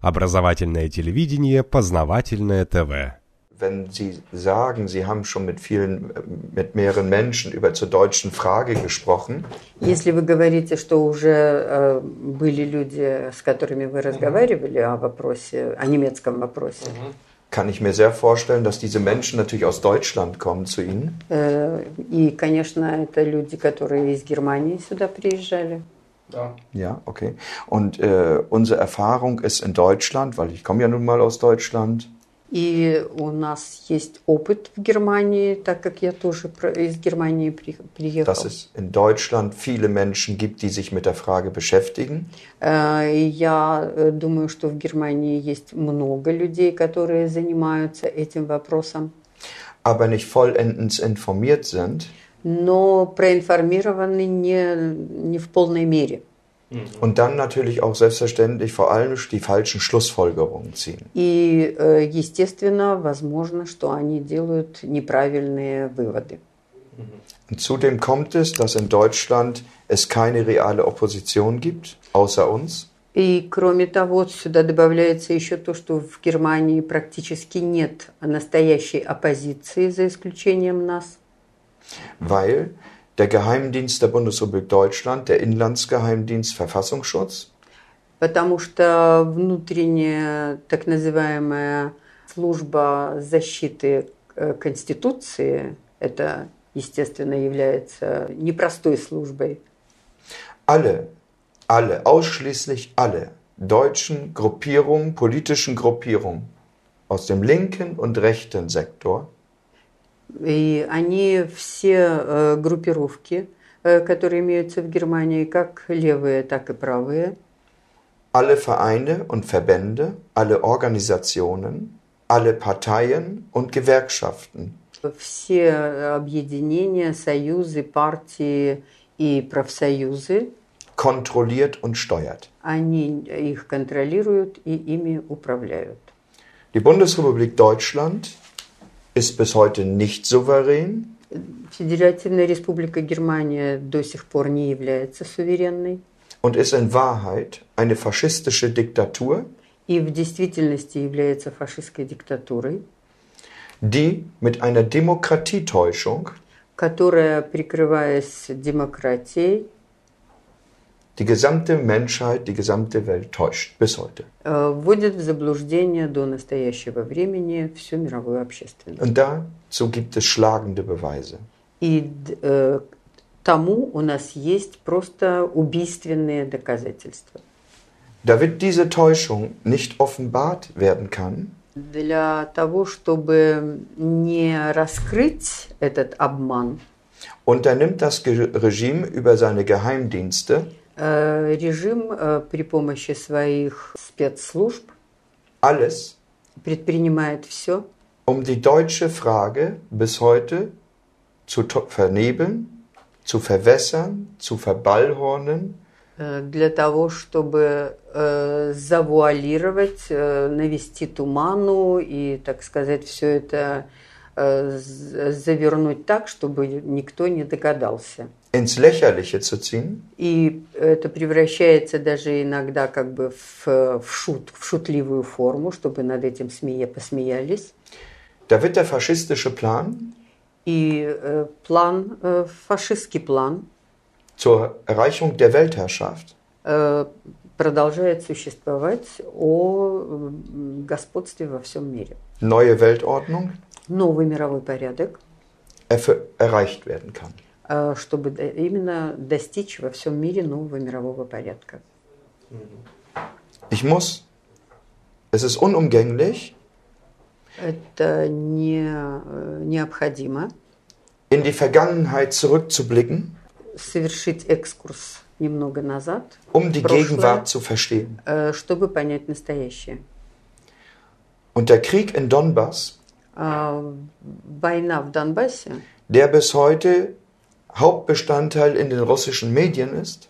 Образовательное телевидение, познавательное ТВ. Wenn Sie sagen, Sie haben schon mit vielen, mit mehreren Menschen über zur deutschen Frage gesprochen, Если вы говорите, что уже э, были люди, с которыми вы разговаривали о вопросе, о немецком вопросе, kann ich mir sehr vorstellen, dass diese Menschen natürlich aus Deutschland kommen zu Ihnen. э, и, конечно, это люди, которые из Германии сюда приезжали. Ja, okay. Und äh, unsere Erfahrung ist in Deutschland, weil ich komme ja nun mal aus Deutschland, И у нас есть опыт в Германии, так как я тоже про- из Германии при- приехал. dass es in Deutschland viele Menschen gibt, die sich mit der Frage beschäftigen. Э, и я э, думаю, что в Германии есть много людей, которые занимаются этим вопросом, aber nicht vollendens informiert sind Но проинформированы не, не в полной мере. und dann natürlich auch selbstverständlich vor allem die falschen Schlussfolgerungen ziehen. И, э, естественно, возможно, что они делают неправильные выводы. Und zudem kommt es, dass in Deutschland es keine reale Opposition gibt, außer uns. И кроме того, сюда добавляется еще то, что в Германии практически нет настоящей оппозиции, за исключением нас. weil der Geheimdienst der Bundesrepublik Deutschland, der Inlandsgeheimdienst Verfassungsschutz, Потому что внутренняя так называемая служба защиты э, Конституции, это, естественно, является непростой службой, alle, alle, ausschließlich alle deutschen Gruppierungen, politischen Gruppierungen aus dem linken und rechten Sektor И они все э, группировки, э, которые имеются в Германии, как левые, так и правые, alle Vereine und Verbände, alle Organisationen, alle Parteien und Gewerkschaften все объединения, союзы, партии и профсоюзы, kontrolliert und steuert. они их контролируют и ими управляют. Die Bundesrepublik Deutschland ist bis heute nicht souverän, Федеративная республика Германия до сих пор не является суверенной. und ist in Wahrheit eine faschistische Diktatur, И в действительности является фашистской диктатурой, die mit einer Demokratietäuschung которая, прикрываясь демократией, die gesamte Menschheit, die gesamte Welt täuscht bis heute. э, вводит в заблуждение до настоящего времени всю мировую общественность. Und dazu gibt es schlagende Beweise. И д- э, тому у нас есть просто убийственные доказательства. Damit diese Täuschung nicht offenbart werden kann, Для того, чтобы не раскрыть этот обман, unternimmt das Ge Regime über seine Geheimdienste э, режим э, при помощи своих спецслужб. Alles, предпринимает все, um die deutsche Frage bis heute zu vernebeln, zu verwässern, zu verballhornen. Э, для того, чтобы э, завуалировать, э, навести туману и, так сказать, все это э, завернуть так, чтобы никто не догадался. ins Lächerliche zu ziehen И это превращается даже иногда как бы в, в шут, в шутливую форму, чтобы над этим смея посмеялись. Da wird der faschistische Plan И э, план, э, фашистский план, zur Erreichung der Weltherrschaft э, продолжает существовать о господстве во всем мире. neue Weltordnung Новый мировой порядок, erreicht werden kann. э, чтобы именно достичь во всем мире нового мирового порядка. Ich muss, es ist unumgänglich, Это не, э, необходимо in die Vergangenheit zurückzublicken, совершить экскурс немного назад, um die Прошлое. Gegenwart zu verstehen. э, чтобы понять настоящее. Und der Krieg in Donbass, Война в Донбассе, der bis heute Hauptbestandteil in den russischen Medien ist,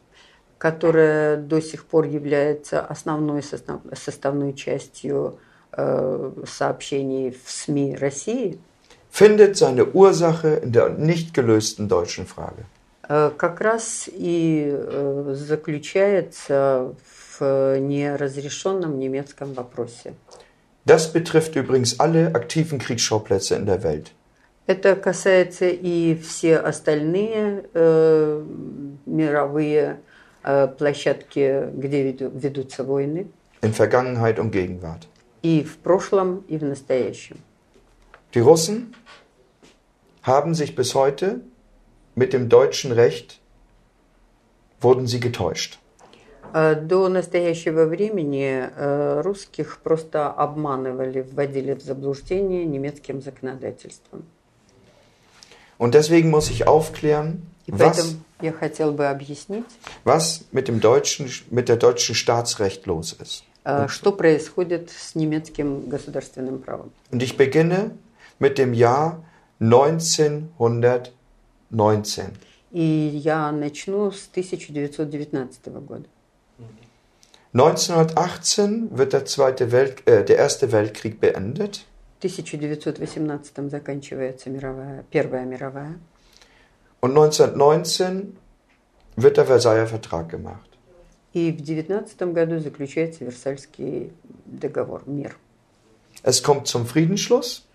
которая до сих пор является основной состав- составной частью э, сообщений в СМИ России, findet seine Ursache in der nicht gelösten deutschen Frage. э, как раз и э, заключается в неразрешенном немецком вопросе. Das betrifft übrigens alle aktiven Kriegsschauplätze in der Welt. Это касается и все остальные э, мировые э, площадки, где веду- ведутся войны, In Vergangenheit und Gegenwart. и в прошлом, и в настоящем. Die Russen haben sich bis heute mit dem deutschen Recht wurden sie getäuscht. Э, До настоящего времени э, русских просто обманывали, вводили в заблуждение немецким законодательством. Und deswegen muss ich aufklären, И was, я хотел бы объяснить, was mit dem deutschen, mit der deutschen Staatsrecht los ist. э, что происходит с немецким государственным правом. Und ich beginne mit dem Jahr 1919. И я начну с 1919 года. 1918 wird der, Zweite Welt, äh, der Erste Weltkrieg beendet. В 1918 заканчивается мировая, Первая мировая. Und 1919 wird der Versailler Vertrag gemacht. И в 19 году заключается Версальский договор, мир. Es kommt zum Friedensschluss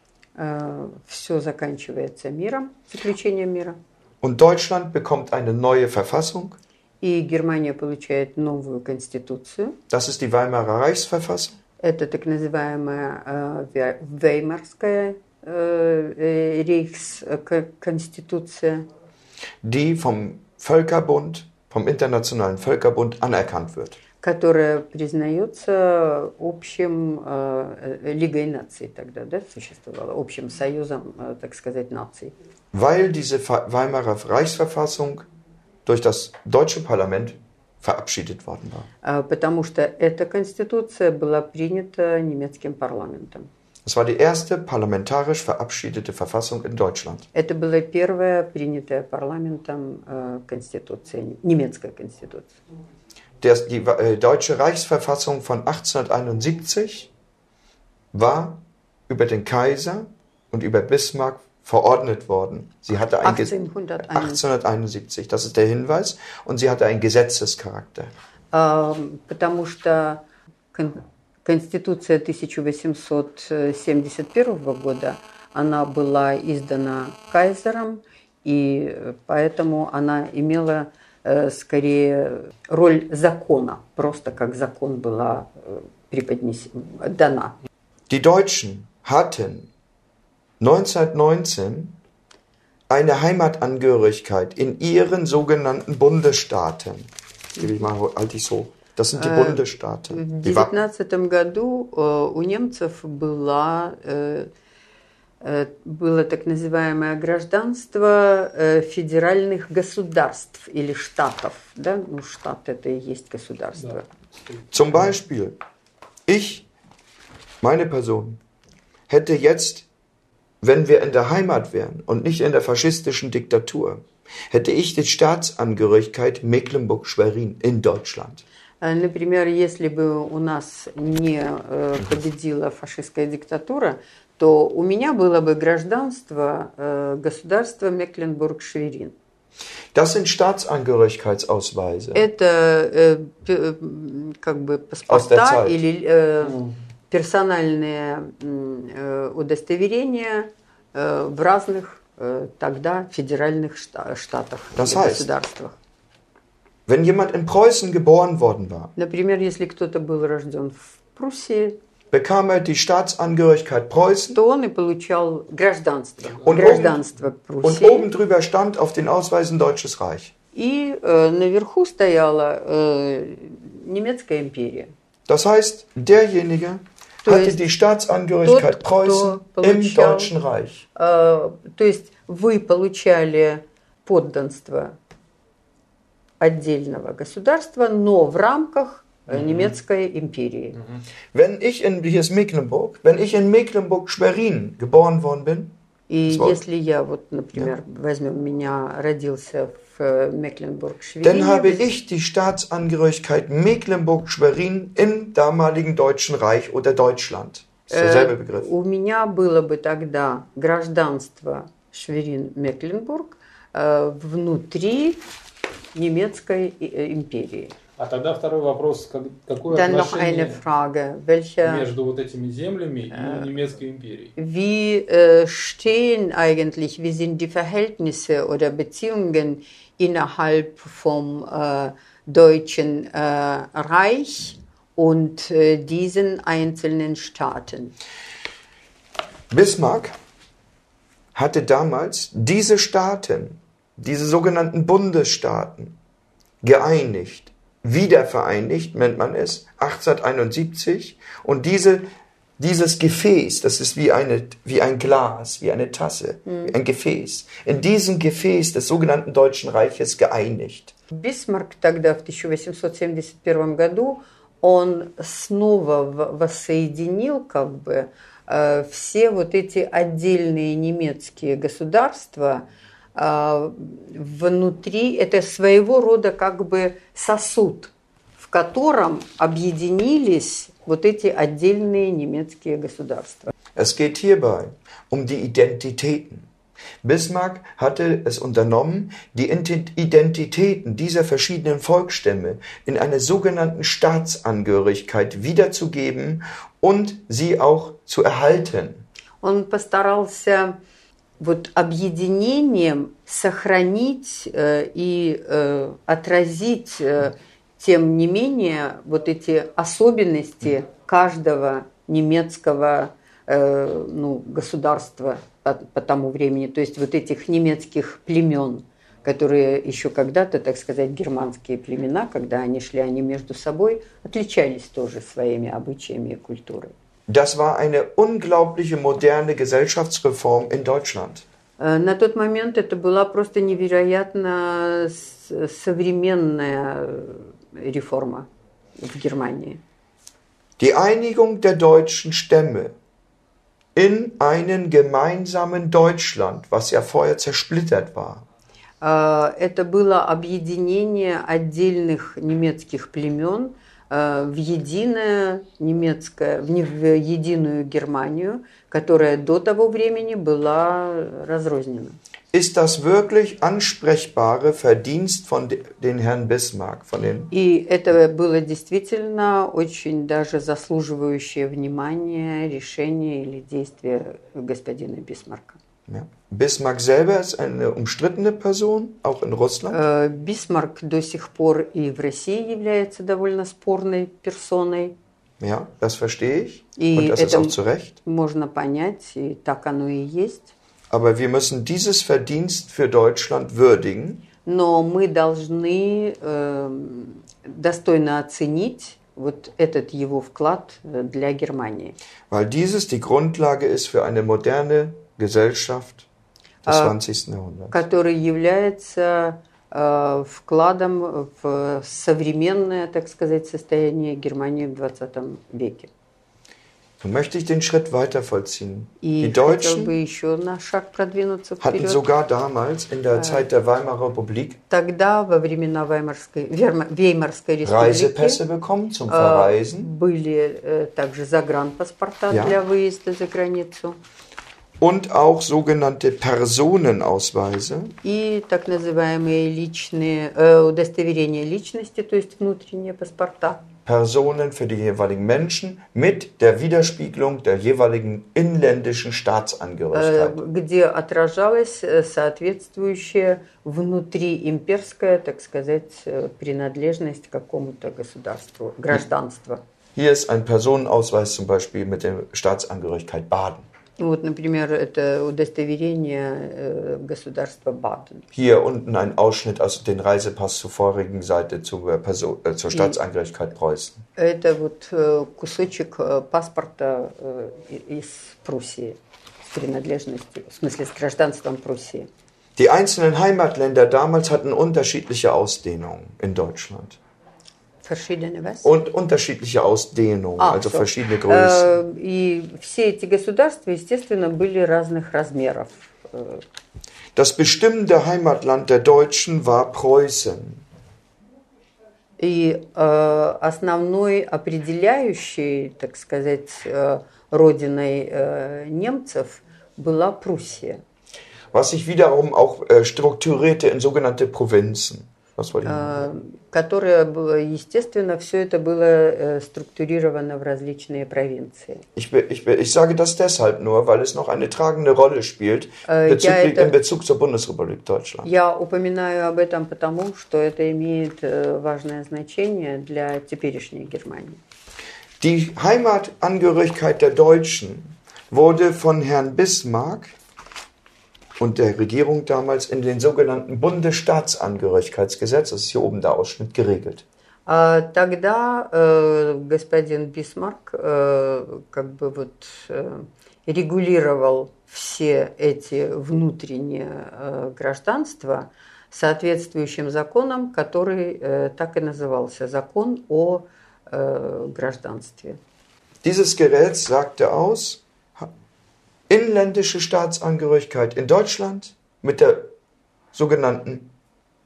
Все заканчивается миром, заключением мира. und Deutschland bekommt eine neue Verfassung. И Германия получает новую конституцию. Das ist die Weimarer Reichsverfassung. Это так называемая э, Ве- Веймарская э, э, Рейхсконституция, die vom Völkerbund, vom Internationalen Völkerbund anerkannt wird. которая признается общим э, э, Лигой наций тогда, да, существовала, общим союзом, э, так сказать, наций. Weil diese Fa- Weimarer Reichsverfassung durch das deutsche Parlament verabschiedet worden war. А, Потому что эта конституция была принята немецким парламентом. Es war die erste parlamentarisch verabschiedete Verfassung in Deutschland. Это была первая принятая парламентом э, конституция, немецкая конституция. Der, die äh, deutsche Reichsverfassung von 1871 war über den Kaiser und über Bismarck verordnet worden. Sie hatte ein Ge- 1871. 1871, das ist der Hinweis, und sie hatte einen Gesetzescharakter. А, Потому что кон- Конституция 1871 года, она была издана кайзером, и э, поэтому она имела э, скорее роль закона, просто как закон была э, преподнесена, дана. Die Deutschen hatten 1919 eine Heimatangehörigkeit in ihren sogenannten Bundesstaaten. Gebe ich mal, halte ich so. Das sind die Äh, Bundesstaaten. В Die wa- 19 году э, у немцев была, э, э, было так называемое гражданство э, федеральных государств или штатов. Да? Ну, штат это и есть государство. Zum Beispiel, ich, meine Person, hätte jetzt, wenn wir in der Heimat wären und nicht in der faschistischen Diktatur, hätte ich die Staatsangehörigkeit Mecklenburg-Schwerin in Deutschland. Э, Например, если бы у нас не э, победила фашистская диктатура, то у меня было бы гражданство э, государства Мекленбург-Шверин. Das sind Staatsangehörigkeitsausweise. Это э, п- э, м, как бы Aus der паспорта Zeit. или э, Персональные э, удостоверения э, в разных э, тогда федеральных шта- штатах Das heißt- государствах. Wenn jemand in Preußen geboren worden war, Например, если кто-то был рожден в Пруссии, bekam er die Staatsangehörigkeit Preußen то он и получал гражданство. Und гражданство und Пруссии. oben drüber stand auf den Ausweisen Deutsches Reich. И э, наверху стояла э, немецкая империя. Das heißt, derjenige hatte die Staatsangehörigkeit тот, Preußen кто im получал- Deutschen Reich. Э, то есть вы получали подданство отдельного государства, но в рамках э, немецкой империи. Wenn ich in, hier ist Mecklenburg, wenn ich in Mecklenburg-Schwerin geboren worden bin, И если я, вот, например, возьмем меня, родился в э, dann Мекленбург-Шверине, habe ich die Staatsangehörigkeit Mecklenburg-Schwerin im damaligen Deutschen Reich oder Deutschland. Das ist derselbe э, Begriff. у меня было бы тогда гражданство Шверин-Мекленбург э, внутри немецкой э, империи. А тогда второй вопрос, как, какое Dann noch eine отношение Frage. Welche, между вот этими землями и немецкой империей? wie äh, stehen eigentlich, wie sind die Verhältnisse oder Beziehungen innerhalb vom äh, Deutschen äh, Reich und äh, diesen einzelnen Staaten? Bismarck hatte damals diese Staaten, diese sogenannten Bundesstaaten, geeinigt, wiedervereinigt, nennt man es, 1871. Und diese, dieses Gefäß, das ist wie, eine, wie ein Glas, wie eine Tasse, wie ein Gefäß, in diesem Gefäß des sogenannten Deutschen Reiches geeinigt. Бисмарк тогда, в 1871 году, он снова воссоединил как бы э, все вот эти отдельные немецкие государства э, внутри, это своего рода как бы сосуд, котором объединились вот эти отдельные немецкие государства. Es geht hierbei um die Identitäten. Bismarck hatte es unternommen, die Inti- Identitäten dieser verschiedenen Volksstämme in einer sogenannten Staatsangehörigkeit wiederzugeben und sie auch zu erhalten. Он постарался вот объединением сохранить э, и э, отразить, э, тем не менее, вот эти особенности каждого немецкого э, ну, государства по, по тому времени, то есть вот этих немецких племен, которые еще когда-то, так сказать, германские племена, когда они шли, они между собой отличались тоже своими обычаями и культурой. Das war eine unglaubliche moderne Gesellschaftsreform in Deutschland. Э, На тот момент это была просто невероятно современная реформа в Германии. Die Einigung der deutschen Stämme in einen gemeinsamen Deutschland, was ja vorher zersplittert war. Э, Это было объединение отдельных немецких племен э, в единое немецкое, в единую Германию, которая до того времени была разрознена. Ist das wirklich ansprechbare Verdienst von de- den Herrn Bismarck, von den И это было действительно очень даже заслуживающее внимания решение или действие господина Бисмарка. ja. Bismarck selber ist eine umstrittene Person, auch in Russland. Э, Бисмарк до сих пор и в России является довольно спорной персоной. Ja, das verstehe ich. И Und das ist auch zu Recht. можно понять, и так оно и есть. Aber wir müssen dieses Verdienst für Deutschland würdigen Но мы должны эм, достойно оценить вот этот его вклад э, для Германии. weil dieses die Grundlage ist für eine moderne Gesellschaft des 20. Jahrhunderts. который является э, вкладом в современное, так сказать, состояние Германии в 20 веке. Nun möchte ich den Schritt weiter vollziehen. И Die хотел Deutschen бы еще на шаг продвинуться hatten вперед. sogar damals in der Zeit der Weimarer Republik Тогда, во времена Веймарской, Верма- Веймарской республики, Reisepässe bekommen zum Verreisen были э, также загранпаспорта Ja. для выезда за границу und auch sogenannte Personenausweise, и так называемые личные э, удостоверения личности, то есть внутренние паспорта. Personen für die jeweiligen Menschen mit der Widerspiegelung der jeweiligen inländischen э, Staatsangehörigkeit. где отражалась э, соответствующая внутриимперская, так сказать, э, принадлежность к какому-то государству, гражданство. Hier ist ein Personenausweis zum Beispiel mit der Staatsangehörigkeit Baden. Вот, например, это удостоверение э, государства Баден. Hier unten ein Ausschnitt aus dem Reisepass zur vorigen Seite zur, Person, äh, zur Staatsangehörigkeit Preußen. Это вот э, кусочек э, паспорта э, и- из Пруссии с принадлежностью, в смысле с гражданством Пруссии. Die einzelnen Heimatländer damals hatten unterschiedliche Ausdehnungen in Deutschland. Verschiedene was? Und unterschiedliche Ausdehnungen, А, also всё. verschiedene Größen. Э, И все эти государства, естественно, были разных размеров. Э, Das bestimmende Heimatland der Deutschen war Preußen. И э, основной определяющей, так сказать, э, родиной э, немцев была Пруссия. was sich wiederum auch äh, strukturierte in sogenannte Provinzen. Was wollte ich noch? э, которое было, естественно, все это было э, структурировано в различные провинции. Ich, be- ich, be- ich sage das deshalb nur, weil es noch eine tragende Rolle spielt Äh, ja, bezüglich, это- in Bezug zur Bundesrepublik Deutschland. Я упоминаю об этом потому, что это имеет э, важное значение для теперешней Германии. Die Heimatangehörigkeit der Deutschen wurde von Herrn Bismarck und der Regierung damals in den sogenannten Bundesstaatsangehörigkeitsgesetz, das ist hier oben der Ausschnitt, geregelt. А Тогда э, господин Бисмарк э, как бы вот э, регулировал все эти внутренние э, гражданства соответствующим законом, который э, так и назывался закон о э, гражданстве. Dieses Gesetz sagte aus, inländische Staatsangehörigkeit in Deutschland mit der sogenannten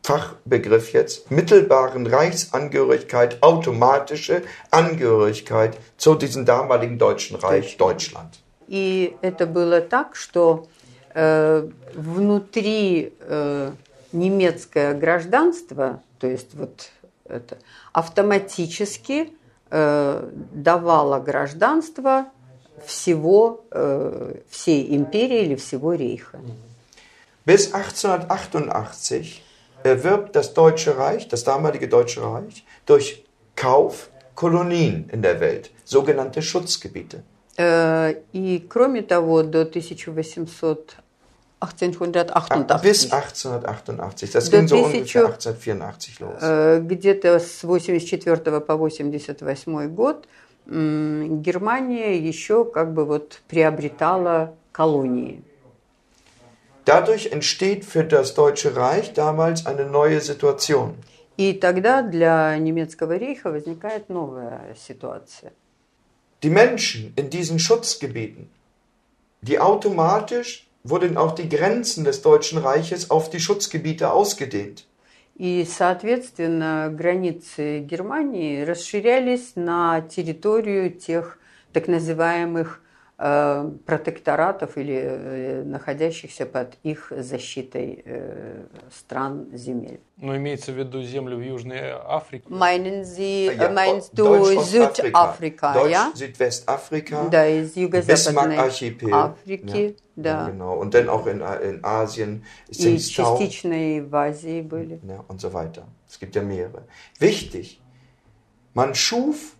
Fachbegriff jetzt, mittelbaren Reichsangehörigkeit, automatische Angehörigkeit zu diesem damaligen Deutschen Reich Deutschland. И это было так, что э, внутри э, немецкое гражданство, то есть вот это, автоматически э, давало гражданство всего, э, всей империи или всего рейха. Bis 1888 erwirbt das Deutsche Reich, das damalige Deutsche Reich, durch Kauf Kolonien in der Welt, sogenannte Schutzgebiete. Э, и кроме того, до 1800 1888 Bis 1888. Das До ging so 1000 ungefähr 1884 los. Э, Где-то с 84 по 88 год м, Германия еще как бы вот приобретала колонии. Dadurch entsteht für das Deutsche Reich damals eine neue Situation. И тогда для немецкого рейха возникает новая ситуация. Die Menschen in diesen Schutzgebieten, die automatisch wurden auch die Grenzen des Deutschen Reiches auf die Schutzgebiete ausgedehnt. И, соответственно, границы Германии расширялись на территорию тех так называемых протекторатов или э, находящихся под их защитой э, стран земель. Но имеется в виду землю в Южной Африке. Meinen Sie, Ja, äh, meinst du Deutsch-Ostafrika. Südafrika, ja? Deutsch-Südwestafrika. Да, из юго-западной Bismarck-Archipel. Африки, Ja, да. genau. Und dann auch in, in Asien, И Tsingtao частично и в Азии были. ja, und so weiter. Es gibt ja mehrere. Wichtig, man schuf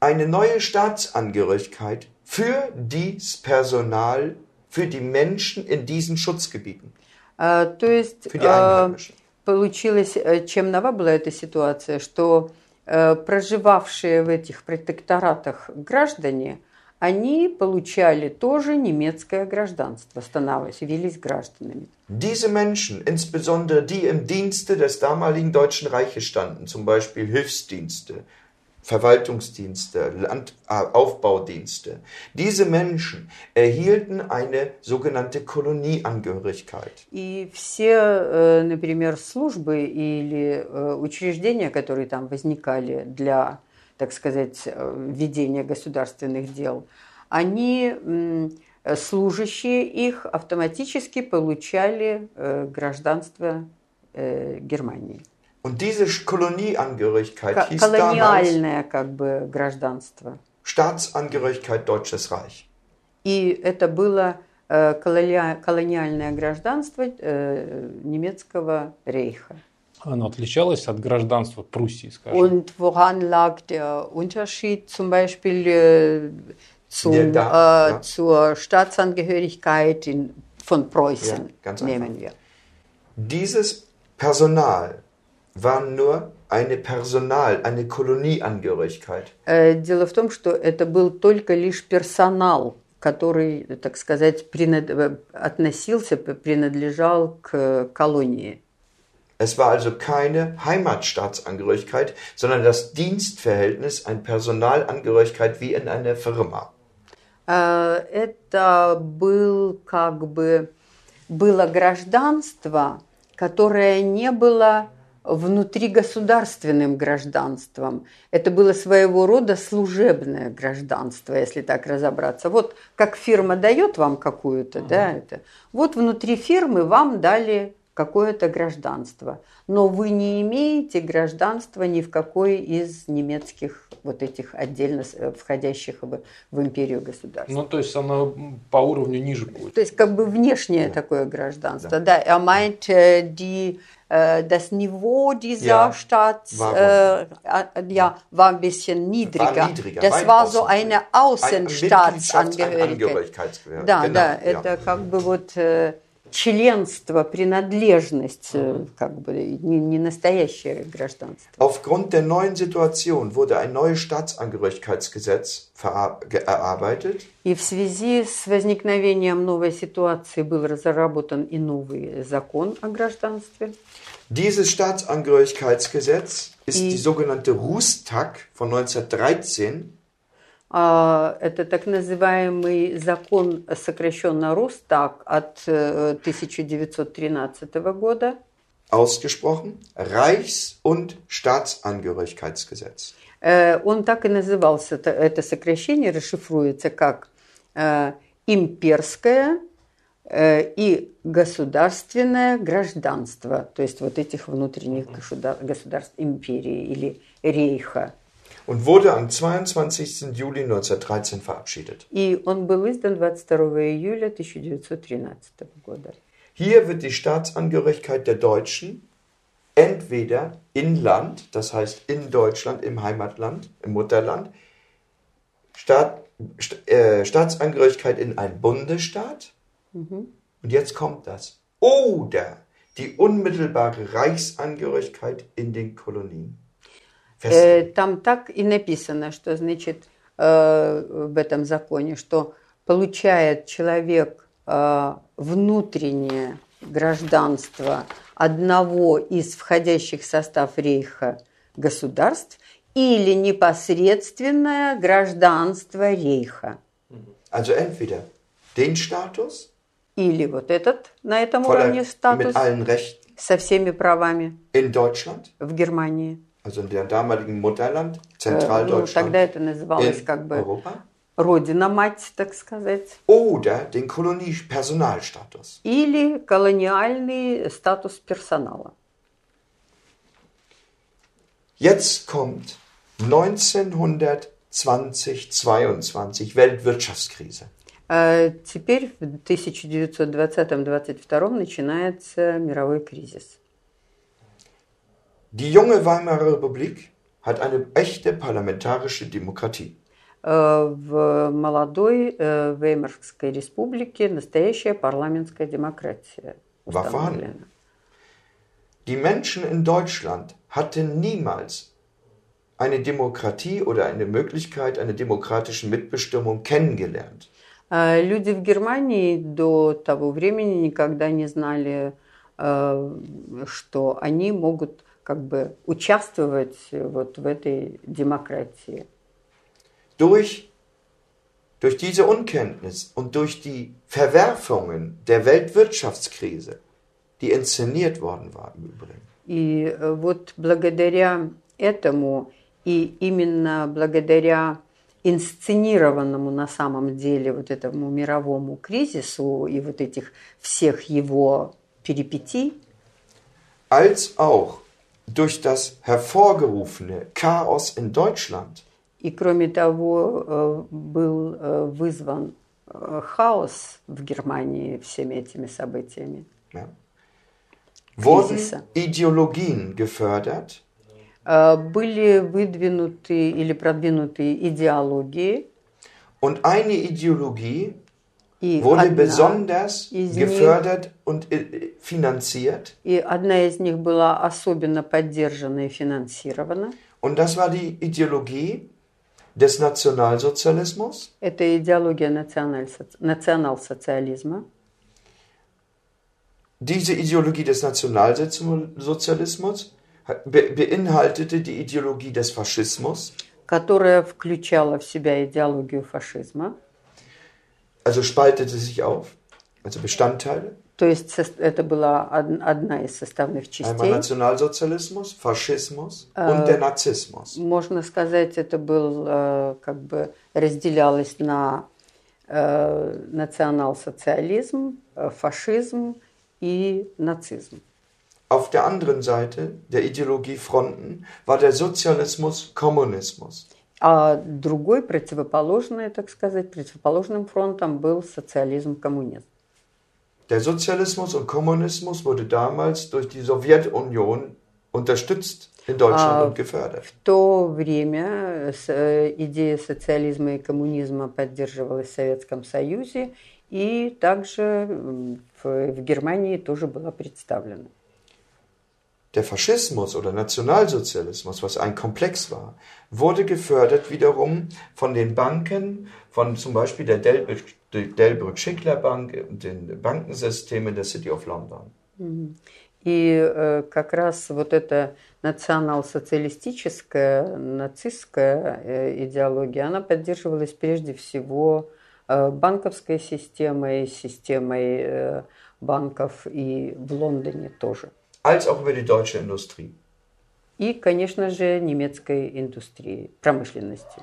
eine neue Staatsangehörigkeit für dieses Personal, für die Menschen in diesen Schutzgebieten, А, То есть für die а, Einheimischen. получилось, э, чем нова была эта ситуация, что э, проживавшие в этих протекторатах граждане, они получали тоже немецкое гражданство, становились гражданами. Diese Menschen, insbesondere die im Dienste des damaligen Deutschen Reiches standen, zum Beispiel Hilfsdienste, Verwaltungsdienste, Landaufbaudienste, diese Menschen erhielten eine sogenannte Kolonieangehörigkeit. И все, э, например, службы или э, учреждения, которые там возникали для, так сказать, э, ведения государственных дел, они, служащие их, автоматически получали гражданство Германии. Und diese Kolonieangehörigkeit Ко- hieß damals Колониальное как бы гражданство. Staatsangehörigkeit Deutsches Reich. И это было э, колония- колониальное гражданство э, немецкого рейха. Оно отличалось от гражданства Пруссии, скажем. Und woran lag der Unterschied zum Beispiel äh, zum, Ja, da, äh, ja. zur Staatsangehörigkeit in, von Preußen? Ja, ganz nehmen einfach. wir. Dieses Personal war nur eine Personal, eine Kolonieangehörigkeit. Э, Дело в том, что это был только лишь персонал, который, так сказать, принад- э, относился, принадлежал к колонии. Es war also keine Heimatstaatsangehörigkeit, sondern das Dienstverhältnis, eine Personalangehörigkeit wie in einer Firma. Э, Это был как бы было гражданство, которое не было внутригосударственным гражданством. Это было своего рода служебное гражданство, если так разобраться. Вот как фирма дает вам какую-то, да, это. Вот внутри фирмы вам дали какое-то гражданство. Но вы не имеете гражданства ни в какой из немецких вот этих отдельно э, входящих в, в империю государств. Ну, то есть оно по уровню ниже будет. То есть как бы внешнее такое гражданство. Да, er meint, äh, die, das Niveau dieser Ja, Staats war äh, äh, ja, war ein bisschen niedriger. War niedriger, das weit war so außen. eine Ein Außenstaatsangehörigkeit. Mitgliedschaftsangehörigkeitsgehör- Да, genau, да, ja. это как бы вот э, членство, принадлежность, э, как бы не, не настоящее гражданство. Aufgrund der neuen Situation wurde ein neues Staatsangehörigkeitsgesetz verar- ge- erarbeitet. И в связи с возникновением новой ситуации был разработан и новый закон о гражданстве. Dieses Staatsangehörigkeitsgesetz ist I- die sogenannte Rustag von 1913 А, Это так называемый закон, сокращенно Рустаг от э, 1913 года. ausgesprochen, Reichs- und Staatsangehörigkeitsgesetz. Э, Он так и назывался. Т- Это сокращение расшифруется как э, имперское э, и государственное гражданство, то есть вот этих внутренних государ- государств империи или рейха. Und wurde am 22. Juli 1913 verabschiedet. И он был издан 22 июля 1913 года. Hier wird die Staatsangehörigkeit der Deutschen entweder in Land, das heißt in Deutschland, im Heimatland, im Mutterland, Staat, St äh, Staatsangehörigkeit in einen Bundesstaat. Und jetzt kommt das. Oder die unmittelbare Reichsangehörigkeit in den Kolonien. Э. Там так и написано, что значит э, в этом законе, что получает человек э, внутреннее гражданство одного из входящих в состав рейха государств или непосредственное гражданство рейха. Also entweder den Status, Или вот этот на этом voller, уровне статус со всеми правами in Deutschland, в Германии. also in dem damaligen Mutterland, Э, Ну, Zentraldeutschland, тогда это называлось in как бы Europa. родина-мать, так сказать. oder den Kolonie-Personalstatus. или колониальный статус персонала. Jetzt kommt 1920-22 Weltwirtschaftskrise. Э, Теперь в 1920-22 начинается мировой кризис. Die junge Weimarer Republik hat eine echte parlamentarische Demokratie. Э, В молодой э, Веймарской республике настоящая парламентская демократия War установлена. Die Menschen in Deutschland hatten niemals eine Demokratie oder eine Möglichkeit einer demokratischen Mitbestimmung kennengelernt. Э, Люди в Германии до того времени никогда не знали, э, что они могут как бы участвовать вот в этой демократии. Durch, durch diese Unkenntnis und durch die Verwerfungen der Weltwirtschaftskrise, die inszeniert worden war im Übrigen, И э, вот благодаря этому и именно благодаря инсценированному на самом деле вот этому мировому кризису и вот этих всех его перипетий, als auch durch das hervorgerufene Chaos in Deutschland и кроме того э, был э, вызван э, хаос в Германии всеми этими событиями. ja, wurden. Ideologien gefördert, Были выдвинуты или продвинуты идеологии, und eine Ideologie и wurde besonders из них- gefördert und äh, finanziert. И одна из них была особенно поддержана и финансирована. Und das war die Ideologie des Nationalsozialismus, Это идеология национал-социализма. Diese Ideologie des Nationalsozialismus be beinhaltete die Ideologie des Faschismus, которая включала в себя идеологию фашизма. also spaltete sich auf, also Bestandteile. То есть это была од- одна из составных Einmal частей. Nationalsozialismus, Faschismus und der Nazismus. Можно сказать, это был э, как бы разделялось на э, национал-социализм, э, фашизм и нацизм. Auf der anderen Seite der Ideologiefronten war der Sozialismus Kommunismus. А другой, противоположный, так сказать, противоположным фронтом был социализм-коммунизм. Der Sozialismus und Kommunismus wurde damals durch die Sowjetunion unterstützt in Deutschland Ah. und gefördert. В то время э, идея социализма и коммунизма поддерживалась в Советском Союзе и также в Германии тоже была представлена. Der Faschismus oder Nationalsozialismus, was ein Komplex war, wurde gefördert wiederum von den Banken, von zum Beispiel der Delbrück- der Delbrück-Schickler Bank und den Bankensystemen der City of London. И э, как раз вот эта национал-социалистическая, нацистская э, идеология, она поддерживалась прежде всего э, банковской системой, системой э, банков и в Лондоне тоже. Als auch über die deutsche Industrie. И, конечно же, немецкой индустрии, промышленности.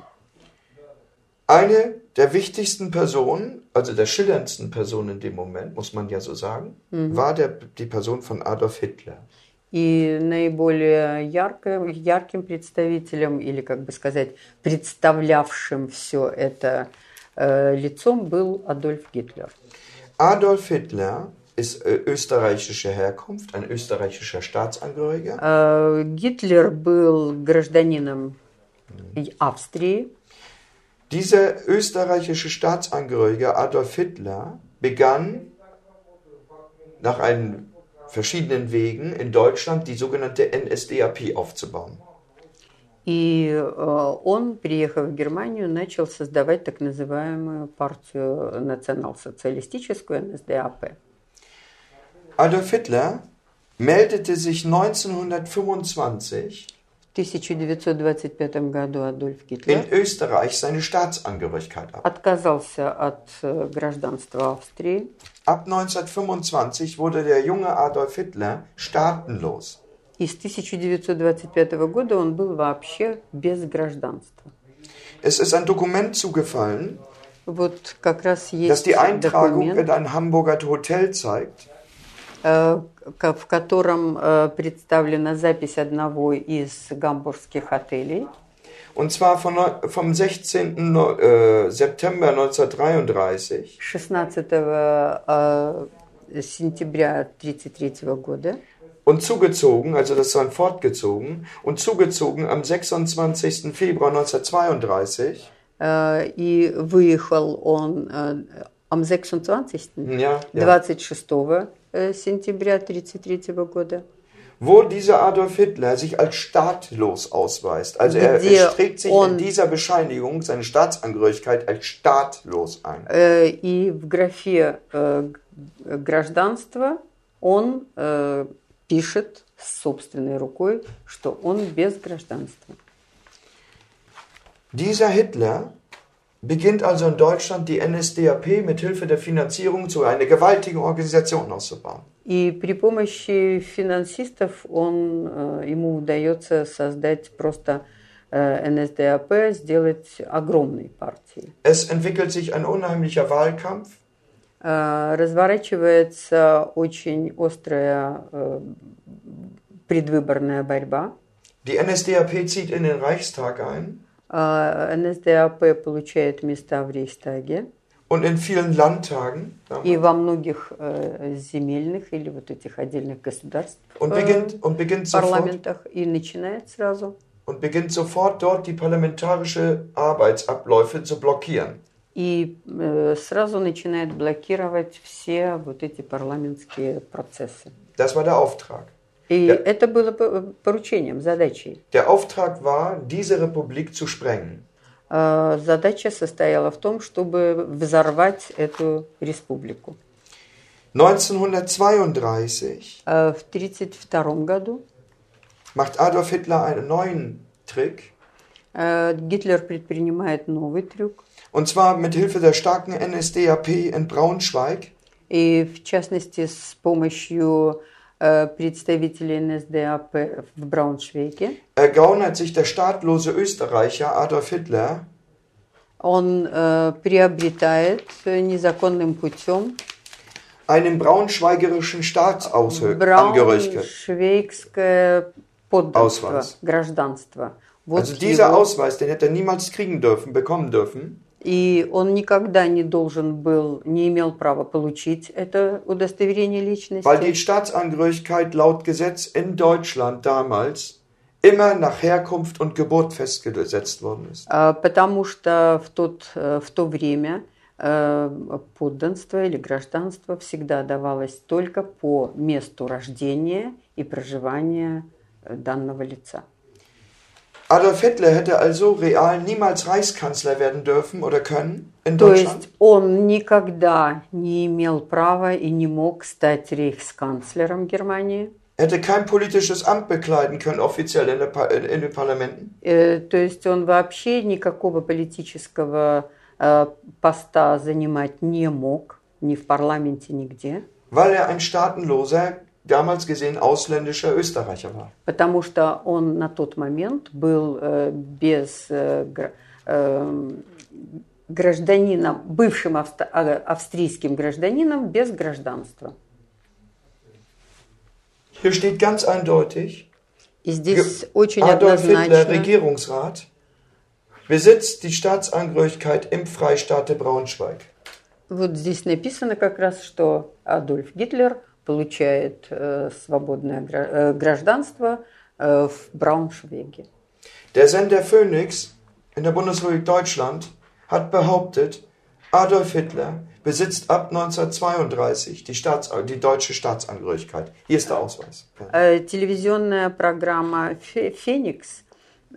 Eine der wichtigsten Personen, also der schillerndsten Personen in dem Moment, muss man ja so sagen, war der, die Person von Adolf Hitler. И наиболее ярко, ярким представителем, или, как бы сказать, представлявшим все это э, лицом был Адольф Гитлер. Adolf Hitler ist äh, österreichischer Herkunft, ein österreichischer Staatsangehöriger. Э, Гитлер был гражданином и- Австрии. Dieser österreichische Staatsangehörige Adolf Hitler begann nach einen verschiedenen Wegen in Deutschland die sogenannte NSDAP aufzubauen. И э, он, приехав в Германию, начал создавать так называемую партию национал-социалистическую НСДАП. Adolf Hitler meldete sich 1925 В 1925 году Адольф Гитлер in Österreich seine Staatsangehörigkeit ab. отказался от э, гражданства Австрии. Ab 1925 wurde der junge Adolf Hitler staatenlos. И с 1925 года он был вообще без гражданства. Es ist ein Dokument zugefallen, Вот как раз das есть die Eintragung in документ, ein Hamburger Hotel zeigt. э, к- в котором э, представлена запись одного из гамбургских отелей. Und zwar von, neu- vom 16. No- äh, September 1933. 16 э, сентября 1933 года. Und zugezogen, also das war fortgezogen, und zugezogen am 26. Februar 1932. Э, И выехал он э, am 26. Ja, ja. 26 э, сентября 1933 года. Wo dieser Adolf Hitler sich als staatlos ausweist. Also er, Где er trägt sich in он- dieser Bescheinigung seine Staatsangehörigkeit als staatlos ein. Э, И в графе э, г- гражданство он э, пишет собственной рукой, что он без гражданства. Dieser Hitler beginnt also in Deutschland die NSDAP mit Hilfe der Finanzierung zu einer gewaltigen Organisation auszubauen. И при помощи финансистов он, э, ему удается создать просто э, НСДАП, сделать огромной партией. Es entwickelt sich ein unheimlicher Wahlkampf. Э, Разворачивается очень острая э, предвыборная борьба. Die NSDAP zieht in den Reichstag ein Э, НСДАП получает места в Рейхстаге. und in vielen Landtagen И во многих э, земельных или вот этих отдельных государств und э, beginnt, und beginnt, sofort, парламентах и начинает сразу und beginnt sofort dort die parlamentarische Arbeitsabläufe zu blockieren. и э, сразу начинает блокировать все вот эти парламентские процессы. Das war der Auftrag. И Ja. это было по- поручением, задачей. Der Auftrag war, diese Republik zu sprengen. Э, Задача состояла в том, чтобы взорвать эту республику. 1932 Э, В 1932 году macht Adolf Hitler einen neuen Trick. э, Гитлер предпринимает новый трюк. Und zwar mit Hilfe der starken NSDAP in Braunschweig И в частности с помощью э, представителей НСДАП в Брауншвейге ergaunert sich der staatlose Österreicher Adolf Hitler он э, приобретает э, незаконным путем einem braunschweigerischen Staatsangehörigkeit. Брауншвейгское подданство, Ausweis. гражданство. Вот Also dieser его- Ausweis, den hätte er niemals kriegen dürfen, bekommen dürfen, И он никогда не должен был, не имел права получить это удостоверение личности. weil die Staatsangehörigkeit laut Gesetz in Deutschland damals immer nach Herkunft und Geburt festgesetzt worden ist. А, Потому что в, тот, э, в то время э, подданство или гражданство всегда давалось только по месту рождения и проживания э, данного лица. Adolf Hitler hätte also real niemals Reichskanzler werden dürfen oder können in То Deutschland. есть он никогда не имел права и не мог стать рейхсканцлером Германии. Er hätte kein politisches Amt bekleiden können, offiziell in, der, Pa- in, in den Parlamenten. Э, То есть он вообще никакого политического э, поста занимать не мог, ни в парламенте, нигде. weil er ein staatenloser, damals gesehen ausländischer Österreicher war. потому что он на тот момент был э, без эм, гражданином, бывшим а, австрийским гражданином без гражданства. Hier steht ganz eindeutig, И здесь очень Adolf Hitler, Regierungsrat, besitzt die Staatsangehörigkeit im Freistaate Braunschweig. вот здесь написано как раз, что Адольф Гитлер получает э, свободное гра- э, гражданство э, в Брауншвейге. Der Sender Phoenix in der Bundesrepublik Deutschland hat behauptet, Adolf Hitler besitzt ab 1932 die, Staats die deutsche Staatsangehörigkeit. Hier ist der Ausweis. Э, Телевизионная программа «Фе- «Феникс»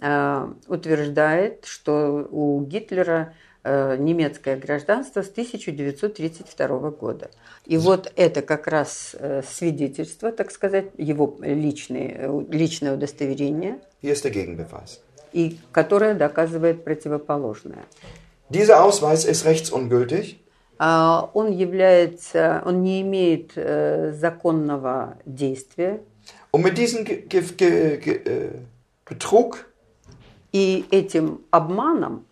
э, утверждает, что у Гитлера э, немецкое гражданство с 1932 года. И вот это как раз э, свидетельство, так сказать, его личные, э, личное удостоверение, der Gegenbeweis. и которое доказывает противоположное. Dieser Ausweis ist rechtsungültig, А Он является, он не имеет э, законного действия, Und mit diesem äh, Betrug и этим обманом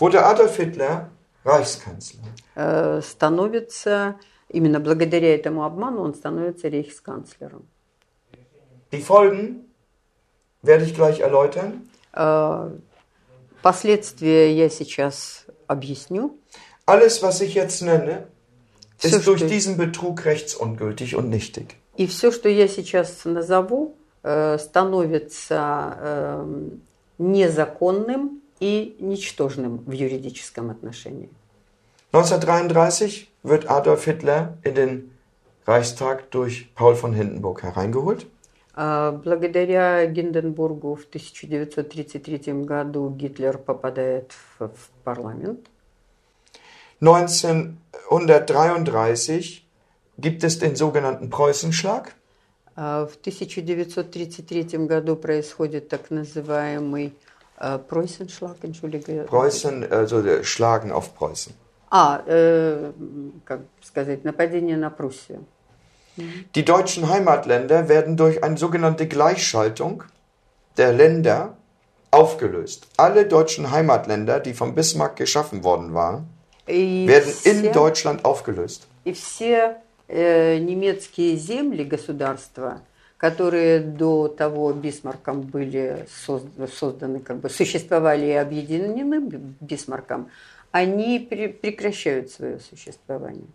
wurde Adolf Hitler Reichskanzler. э, становится, именно благодаря этому обману он становится рейхсканцлером. Die Folgen werde ich gleich erläutern. Э, Последствия я сейчас объясню. Alles, was ich jetzt nenne, Всё, ist durch что- diesen Betrug rechtsungültig und nichtig. И все, что я сейчас назову, э, становится эм, незаконным и ничтожным в юридическом отношении. 1933 wird Adolf Hitler in den Reichstag durch Paul von Hindenburg hereingeholt. А Благодаря Гинденбургу в 1933 году Гитлер попадает в, в парламент. 1933 gibt es den sogenannten Preußenschlag. А В 1933 году происходит так называемый э, Пройсеншлаг, Entschuldige. Preußen, also der Schlagen auf Preußen. А, э, как сказать, нападение на Пруссию. Die deutschen Heimatländer werden durch eine sogenannte Gleichschaltung der Länder aufgelöst. Alle deutschen Heimatländer, die von Bismarck geschaffen worden waren, И werden in все, Deutschland aufgelöst. и все э, немецкие земли, государства, которые до того Бисмарком были созд- созданы, как бы существовали и объединены Бисмарком, они пре- прекращают свое существование.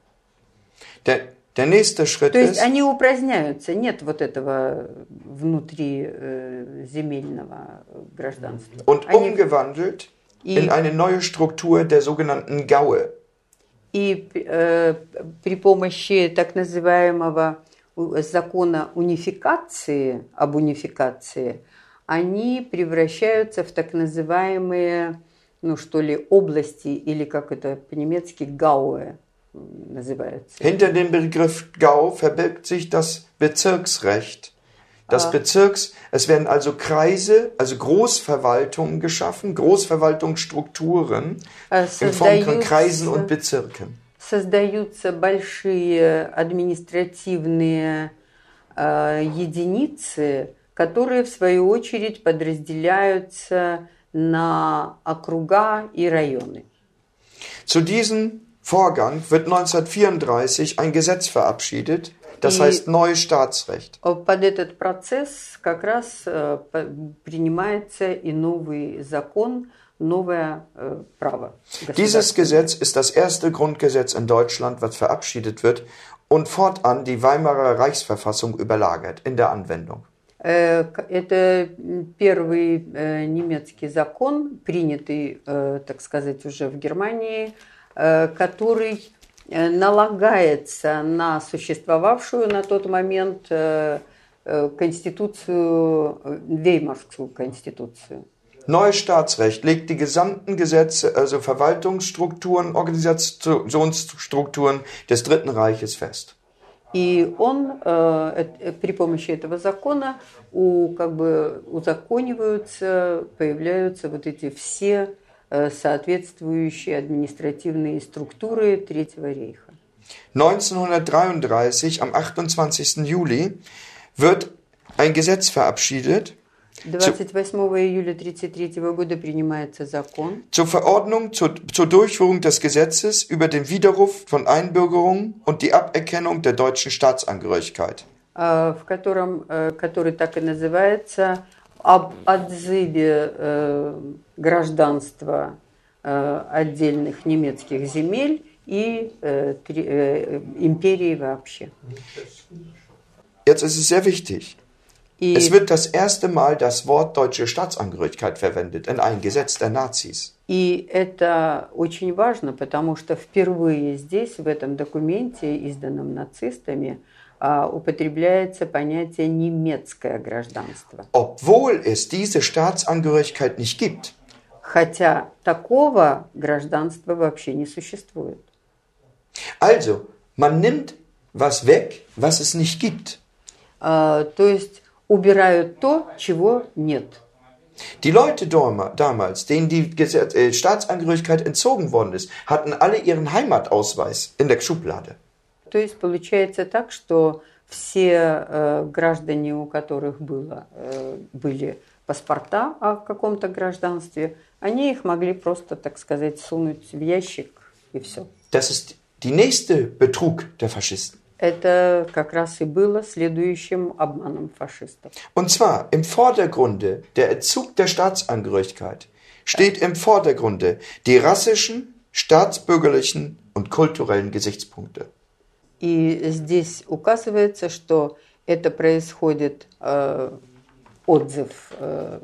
Der, der nächste Schritt То есть ist, они упраздняются, нет вот этого внутри э, земельного гражданства. und Они- umgewandelt И- in eine neue Struktur der sogenannten Gaue. И э, при помощи так называемого закона унификации, об унификации, они превращаются в так называемые, ну что ли, области, или как это по-немецки, гауэ м, называется. Hinter dem Begriff Gau verbirgt sich das Bezirksrecht. Das Bezirks, es werden also Kreise, also Großverwaltungen geschaffen, Großverwaltungsstrukturen Äh, in Form von создаются- Kreisen und Bezirken. Создаются большие административные э, единицы, которые в свою очередь подразделяются на округа и районы. Zu diesen Vorgang wird 1934 ein Gesetz verabschiedet, das И- heißt neues Staatsrecht. Под этот процесс как раз э, принимается и новый закон, новое э, право. Dieses государственное. Gesetz ist das erste Grundgesetz in Deutschland, was verabschiedet wird und fortan die Weimarer Reichsverfassung überlagert in der Anwendung. Э, к- Это м, первый э, немецкий закон, принятый, э, так сказать, уже в Германии, э, который э, налагается на существовавшую на тот момент э, э, конституцию, э, Веймарскую конституцию. Neues Staatsrecht legt die gesamten Gesetze, also Verwaltungsstrukturen, Organisationsstrukturen des Dritten Reiches fest. И он э, э, при помощи этого закона у, как бы, узакониваются, появляются вот эти все э, соответствующие административные структуры Третьего рейха. 1933, am 28. Juli, wird ein Gesetz verabschiedet 28 июля 1933 года принимается закон, zur Verordnung zur, zur Durchführung des Gesetzes über den Widerruf von Einbürgerung und die Aberkennung der deutschen Staatsangehörigkeit. э, в котором, э, который так и называется об отзыве э, гражданства э, отдельных немецких земель и э, три- э, империи вообще. Jetzt ist es sehr wichtig. Es wird das erste Mal das Wort deutsche Staatsangehörigkeit verwendet in ein Gesetz der Nazis. и это очень важно, потому что впервые здесь, в этом документе, изданном нацистами, а, употребляется понятие немецкое гражданство. Obwohl es diese Staatsangehörigkeit nicht gibt. Хотя такого гражданства вообще не существует. Also, man nimmt was weg, was es nicht gibt. А, То есть убирают то, чего нет. Die Leute damals, denen die äh, Staatsangehörigkeit entzogen worden ist, hatten alle ihren Heimatausweis in der Schublade. То есть получается так, что все э, граждане, у которых было, э, были паспорта о каком-то гражданстве, они их могли просто, так сказать, сунуть в ящик и все. Das ist die nächste Betrug der Faschisten. Это как раз и было следующим обманом фашистов. Und zwar im Vordergrunde der Entzug der Staatsangehörigkeit steht im Vordergrunde die rassischen, staatsbürgerlichen und kulturellen Gesichtspunkte. И здесь указывается, что это происходит э, отзыв э,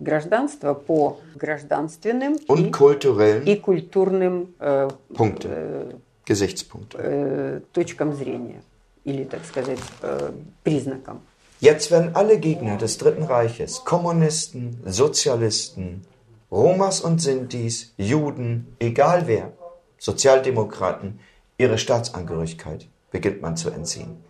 гражданства по гражданственным Und и, kulturellen и культурным э, Punkte, Gesichtspunkte. э, точкам зрения или, так сказать, э, признакам. Jetzt werden alle Gegner des Dritten Reiches, Kommunisten, Sozialisten, Romas und Sintis, Juden, egal wer, Sozialdemokraten, ihre Staatsangehörigkeit beginnt man zu entziehen.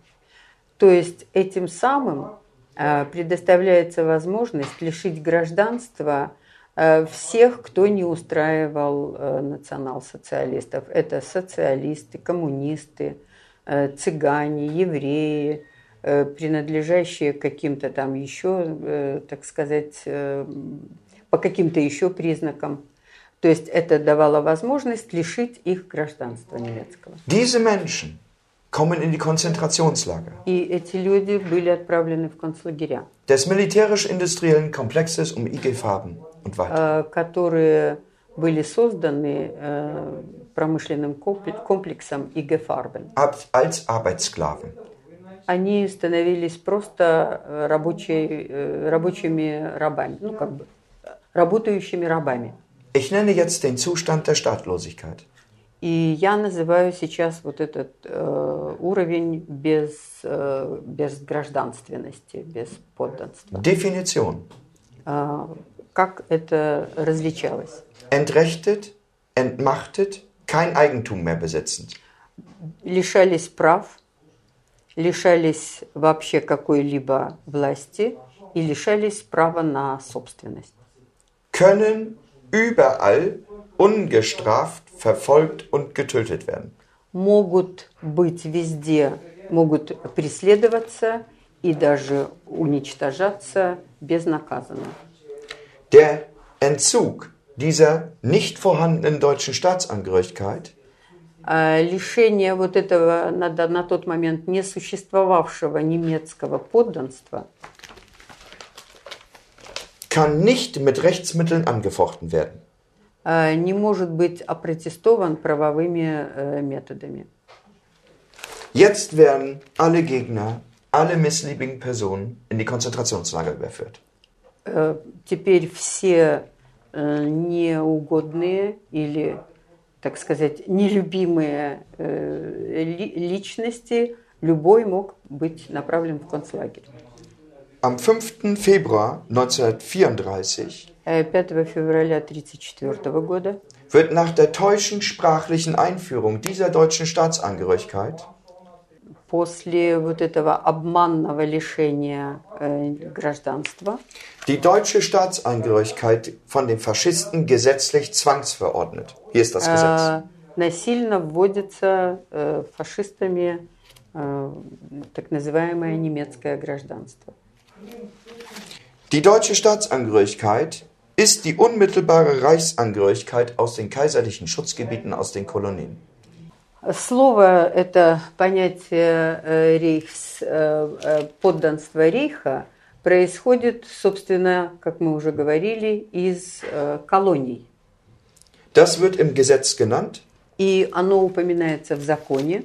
То есть этим самым э, предоставляется возможность лишить гражданства э, всех, кто не устраивал э, национал-социалистов. Это социалисты, коммунисты, э, цыгане, евреи, э, принадлежащие каким-то там еще, э, так сказать, э, по каким-то еще признакам. То есть это давало возможность лишить их гражданства немецкого. Diese Menschen kommen in die Konzentrationslager И эти люди были отправлены в концлагеря. des militärisch-industriellen Komplexes um IG Farben э, которые были созданы э, промышленным компле- комплексом ИГ Фарбен. Als Arbeitssklaven. Они становились просто э, рабочей, э, рабочими рабами, ну как бы э, работающими рабами. Ich nenne jetzt den Zustand der Staatlosigkeit. И я называю сейчас вот этот э, уровень без, э, без гражданственности, без подданства. Definition. Э, как это различалось? Entrechtet, entmachtet, kein Eigentum mehr besitzend. лишались прав, лишались вообще какой-либо власти и лишались права на собственность. können überall ungestraft verfolgt und getötet werden. Могут быть везде, могут преследоваться и даже уничтожаться безнаказанно. Der Entzug dieser nicht vorhandenen deutschen Staatsangehörigkeit А лишение вот этого на, да- на тот момент не существовавшего немецкого подданства kann nicht mit Rechtsmitteln angefochten werden. а, не может быть опротестован правовыми э, методами. Jetzt werden alle Gegner, alle missliebigen Personen in die Konzentrationslager überführt. Э, Теперь все э, неугодные или, так сказать, нелюбимые э, ли- личности, любой мог быть направлен в концлагерь. Am 5. Februar 1934 Э, 5 февраля 1934 года wird nach der täuschend sprachlichen Einführung dieser deutschen Staatsangehörigkeit после вот этого обманного лишения э, гражданства die deutsche Staatsangehörigkeit von den Faschisten gesetzlich zwangsverordnet. Hier ist das Gesetz. э, насильно вводится э, фашистами э, так называемое немецкое гражданство. Die deutsche Staatsangehörigkeit ist die unmittelbare Reichsangehörigkeit aus den kaiserlichen Schutzgebieten aus den Kolonien. Слово это понятие э, рейхс, э, э, подданства рейха происходит, собственно, как мы уже говорили, из колоний. Das wird im Gesetz genannt. И оно упоминается в законе.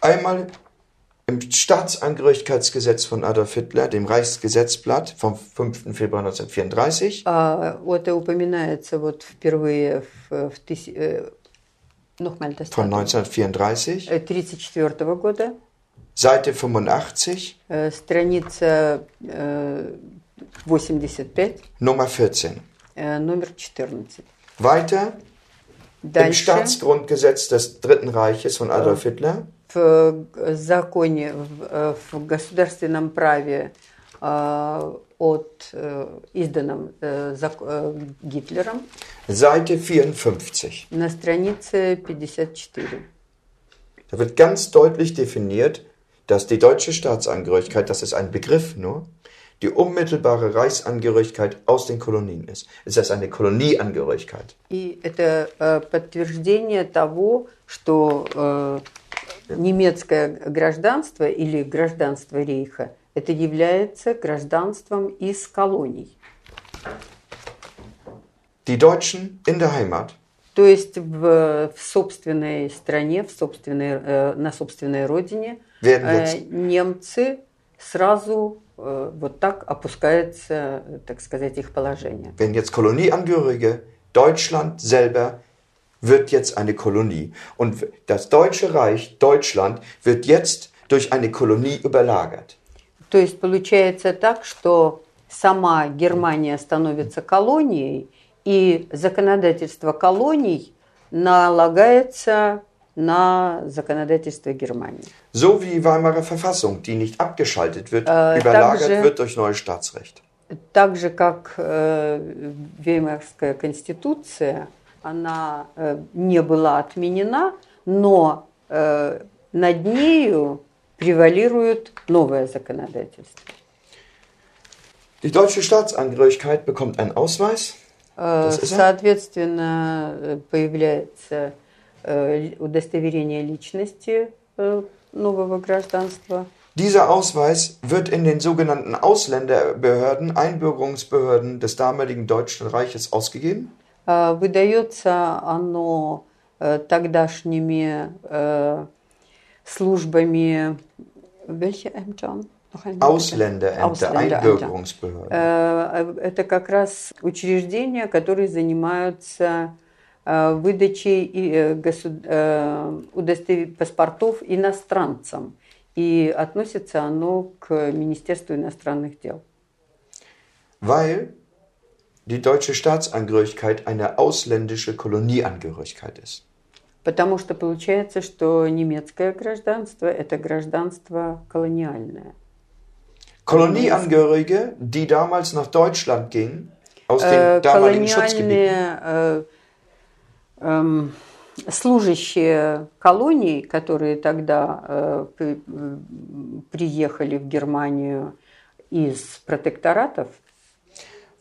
Einmal im Staatsangehörigkeitsgesetz von Adolf Hitler, dem Reichsgesetzblatt vom 5. Februar 1934. А, это упоминается вот впервые в, в nochmal das von Datum. 1934, 1934 года, Seite 85, э, страница э, 85, Nummer 14. э, номер 14. Weiter im Дальше Staatsgrundgesetz des Dritten Reiches von Adolf Hitler, в э, законе, в, э, в государственном праве э, от э, изданном э, зак- э, Гитлером Seite 54. на странице 54. Da wird ganz deutlich definiert, dass die deutsche Staatsangehörigkeit, das ist ein Begriff nur, die unmittelbare Reichsangehörigkeit aus den Kolonien ist. Es ist eine Kolonieangehörigkeit. И это э, подтверждение того, что э, немецкое гражданство или гражданство Рейха это является гражданством из колоний. Die Deutschen in der Heimat То есть в, в собственной стране, в собственной, э, на собственной родине werden э, jetzt немцы сразу э, вот так опускается, э, так сказать, их положение. wenn jetzt Kolonieangehörige, Deutschland selber wird jetzt eine Kolonie. Und das Deutsche Reich, Deutschland, wird jetzt durch eine Kolonie überlagert. То есть получается так, что сама Германия становится колонией, и законодательство колоний налагается на законодательство Германии. So wie Weimarer Verfassung, die nicht abgeschaltet wird, Äh, überlagert также- wird durch neues Staatsrecht. Так же, как э, Веймарская конституция, она э, не была отменена, но э, над нею превалирует новое законодательство. Die deutsche Staatsangehörigkeit bekommt einen Ausweis. Э, er? Соответственно, э, появляется э, удостоверение личности э, нового гражданства. Dieser Ausweis wird in den sogenannten Ausländerbehörden, Einbürgerungsbehörden des damaligen Deutschen Reiches ausgegeben. Э, Выдается оно э, тогдашними э, службами welche Ämter? Ausländerämter, Ausländerämter. Einbürgerungsbehörden. Э, Это как раз учреждения, которые занимаются э, выдачей и, э, госу- э, удостов- паспортов иностранцам. И относится оно к Министерству иностранных дел. Weil die deutsche Staatsangehörigkeit eine ausländische Kolonieangehörigkeit ist. Потому что получается, что немецкое гражданство – это гражданство колониальное. Kolonieangehörige, die damals nach Deutschland gingen, aus Э, den damaligen Schutzgebieten, э, эм, служащие колоний, которые тогда э, приехали в Германию из протекторатов,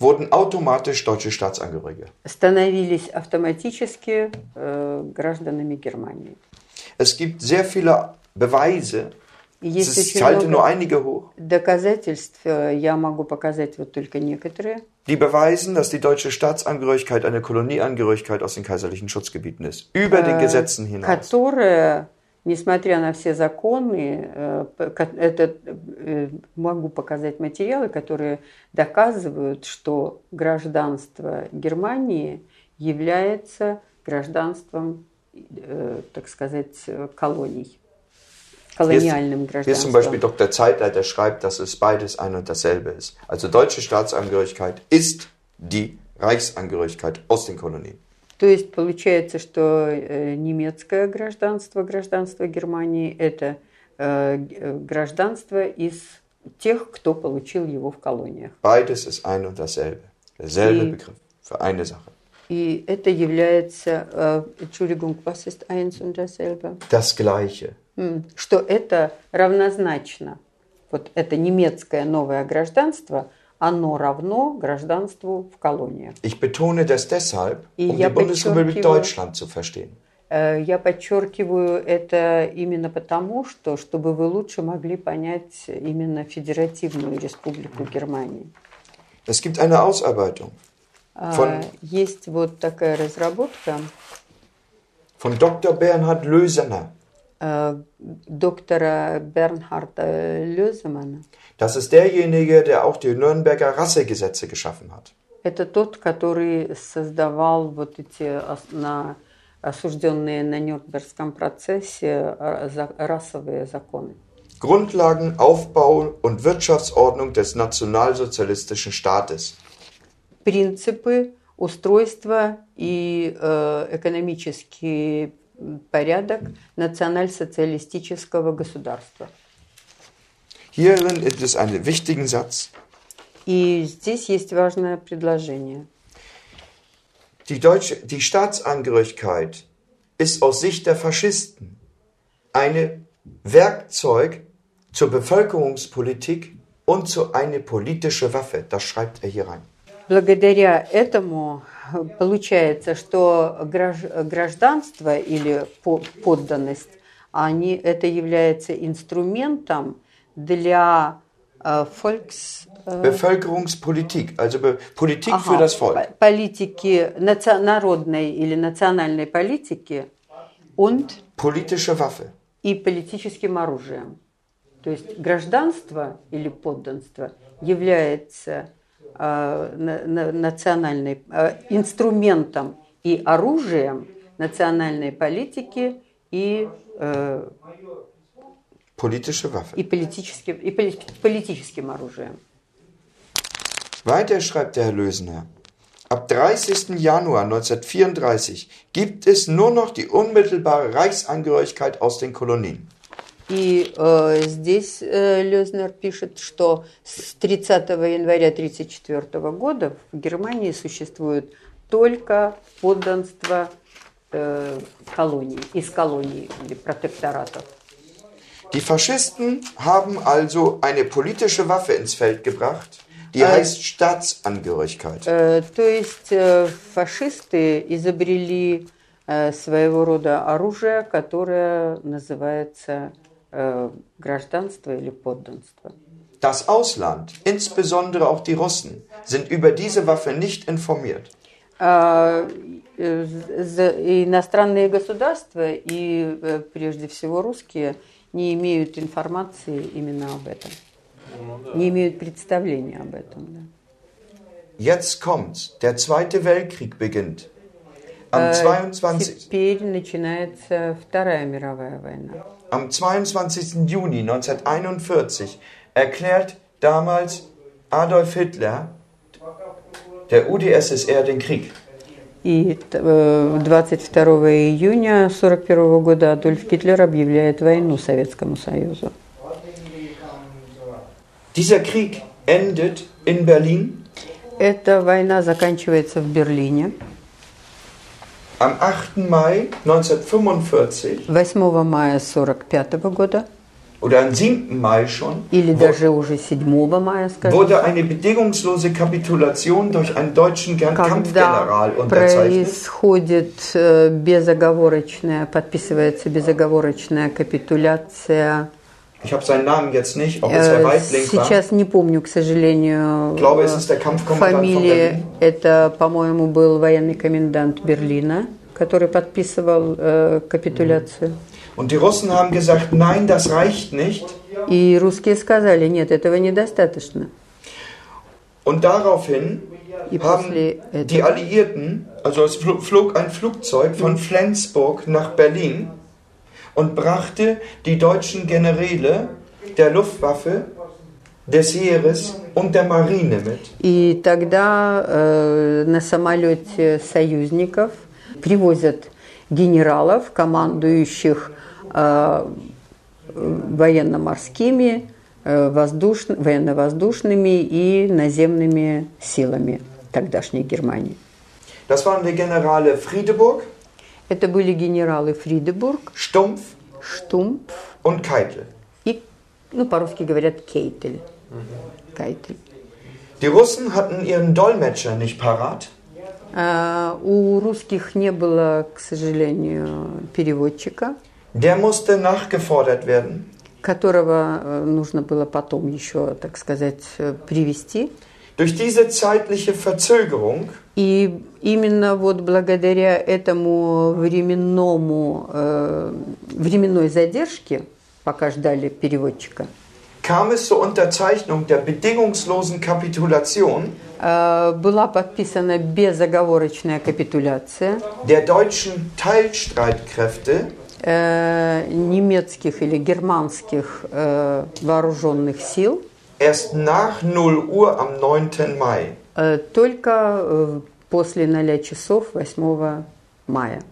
wurden automatisch deutsche Staatsangehörige. становились автоматически э, гражданами Германии. Es gibt sehr viele Beweise, И es есть ist, очень ich halte nur много einige hoch, доказательств, э, я могу показать вот только некоторые, die beweisen, dass die deutsche Staatsangehörigkeit eine Kolonieangehörigkeit aus den kaiserlichen Schutzgebieten ist. Über den Äh, Gesetzen hinaus. которые, Несмотря на все законы, э, это, э, могу показать материалы, которые доказывают, что гражданство Германии является гражданством, э, так сказать, колоний, колониальным Hier ist zum Beispiel. Dr. Zeitler, der schreibt, dass es beides ein und dasselbe ist. Also deutsche Staatsangehörigkeit ist die Reichsangehörigkeit aus den Kolonien. То есть получается, что э, немецкое гражданство, гражданство Германии, это э, э, гражданство из тех, кто получил его в колониях. Beides ist ein und dasselbe. Derselbe Begriff für eine Sache. И это является, Entschuldigung, was ist eins und dasselbe? Das Gleiche. Что это равнозначно. Вот это немецкое новое гражданство, оно равно гражданству в колониях. Ich betone das deshalb, И um я die Bundesrepublik подчеркиваю- Deutschland zu verstehen. Э, Я подчеркиваю это именно потому, что чтобы вы лучше могли понять именно Федеративную Республику Германии. Es gibt eine Ausarbeitung А, Von- Есть вот такая разработка von Dr. Bernhard Lösener. э, доктора Бернхарда Лёземана. Das ist derjenige, der auch die Nürnberger Rassegesetze geschaffen hat. Это тот, который создавал вот эти ос- на, осужденные на Нюрнбергском процессе э, за- расовые законы. Grundlagen, Aufbau und Wirtschaftsordnung des nationalsozialistischen Staates. принципы, устройство и э, экономический м, порядок националь-социалистического государства. Hierin ist es einen wichtigen Satz. И здесь есть важное предложение. Die, deutsche, die Staatsangehörigkeit ist aus Sicht der Faschisten ein Werkzeug zur Bevölkerungspolitik und zu eine politische Waffe. Das schreibt er hier rein. Благодаря этому э, получается, что гражд- гражданство или по- подданность, они, это является инструментом для э, фолькс... э, Bevölkerungspolitik, also Politik für Ага, das Volk. по- политики, наци- народной или национальной политики und Politische Waffe. и политическим оружием. То есть гражданство или подданство является национальной, э, инструментом и оружием национальной политики и, э, Politische Waffe. и, политическим, и поли- политическим оружием. Weiter schreibt der Herr Lösener. Ab 30. Januar 1934 gibt es nur noch die unmittelbare Reichsangehörigkeit aus den Kolonien. И э, здесь э, Лезнер пишет, что с 30 января 1934 года в Германии существует только подданство э, колоний, из колоний или протекторатов. Die Faschisten haben also eine politische Waffe ins Feld gebracht, die Äh. heißt Staatsangehörigkeit. Э, то есть э, фашисты изобрели э, своего рода оружие, которое называется э, гражданство или подданство. Das Ausland, insbesondere auch die Russen, sind über diese Waffe nicht informiert. А, э, иностранные государства и э, прежде всего русские не имеют информации именно об этом, не имеют представления об этом. да. Jetzt kommt's. Der Zweite Weltkrieg beginnt. Am Э, 22. Теперь начинается Вторая мировая война. Am 22. Juni 1941 erklärt damals Adolf Hitler der UdSSR den Krieg. И э, 22 июня 1941 года Адольф Гитлер объявляет войну Советскому Союзу. Dieser Krieg endet in Berlin Эта война заканчивается в Берлине Am 8. Mai 1945 8 мая 1945 года. oder am 7. Mai schon, или даже уже 7 мая, скажем, wurde eine bedingungslose Kapitulation durch einen deutschen Kampfgeneral unterzeichnet. происходит э, безоговорочная, подписывается безоговорочная капитуляция. Ich habe seinen Namen jetzt nicht, ob es Э, Herr Weidling war. Сейчас не помню, к сожалению, Ich glaube, es э, ist der Kampfkommandant von фамилии. Berlin. Это, по-моему, был военный комендант Берлина, который подписывал э, капитуляцию. Und die Russen haben gesagt, nein, das reicht nicht. И русские сказали, нет, этого недостаточно. Und daraufhin И haben после die этого Alliierten, also es fl- flog ein Flugzeug von Flensburg nach Berlin Und brachte die deutschen Generäle der Luftwaffe, des Heeres und der Marine mit. И тогда э, на самолете союзников привозят генералов, командующих э, военно-морскими, э, воздуш- военно-воздушными и наземными силами тогдашней Германии. Das waren die Generale Friedeburg, Это были генералы Фридебург, Stumpf Штумп und Keitel. и, ну, по-русски говорят, Кейтель. Кайтель. Die Russen hatten ihren Dolmetscher nicht parat. А, у русских не было, к сожалению, переводчика, Der musste nachgefordert werden. которого э, нужно было потом еще, так сказать, привести. Durch diese zeitliche Verzögerung И именно вот благодаря этому временному, э, временной задержке, пока ждали переводчика, kam es zur Unterzeichnung der bedingungslosen Kapitulation э, была подписана безоговорочная капитуляция der deutschen Teilstreitkräfte э, немецких или германских э, вооруженных сил erst nach 0 Uhr am 9. Mai. э, только э, после 0 часов 8 мая.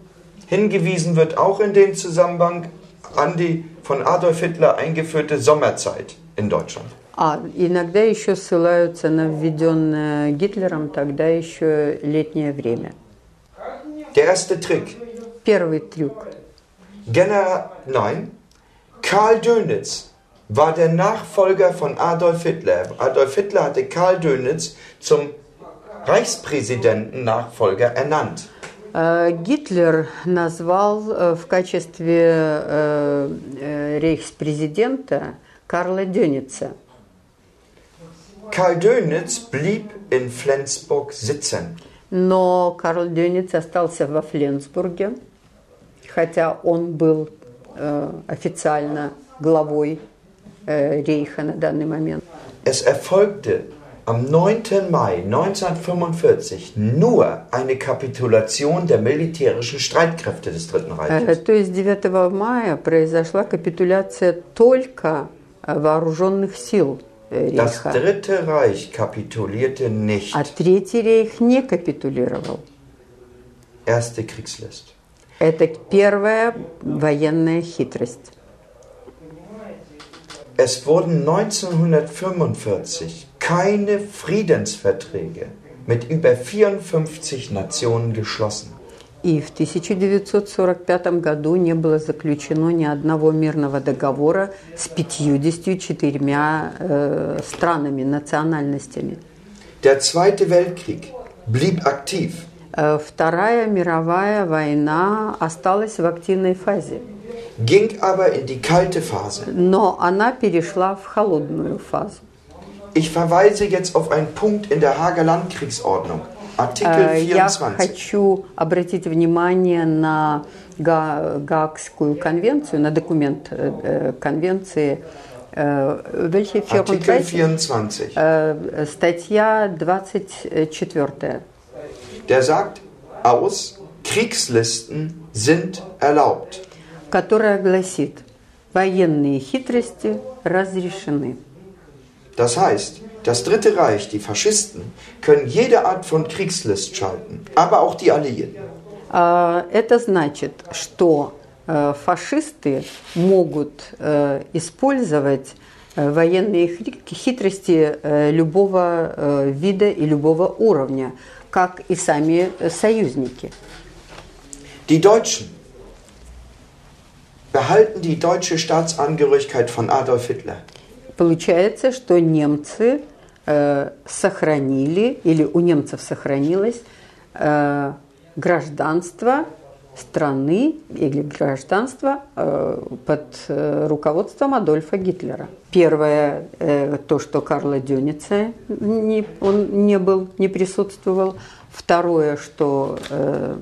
Hingewiesen wird auch in dem Zusammenhang an die von Adolf Hitler eingeführte Sommerzeit in Deutschland. А иногда еще ссылаются на введенное Гитлером тогда еще летнее время. Der erste Trick. Первый трюк. General, nein, Karl Dönitz war der Nachfolger von Adolf Hitler. Adolf Hitler hatte Karl Dönitz zum Reichspräsidenten-Nachfolger ernannt. Э, Гитлер назвал э, в качестве э, э, рейхспрезидента Карла Дёница. Karl Dönitz blieb in Flensburg sitzen. Но Карл Дёниц остался во Фленсбурге, хотя он был э, официально главой э, рейха на данный момент. Es erfolgte am 9. Mai 1945 nur eine Kapitulation der militärischen Streitkräfte des Dritten Э, Reiches. То есть 9 мая произошла капитуляция только вооруженных сил э, Das рейха. Dritte Reich kapitulierte nicht. А Третий рейх не капитулировал. Erste Kriegslist. Это первая военная хитрость. Es wurden 1945 keine Friedensverträge mit über 54 Nationen geschlossen. И в 1945 году не было заключено ни одного мирного договора с 54 э, странами, национальностями. Der Zweite Weltkrieg blieb aktiv. Э, Вторая мировая война осталась в активной фазе, ging aber in die kalte Phase. но она перешла в холодную фазу. Ich verweise jetzt auf einen Punkt in der Hager Landkriegsordnung, Artikel Э, Я 24. хочу обратить внимание на Га- Гаагскую конвенцию, на документ э, э, конвенции. э, welche Artikel 24? 24. Э, Статья 24. Der sagt aus, Kriegslisten sind erlaubt. Которая гласит, военные хитрости разрешены. Das heißt, das Dritte Reich, die Faschisten, können jede Art von Kriegslist schalten, aber auch die Alliierten. А, Это значит, что э, фашисты могут э, использовать э, военные хитрости любого вида и любого уровня, как и сами союзники. Die Deutschen behalten die deutsche Staatsangehörigkeit von Adolf Hitler. Получается, что немцы э, сохранили, или у немцев сохранилось э, гражданство страны или гражданство э, под э, руководством Адольфа Гитлера. Первое, э, то, что Карла Дёница не, он не был, не присутствовал. Второе, что э,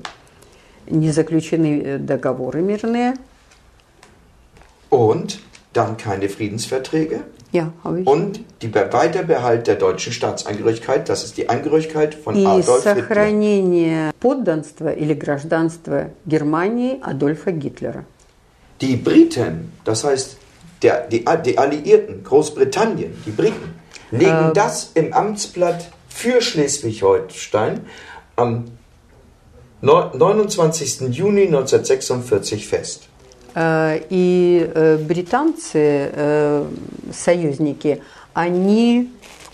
не заключены договоры мирные. Und dann keine Friedensverträge. Ja, habe ich. Und die Be Weiterbehalt der deutschen Staatsangehörigkeit, das ist die Angehörigkeit von И Adolf Hitler. сохранение подданства или гражданства Германии Адольфа Гитлера. Die Briten, das heißt der, die, die Alliierten, Großbritannien, die Briten, legen das im Amtsblatt für Schleswig-Holstein am neu- 29. Juni 1946 fest. Э, И э, британцы, э, союзники, они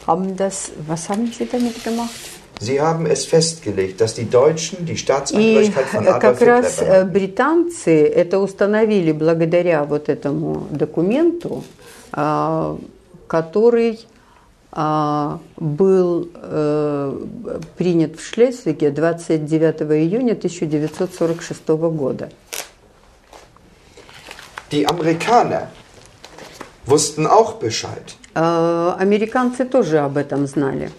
haben das, was haben sie damit gemacht? Sie haben es festgelegt, dass die Deutschen die Staatsangehörigkeit von Adolf как раз британцы это установили благодаря вот этому документу, который был принят в Шлесвиге 29 июня 1946 года. Die Amerikaner wussten auch Bescheid. Э, Американцы тоже об этом знали.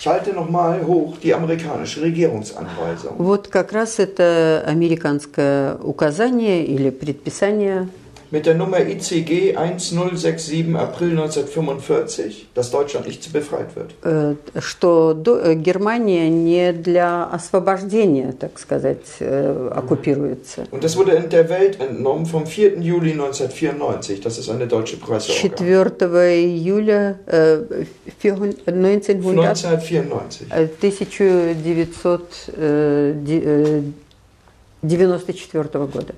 Ich halte nochmal hoch die amerikanische Regierungsanweisung. Вот как раз это американское указание или предписание Mit der Nummer ICG 1067 April 1945, dass Deutschland nicht befreit wird. Э, что до- э, Германия не для освобождения, так сказать, э, оккупируется. Und das wurde in der Welt entnommen vom 4. Juli 1994. Das ist eine deutsche Presseorgan. 4 июля э, фи- 1900 1994. э, 1994 года.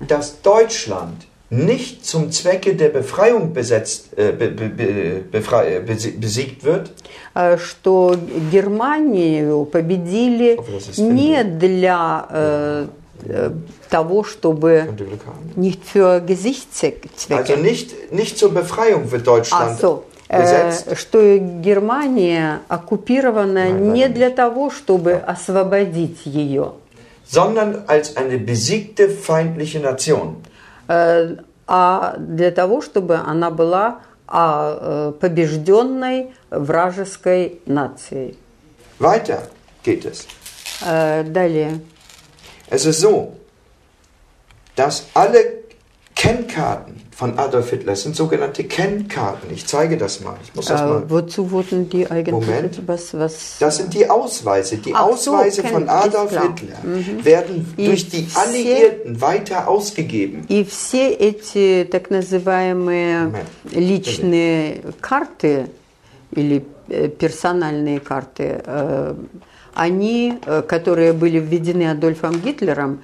Dass Deutschland nicht zum Zwecke der Befreiung besetzt, äh, be, be, be, befrei, äh, besi- besiegt wird, Э, Что Германию победили Hoffe, das ist не для э, э, того, чтобы könnte Glück haben. nicht für Gesichtszwecke, Also nicht, nicht zur Befreiung wird а Deutschland so, э, besetzt, что Германия оккупирована Nein, не leider для того, чтобы освободить ее, sondern als eine besiegte feindliche Nation. Э, а для того, чтобы она была а, э, побежденной вражеской нацией. Weiter geht es. Э, Далее. Es ist so, dass alle Kennkarten von Adolf Hitler es sind sogenannte Kennkarten. Ich zeige das mal. Ich muss das Äh, mal. wozu wurden die eigentlich? Moment. Was, was? Das sind die Ausweise. Die Ach so, Ausweise kenn- von ist Adolf klar. Hitler werden И durch die все- Alliierten weiter ausgegeben. И все эти так называемые Момент. личные карты или э, персональные карты, э, они, э, которые были введены Адольфом Гитлером,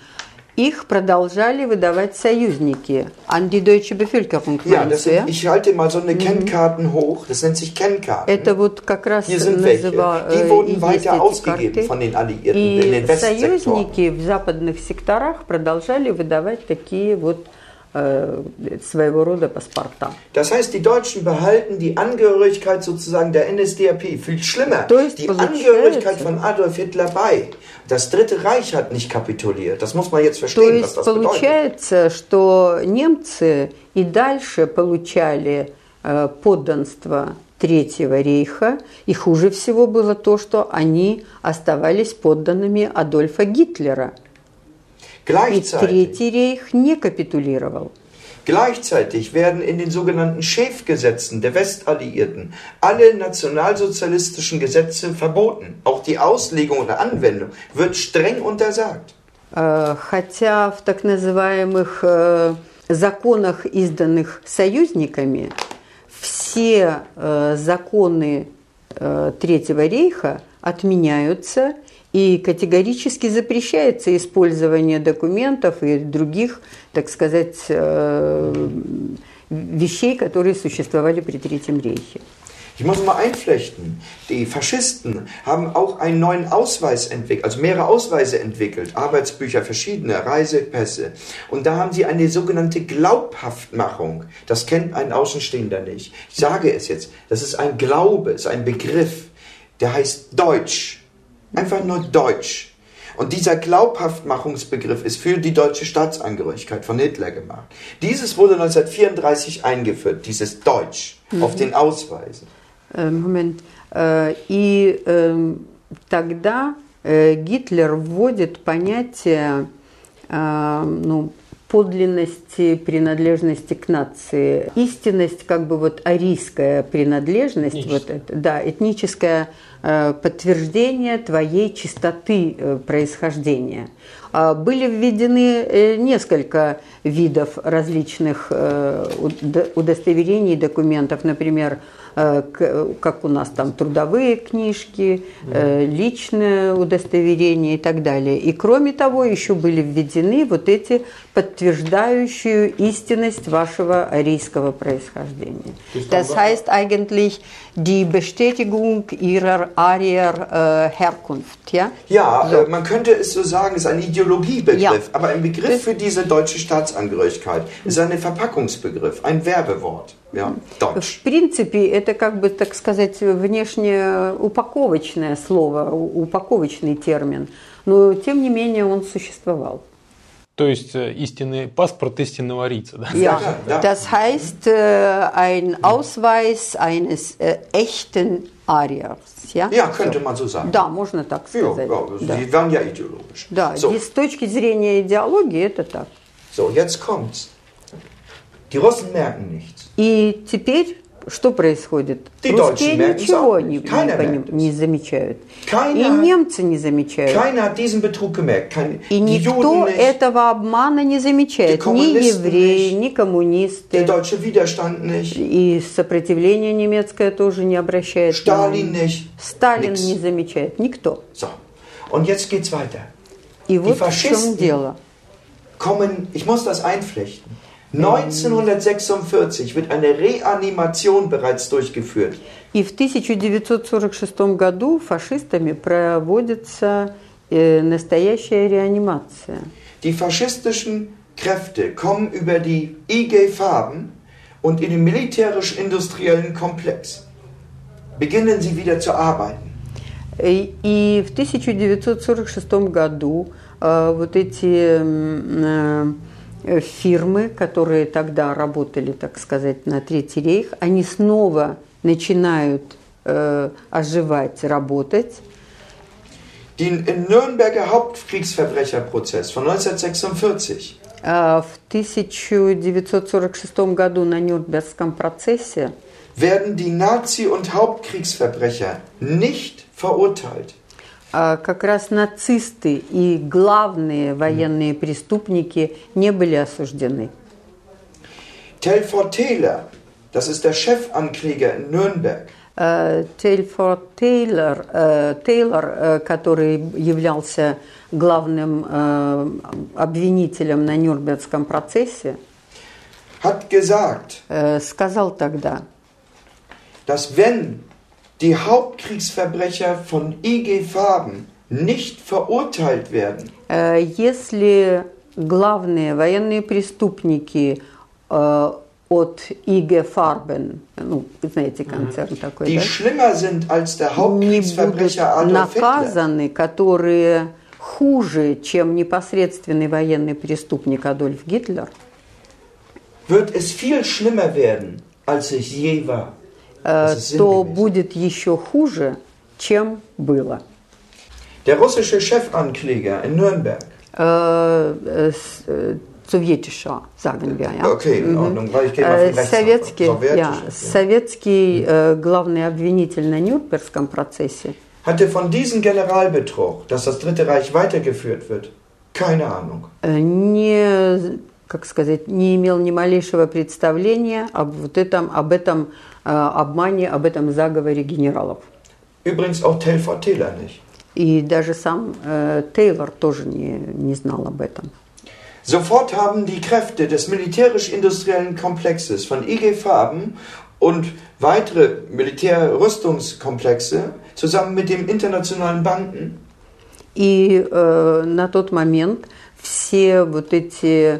их продолжали выдавать союзники. An die deutsche Bevölkerung, Ja, meinst das du, sind, ja? ich halte mal so eine Kennkarten hoch. Das nennt sich Kennkarten. Это вот как раз Hier sind welche. называ- Die э, и wurden есть weiter эти ausgegeben карты. von den Alliierten in den И Westsektoren. союзники в западных секторах продолжали выдавать такие вот э, своего рода паспорта. Das heißt, die Deutschen behalten die Angehörigkeit sozusagen der NSDAP. Viel schlimmer, То есть die получается- Angehörigkeit von Adolf Hitler bei. Das Dritte Reich hat nicht kapituliert. Das muss man jetzt То verstehen, was есть das bedeutet. получается, что немцы и дальше получали э, подданство Третьего рейха, и хуже всего было то, что они оставались подданными Адольфа Гитлера. И Третий рейх не капитулировал. gleichzeitig werden in den sogenannten Schäfgesetzen der Westalliierten alle nationalsozialistischen Gesetze verboten. Auch die Auslegung oder Anwendung wird streng untersagt. Э, Хотя в так называемых э, законах, изданных союзниками, все э, законы э, Третьего рейха отменяются и категорически запрещается использование документов и других, так сказать, э, вещей, которые существовали при Третьем рейхе. Ich muss mal einflechten. Die Faschisten haben auch einen neuen Ausweis entwickelt, also mehrere Ausweise entwickelt, Arbeitsbücher, verschiedene Reisepässe. Und da haben sie eine sogenannte Glaubhaftmachung. Das kennt ein Außenstehender nicht. Ich sage es jetzt. Das ist ein Glaube, ist ein Begriff. Der heißt Deutsch. Einfach nur Deutsch. Und dieser Glaubhaftmachungsbegriff ist für die deutsche Staatsangehörigkeit von Hitler gemacht. Dieses wurde 1934 eingeführt, dieses Deutsch, auf den Ausweisen. Э, Момент. Э, И э, тогда э, Гитлер вводит понятие э, ну, подлинности, принадлежности к нации. Истинность, как бы вот арийская принадлежность, вот это, да, этническое э, подтверждение твоей чистоты э, происхождения. А Были введены э, несколько видов различных уд- удостоверений и документов, например, как у нас там трудовые книжки, э, личное удостоверение и так далее. И кроме того, еще были введены вот эти подтверждающую истинность вашего арийского происхождения. Das heißt eigentlich die Bestätigung ihrer Arier äh, Herkunft, ja? Ja, So. äh, man könnte es so sagen, es ist ein Ideologiebegriff, Ja. aber ein Begriff für diese deutsche Staatsangehörigkeit ist ein Verpackungsbegriff, ein Werbewort. Ja. В принципе, это как бы, так сказать, внешне упаковочное слово, упаковочный термин, но тем не менее он существовал. То есть э, истинный паспорт истинного арийца, да? Ja, ja, ja. das heißt äh, ein Ausweis eines äh, echten Ariers. Ja, Ja, könnte man so sagen. Да, можно так Ja, сказать. ja, Да, die waren ja ideologisch. Да, So, с точки зрения идеологии это так. so, jetzt kommt's. Die Russen merken nichts. И теперь что происходит? Русские ничего не, не не замечают. И немцы не замечают. И никто этого обмана не замечает. Ни евреи, ни коммунисты. И сопротивление немецкое тоже не обращает внимания. Сталин не замечает. Никто. И вот в чем дело. kommen, ich muss das einflechten. 1946 wird eine Reanimation bereits durchgeführt. И в 1946 году фашистами проводится э, настоящая реанимация. Die faschistischen Kräfte kommen über die IG Farben und in den militärisch-industriellen Komplex. Beginnen sie wieder zu arbeiten. И и в 1946 году э, вот эти м, э, фирмы, которые тогда работали, так сказать, на Третий рейх, они снова начинают э, оживать, работать. Den im Nürnberger Hauptkriegsverbrecherprozess von 1946 Э, В 1946 году на Нюрнбергском процессе werden die Nazi- und Hauptkriegsverbrecher nicht verurteilt. Э, как раз нацисты и главные военные преступники не были осуждены. Telford Taylor, das ist der Chefankläger in Nürnberg, Тельфорд Тейлор, Тейлор, который являлся главным э, обвинителем на Нюрнбергском процессе, hat gesagt, э, сказал тогда, dass wenn die Hauptkriegsverbrecher von IG Farben nicht verurteilt werden, э, если главные военные преступники э, от IG Farben, ну, знаете, концерн такой, die да? schlimmer sind als der не будут Hauptkriegsverbrecher Adolf Hitler, наказаны, которые хуже, чем непосредственный военный преступник Адольф Гитлер, wird es viel schlimmer werden, als es je war. Э, то будет еще хуже, чем было. Der russische Chefankläger in Nürnberg, Э, э, э, Sowjetischer, sagen wir, ja. Okay, in. Ordnung, weil ich gehe mal Э, rechts Советский, ja, советский э, главный обвинитель на Нюрнбергском процессе hatte von diesem Generalbetrug, dass das Dritte Reich weitergeführt wird, keine Ahnung. э, не, как сказать, не имел ни малейшего представления об вот этом, об этом э, обмане, об этом заговоре генералов. Übrigens auch Telford Taylor nicht. И даже сам э, Тейлор тоже не, не знал об этом. Sofort haben die Kräfte des militärisch-industriellen Komplexes von IG Farben und weitere Militärrüstungskomplexe zusammen mit den internationalen Banken. И э, на тот момент все вот эти э,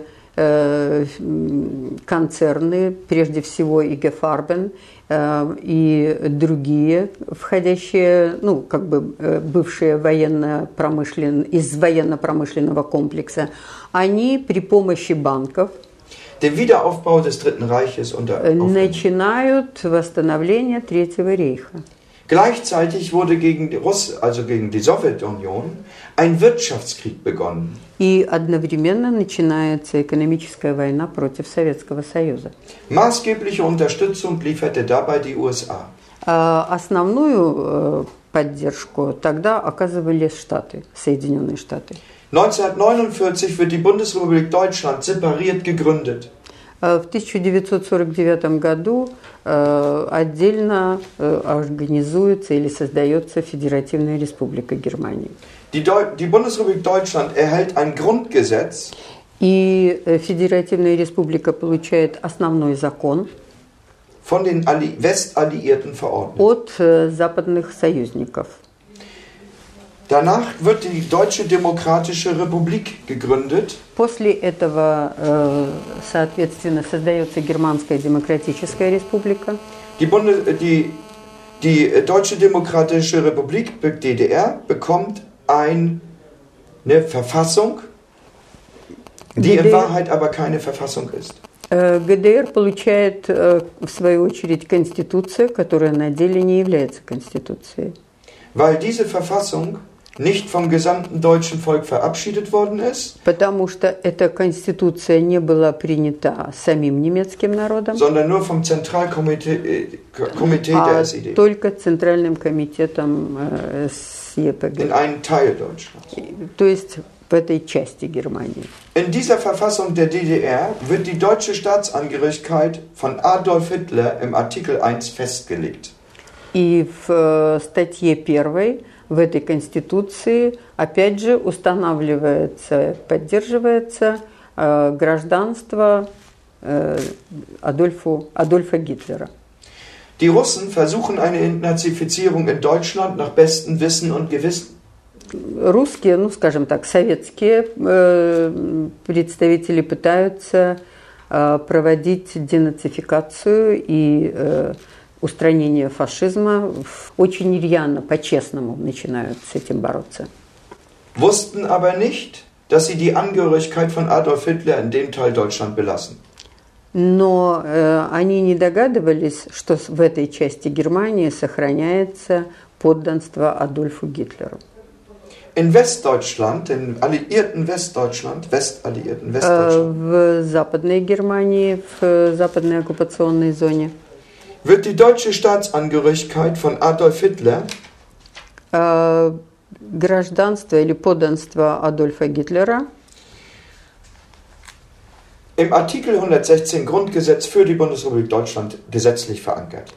концерны, прежде всего и Гефарбен, э, и другие, входящие, ну, как бы э, бывшие военно-промышлен... из военно-промышленного комплекса, они при помощи банков Den Wiederaufbau des Dritten Reiches unter э, aufnehmen. начинают восстановление Третьего рейха. Gleichzeitig wurde gegen die Russ also gegen die Sowjetunion, ein Wirtschaftskrieg begonnen. И одновременно начинается экономическая война против Советского Союза. Maßgebliche Unterstützung lieferte dabei die USA. А Основную э, поддержку тогда оказывали Штаты, Соединенные Штаты. 1949 wird die Bundesrepublik Deutschland separiert gegründet. Э, В 1949 году э, отдельно э, организуется или создается Федеративная Республика Германии. Die, Deu die Bundesrepublik Deutschland erhält ein Grundgesetz, И э, Федеративная Республика получает основной закон von den Alli Westalliierten verordnet. от э, западных союзников. Danach wird die Deutsche Demokratische Republik gegründet. После этого, э, соответственно, создается Германская Демократическая Республика. Die, Bunde die, die äh, Deutsche Demokratische Republik, DDR, bekommt ein, eine Verfassung, die in DDR Wahrheit aber keine Verfassung ist. Э, ГДР получает, э, в свою очередь, Конституцию, которая на деле не является Конституцией. Weil diese Verfassung nicht vom gesamten deutschen Volk verabschiedet worden ist, Потому что эта Конституция не была принята самим немецким народом, sondern nur vom Zentralkomitee äh, Komitee der а SED только Центральным комитетом э, in СЕПГ, einem Teil Deutschlands. то есть в этой части Германии. In dieser Verfassung der DDR wird die deutsche Staatsangehörigkeit von Adolf Hitler im Artikel 1 festgelegt. И в э, статье первой в этой Конституции опять же устанавливается, поддерживается э, гражданство э, Адольфу, Адольфа Гитлера. Die Russen versuchen eine Entnazifizierung in Deutschland nach bestem Wissen und Gewissen. Русские, ну скажем так, советские э, представители пытаются э, проводить денацификацию и э, устранение фашизма в- очень рьяно, по-честному начинают с этим бороться. wussten aber nicht, dass sie die Angehörigkeit von Adolf Hitler in dem Teil Deutschland belassen. Но э, они не догадывались, что в этой части Германии сохраняется подданство Адольфу Гитлеру. In Westdeutschland, im alliierten Westdeutschland, Westalliierten Э, Westdeutschland, в Западной Германии, в западной оккупационной зоне, wird die deutsche Staatsangehörigkeit von Adolf Hitler? Э, гражданство или подданство Адольфа Гитлера im Artikel 116 Grundgesetz für die Bundesrepublik Deutschland gesetzlich verankert.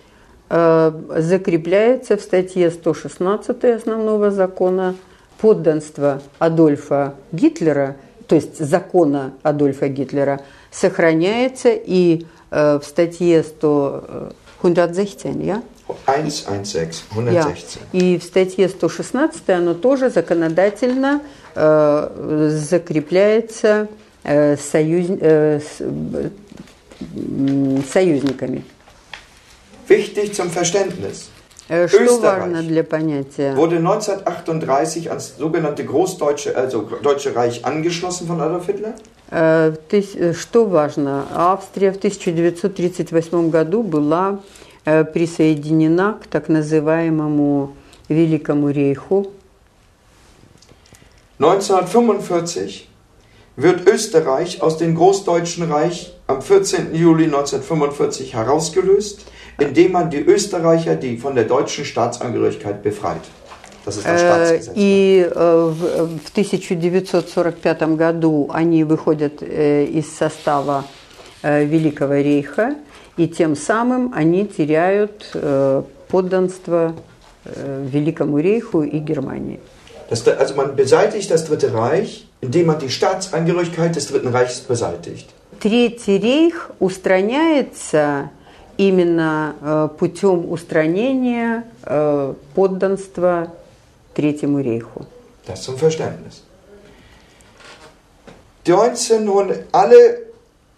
э, закрепляется в статье 116 основного закона подданство Адольфа Гитлера, то есть закона Адольфа Гитлера, сохраняется и э, в статье 100, э, 116, я? 116, Я. 116. И в статье 116 оно тоже законодательно э, закрепляется э, союз- э, с- союзниками. Wichtig zum Verständnis. Э, Что Österreich. важно для понятия? Wurde 1938 ans sogenannte Großdeutsche, also Deutsche Reich angeschlossen von Adolf Hitler? Э, э, Что важно? Австрия в 1938 году была э, присоединена к так называемому Великому рейху. 1945 wird Österreich aus dem Großdeutschen Reich am 14. Juli 1945 herausgelöst, indem man die Österreicher, die von der deutschen Staatsangehörigkeit befreit. Das ist das Э, Staatsgesetz. И э, в в 1945 году они выходят э, из состава э, Великого рейха, и тем самым они теряют э, подданство э, Великому рейху и Германии. Das, also man beseitigt das Dritte Reich, indem man die Staatsangehörigkeit des Dritten Reiches beseitigt. Третий рейх устраняется именно э, путем устранения э, подданства Третьему рейху. Das zum Verständnis. 1900, alle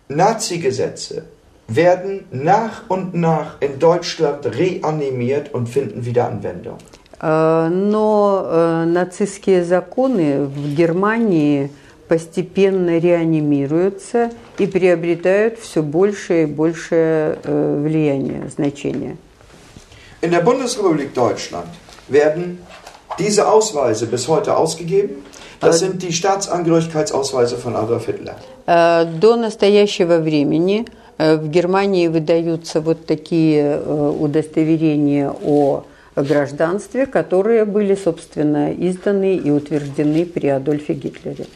Nazi-Gesetze werden nach und nach in Deutschland reanimiert und finden wieder Anwendung. Э, Но э, нацистские законы в Германии постепенно реанимируются и приобретают все большее и большее э, влияние, значение. In der Bundesrepublik Deutschland werden diese Ausweise bis heute ausgegeben. Das sind die Staatsangehörigkeitsausweise von Adolf Hitler. До настоящего времени в Германии выдаются вот такие удостоверения о гражданстве, которые были, собственно, изданы и утверждены при Адольфе Гитлере.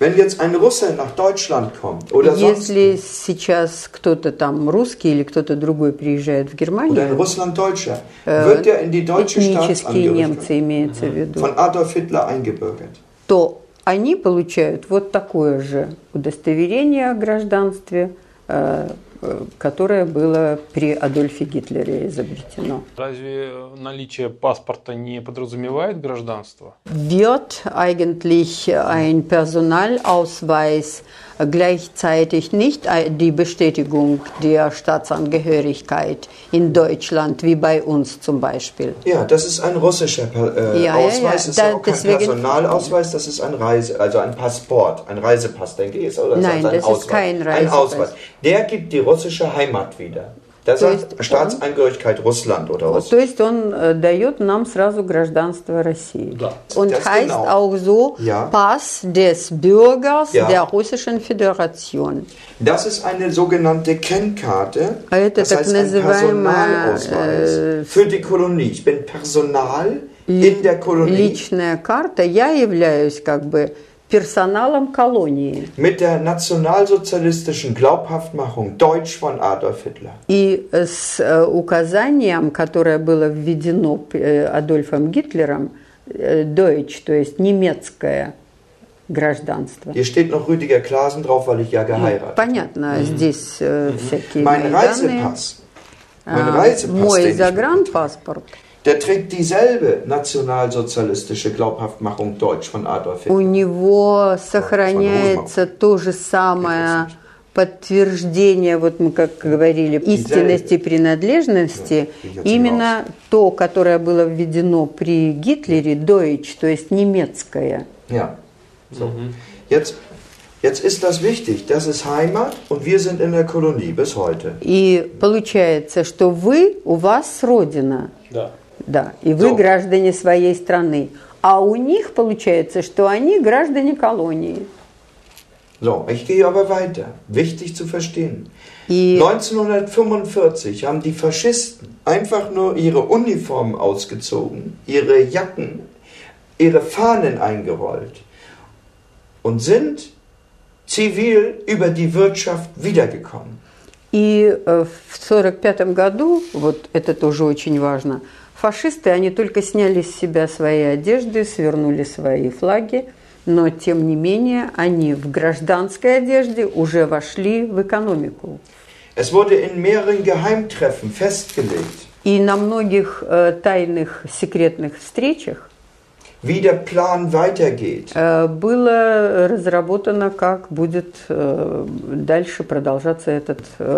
Wenn jetzt ein Russe nach Deutschland kommt oder sonst Если сейчас кто-то там русский или кто-то другой приезжает в oder ein Германию, Russlanddeutscher, äh, wird er in die deutsche этнические немцы имеется в виду, von Adolf Hitler eingebürgert. то они получают вот такое же удостоверение о гражданстве, э, э, которое было при Адольфе Гитлере изобретено. Разве наличие паспорта не подразумевает гражданство? Wird eigentlich ein Personalausweis gleichzeitig nicht die Bestätigung der Staatsangehörigkeit in Deutschland, wie bei uns zum Beispiel? Ja, das ist ein russischer äh, Ja, ja, ja. Ausweis. Das ist Da- auch kein Personalausweis, das ist ein Reise, also ein Passport, ein Reisepass, denke ich. Oder ist Nein, ein das ist Ausweis? kein Ein Reisepass. Ausweis. Der gibt die russische Heimat wieder. Der So sagt ist- Staatsangehörigkeit Russland oder Вот, Russland. то есть он э, дает нам сразу гражданство России. Да. Und Das heißt genau. auch so Ja. Pass des Bürgers Ja. der Russischen Föderation. Das ist eine sogenannte Kennkarte. А это das так heißt ein называемая, Personalausweis äh, für die Kolonie. Ich bin Personal in der Kolonie Личная карта. Я являюсь как бы персоналом колонии. mit der nationalsozialistischen Glaubhaftmachung Deutsch von Adolf Hitler. И с э, указанием, которое было введено э, Адольфом Гитлером, э, Deutsch, то есть немецкое гражданство. Hier steht noch Rüdiger Klaasen drauf, weil ich ja geheiratet. Понятно, здесь э, всякие Mein мои данные. Reisepass, mein А, Reisepass, Мой загранпаспорт, der trägt dieselbe nationalsozialistische Glaubhaftmachung Deutsch von Adolf у Hitler. него сохраняется то же самое подтверждение, вот мы как говорили, истинности принадлежности, Да, именно то, которое было введено при Гитлере, Deutsch, то есть немецкое. Ja. So. Jetzt, jetzt ist das wichtig. Das ist Heimat und wir sind in der Kolonie bis heute. И получается, что вы, у вас родина, Да. да, и вы So. граждане своей страны, а у них получается, что они граждане колонии. So, ich gehe aber weiter. Wichtig zu verstehen. И 1945 haben die Faschisten einfach nur ihre Uniformen ausgezogen, ihre Jacken, ihre Fahnen eingerollt und sind zivil über die Wirtschaft wiedergekommen. И э, в 1945 году, вот это тоже очень важно, фашисты, они только сняли с себя свои одежды, свернули свои флаги, но тем не менее они в гражданской одежде уже вошли в экономику. Es wurde in mehreren Geheimtreffen festgelegt, И на многих э, тайных секретных встречах wie der Plan weitergeht. э, было разработано, как будет э, дальше продолжаться это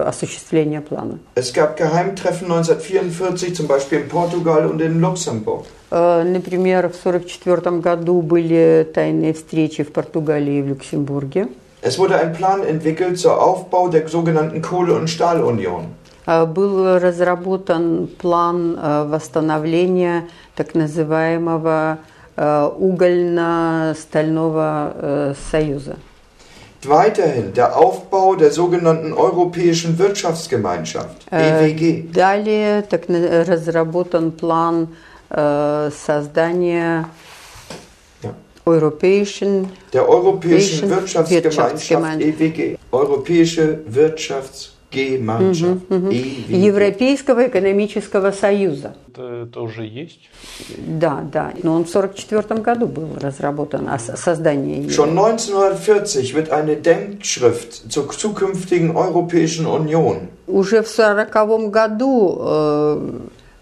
осуществление плана. Es gab Geheimtreffen 1944 zum Beispiel in Portugal und in Luxemburg. Э, Например, в 1944 году были тайные встречи в Португалии и в Люксембурге. Es wurde ein Plan entwickelt zur Aufbau der sogenannten Kohle- und Stahlunion. Э, Был разработан план э, восстановления так называемого э, угольно-стального э, союза. Weiterhin der Aufbau der sogenannten Europäischen Wirtschaftsgemeinschaft, E Э, EWG. Далее так на- разработан план э, создания Ja. Europäischen Der Europäischen Wirtschafts- Wirtschaftsgemeinschaft, Wirtschaftsgemein- EWG. Europäische Wirtschaftsgemeinschaft. Европейского экономического союза. Это, это уже есть. Да, да. Но он в 1944 году был разработан, а со- создание его. Schon 1940 wird eine Denkschrift zur zukünftigen Europäischen Union Уже в 1940 году,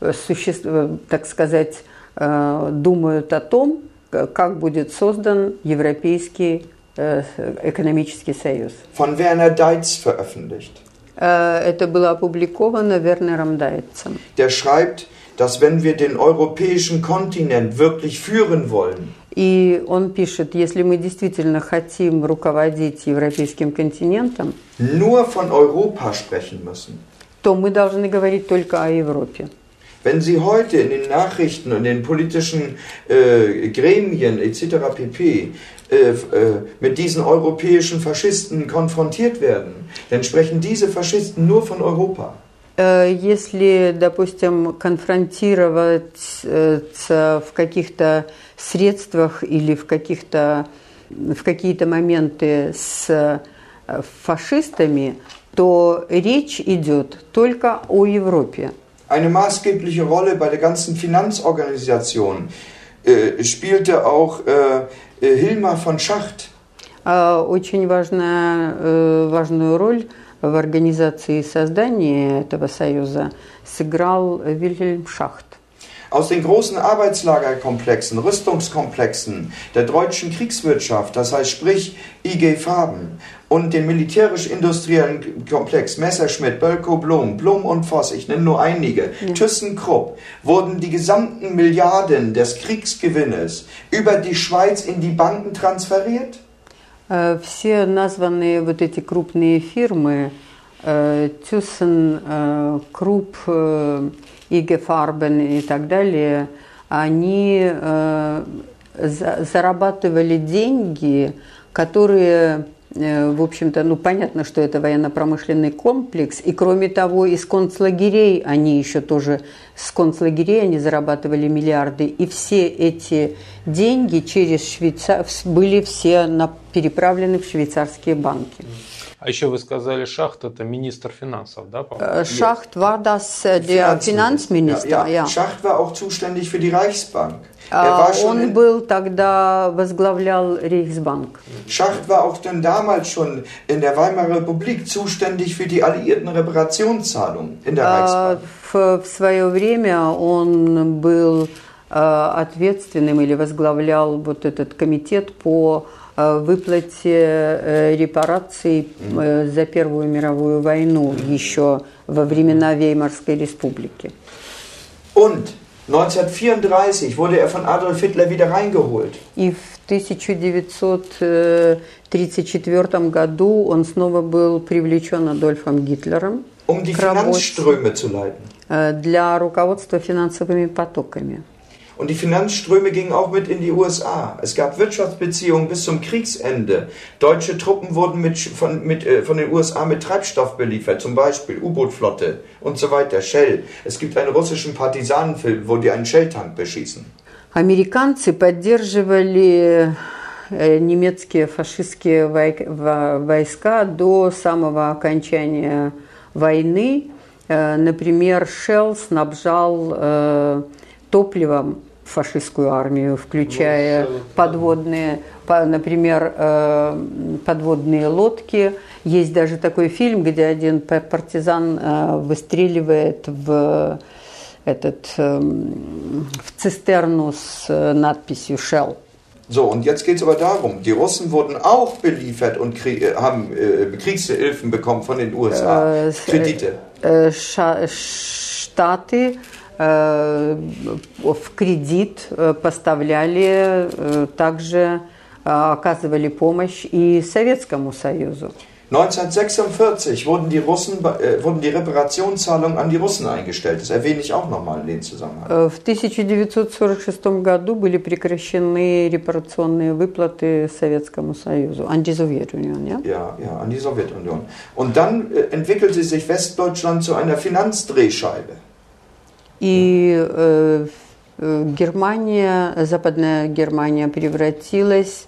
э, суще- э, так сказать, э, думают о том, как будет создан Европейский э, экономический союз. von Werner Deitz veröffentlicht. Э, Это было опубликовано Вернером Дайцем. Der schreibt, dass wenn wir den europäischen Kontinent wirklich führen wollen, И он пишет, если мы действительно хотим руководить европейским континентом, nur von Europa sprechen müssen. то мы должны говорить только о Европе. Wenn Sie heute in den Nachrichten und den politischen äh, Gremien etc. pp. Äh, äh, mit diesen europäischen Faschisten konfrontiert werden, dann sprechen diese Faschisten nur von Europa. Э, Если, допустим, конфронтировать э, ц- в каких-то средствах или в каких-то в какие-то моменты с э, фашистами, то речь идет только о Европе. Eine maßgebliche Rolle bei der ganzen Finanzorganisation äh, spielte auch äh, äh, Hilmar von Schacht. А Очень важная, э, важную роль в организации и создании этого союза сыграл Вильгельм Шахт. Aus den großen Arbeitslagerkomplexen, Rüstungskomplexen der deutschen Kriegswirtschaft, das heißt sprich IG Farben und dem militärisch-industriellen Komplex Messerschmitt, Bölkow, Blum, Blum und Voss, ich nenne nur einige, ThyssenKrupp, wurden die gesamten Milliarden des Kriegsgewinnes über die Schweiz in die Banken transferiert? Э, Все названные вот эти крупные фирмы, э, Тюссен, Иге Фарбен и так далее, они э, за- зарабатывали деньги, которые, э, в общем-то, ну понятно, что это военно-промышленный комплекс, и кроме того, из концлагерей они еще тоже, с концлагерей они зарабатывали миллиарды, и все эти деньги через Швейцар... были все на- переправлены в швейцарские банки. А еще вы сказали, Шахт это министр финансов, да? по-моему? Э, Шахт war das äh, der Finanzminister, Ja, ja. ja. Schacht war auch zuständig für die Reichsbank. Er А, war schon Он in- был тогда, возглавлял Рейхсбанк. Schacht war auch dann damals schon in der Weimarer Republik zuständig für die alliierten Reparationszahlungen in der А, Reichsbank. В, в свое время он был э, ответственным или возглавлял вот этот комитет по э, выплате э, репараций э, за Первую мировую войну еще во времена Веймарской республики. Und 1934 wurde er von Adolf Hitler wieder reingeholt. И в 1934 году он снова был привлечен Адольфом Гитлером um die к работе, Finanzströme zu leiten. э, для руководства финансовыми потоками. Und die Finanzströme gingen auch mit in die USA. Es gab Wirtschaftsbeziehungen bis zum Kriegsende. Deutsche Truppen wurden mit, von, mit, äh, von den USA mit Treibstoff beliefert, zum Beispiel U-Boot-Flotte und so weiter, Shell. Es gibt einen russischen Partisanenfilm, wo die einen Shell-Tank beschießen. Американцы поддерживали э, немецкие фашистские вой- во- войска до самого окончания войны. Э, Например, Шелл снабжал э, топливом фашистскую армию, включая Ну, подводные, по- например, э, подводные лодки. Есть даже такой фильм, где один партизан э, выстреливает в этот эм, в цистерну с э, надписью Shell. So, und jetzt geht es aber darum, die Russen wurden auch beliefert und äh, haben äh, Kriegshilfen bekommen von den USA, Äh, Kredite. Штаты э, в кредит э, поставляли, э, также э, оказывали помощь и Советскому Союзу. 1946 wurden die, Russen, äh, wurden die Reparationszahlungen an die Russen eingestellt. Das erwähne ich auch nochmal in dem Zusammenhang. Э, В 1946 году были прекращены репарационные выплаты Советскому Союзу, антисоветунию, ja? Ja, ja, an die Sowjetunion. Und dann äh, entwickelte sich Westdeutschland zu einer Finanzdrehscheibe. И э, э, Германия, Западная Германия превратилась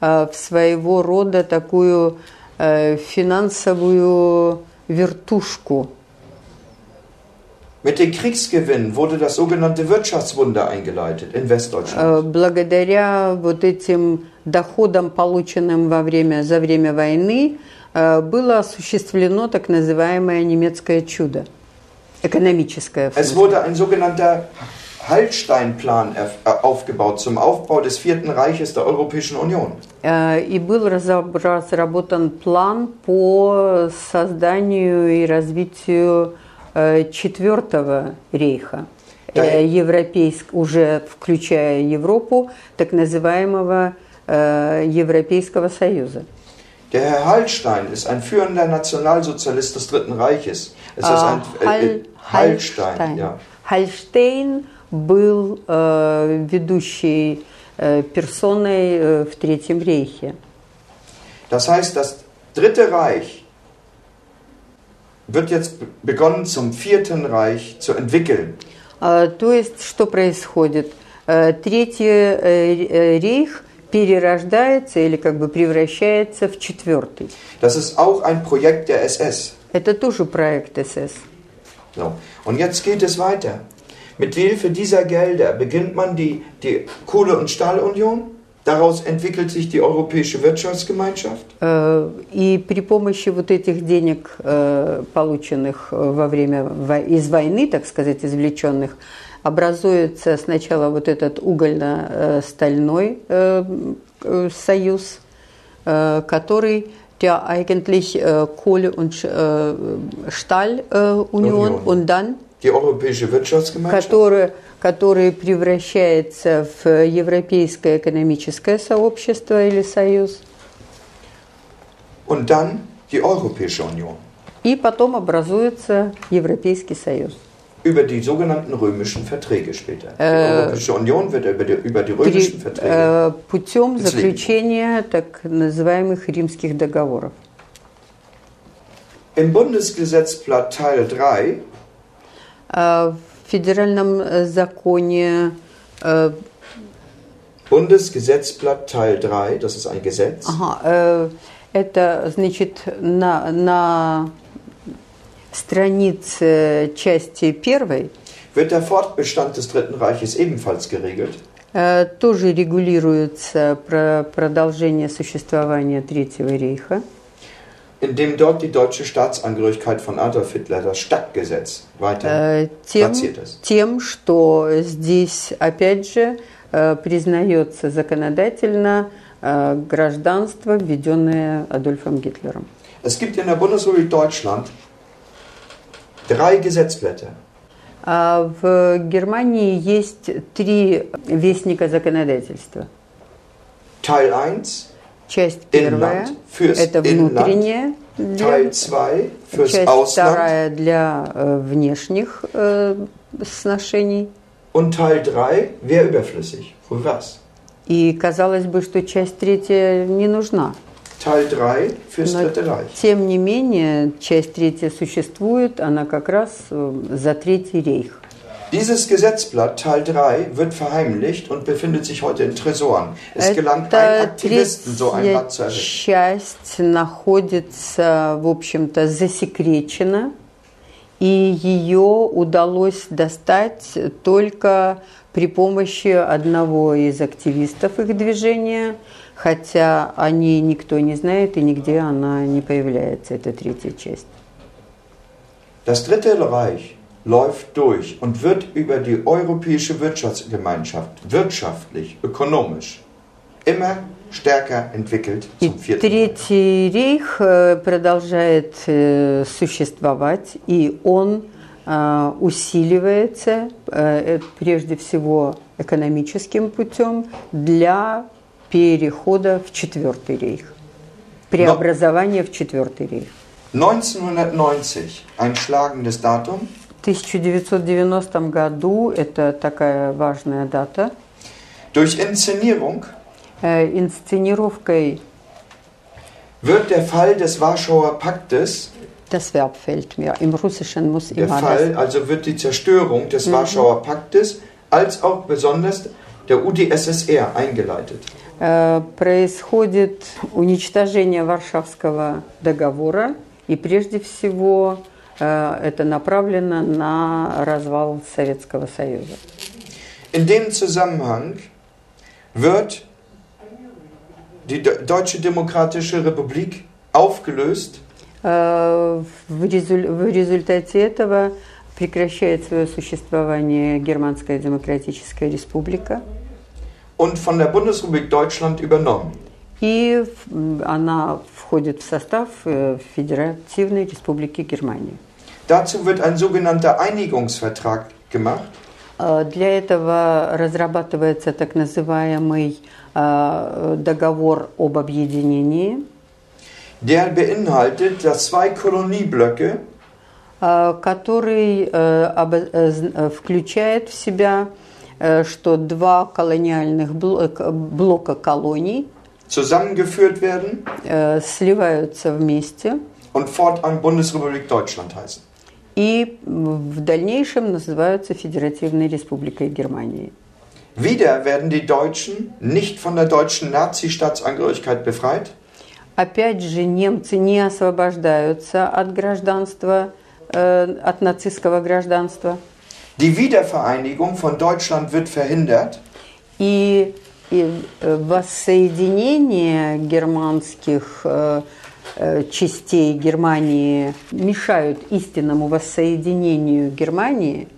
э, в своего рода такую э, финансовую вертушку. Mit dem Kriegsgewinn wurde das sogenannte Wirtschaftswunder eingeleitet in Westdeutschland. Э, Благодаря вот этим доходам, полученным во время, за время войны, э, было осуществлено так называемое немецкое чудо. Экономическое. в Es смысле. wurde ein sogenannter Hallsteinplan erf- äh, aufgebaut zum Aufbau des Vierten Reiches der Europäischen Union. Э, И был разоб- разработан план по созданию и развитию э, Четвертого рейха, Да. э, европейск, уже включая Европу, так называемого э, Европейского Союза. Der Herr Hallstein ist ein führender Nationalsozialist des Dritten Reiches. Es ist ein А, äh, äh, Hallstein, ja. Хальштейн был э, ведущей э, персоной э, в Третьем рейхе. Das heißt, das Dritte Reich wird jetzt be- begonnen zum Vierten Reich zu entwickeln. А, То есть, что происходит? Э, Третий э, рейх перерождается или как бы превращается в четвертый. Das ist auch ein Projekt der SS. Это тоже проект СС. So. Und jetzt geht es weiter. Mit Hilfe dieser Gelder beginnt man die, die Kohle- und Stahlunion. Daraus entwickelt sich die Europäische Wirtschaftsgemeinschaft. Э, И при помощи вот этих денег, э, полученных э, во время из войны, так сказать, извлеченных, образуется сначала вот этот угольно-стальной союз, который der eigentlich äh, Kohle und äh, Stahl äh, Union und dann Die Europäische Wirtschaftsgemeinschaft. который, который превращается в Европейское экономическое сообщество или союз, Und dann die Europäische Union. и потом образуется Европейский союз. Über die sogenannten römischen Verträge später. Die Äh, Europäische Union wird über die, über die При- römischen Verträge. э, путем Ислам. заключения так называемых римских договоров. Im Bundesgesetzblatt Teil 3 Э, В федеральном э, законе э, Bundesgesetzblatt Teil 3, das ist ein Gesetz, Ага, э, это значит на, на странице части первой wird der Fortbestand des Dritten Reiches ebenfalls geregelt. э, тоже регулируется про продолжение существования Третьего рейха, indem dort die deutsche Staatsangehörigkeit von Adolf Hitler, das Stadtgesetz, weiter э, тем, platziert ist. тем, что здесь опять же э, признается законодательно э, гражданство, введенное Адольфом Гитлером. Es gibt in der Bundesrepublik Deutschland drei Gesetzblätter. А в Германии есть три вестника законодательства. Teil 1, Часть первая Inland, это внутренняя, для, Teil 2 fürs часть Ausland вторая для э, внешних э, сношений. und Teil 3 wäre überflüssig. Für was? И казалось бы, что часть третья не нужна. Teil 3 fürs Но Dritte Reich. тем не менее, часть третья существует, она как раз э, за Третий рейх. Dieses Gesetzblatt, Teil 3, wird verheimlicht und befindet sich heute in Tresoren. Es gelang ein Aktivisten, so ein Blatt zu errichten. часть находится, в общем-то, засекречена, и ее удалось достать только при помощи одного из активистов их движения, хотя о ней никто не знает, и нигде она не появляется, эта третья часть. Das Dritte Reich läuft durch und wird über die Europäische Wirtschaftsgemeinschaft wirtschaftlich, ökonomisch immer stärker entwickelt И. Третий рейх э, продолжает э, существовать, и он э, усиливается прежде всего экономическим путем для перехода в Четвертый рейх, преобразования в Четвертый рейх. 1990, ein schlagendes Datum, В 1990 году, это такая важная дата, durch Inszenierung э, инсценировкой wird der Fall des Warschauer Paktes, das Verb fällt mir, im Russischen muss der immer das Fall, also wird die Zerstörung des Warschauer Paktes als auch besonders der UdSSR eingeleitet. Э, происходит уничтожение Варшавского договора И прежде всего э, это направлено на развал Советского Союза. In dem Zusammenhang wird die De- Deutsche Demokratische Republik aufgelöst Э, в результате этого прекращает свое существование Германская Демократическая Республика, und von der Bundesrepublik Deutschland übernommen. и в- м, она входит в состав э, Федеративной Республики Германии. Dazu wird ein sogenannter Einigungsvertrag gemacht, Э, Для этого разрабатывается так называемый э, договор об объединении, der beinhaltet, dass zwei Kolonieblöcke э, который э, обо- э, з- э, включает в себя, э, что два колониальных бло- э, блока колоний zusammengeführt werden э, сливаются вместе und fortan Bundesrepublik Deutschland heißen. и в дальнейшем называются Федеративной Республикой Германии. Wieder werden die Deutschen nicht von der deutschen Nazi-Staatsangehörigkeit befreit, Опять же, немцы не освобождаются от гражданства, э, от нацистского гражданства. Die Wiedervereinigung von Deutschland wird verhindert. И, и, э, воссоединение германских э, э, частей Германии мешают истинному воссоединению Германии,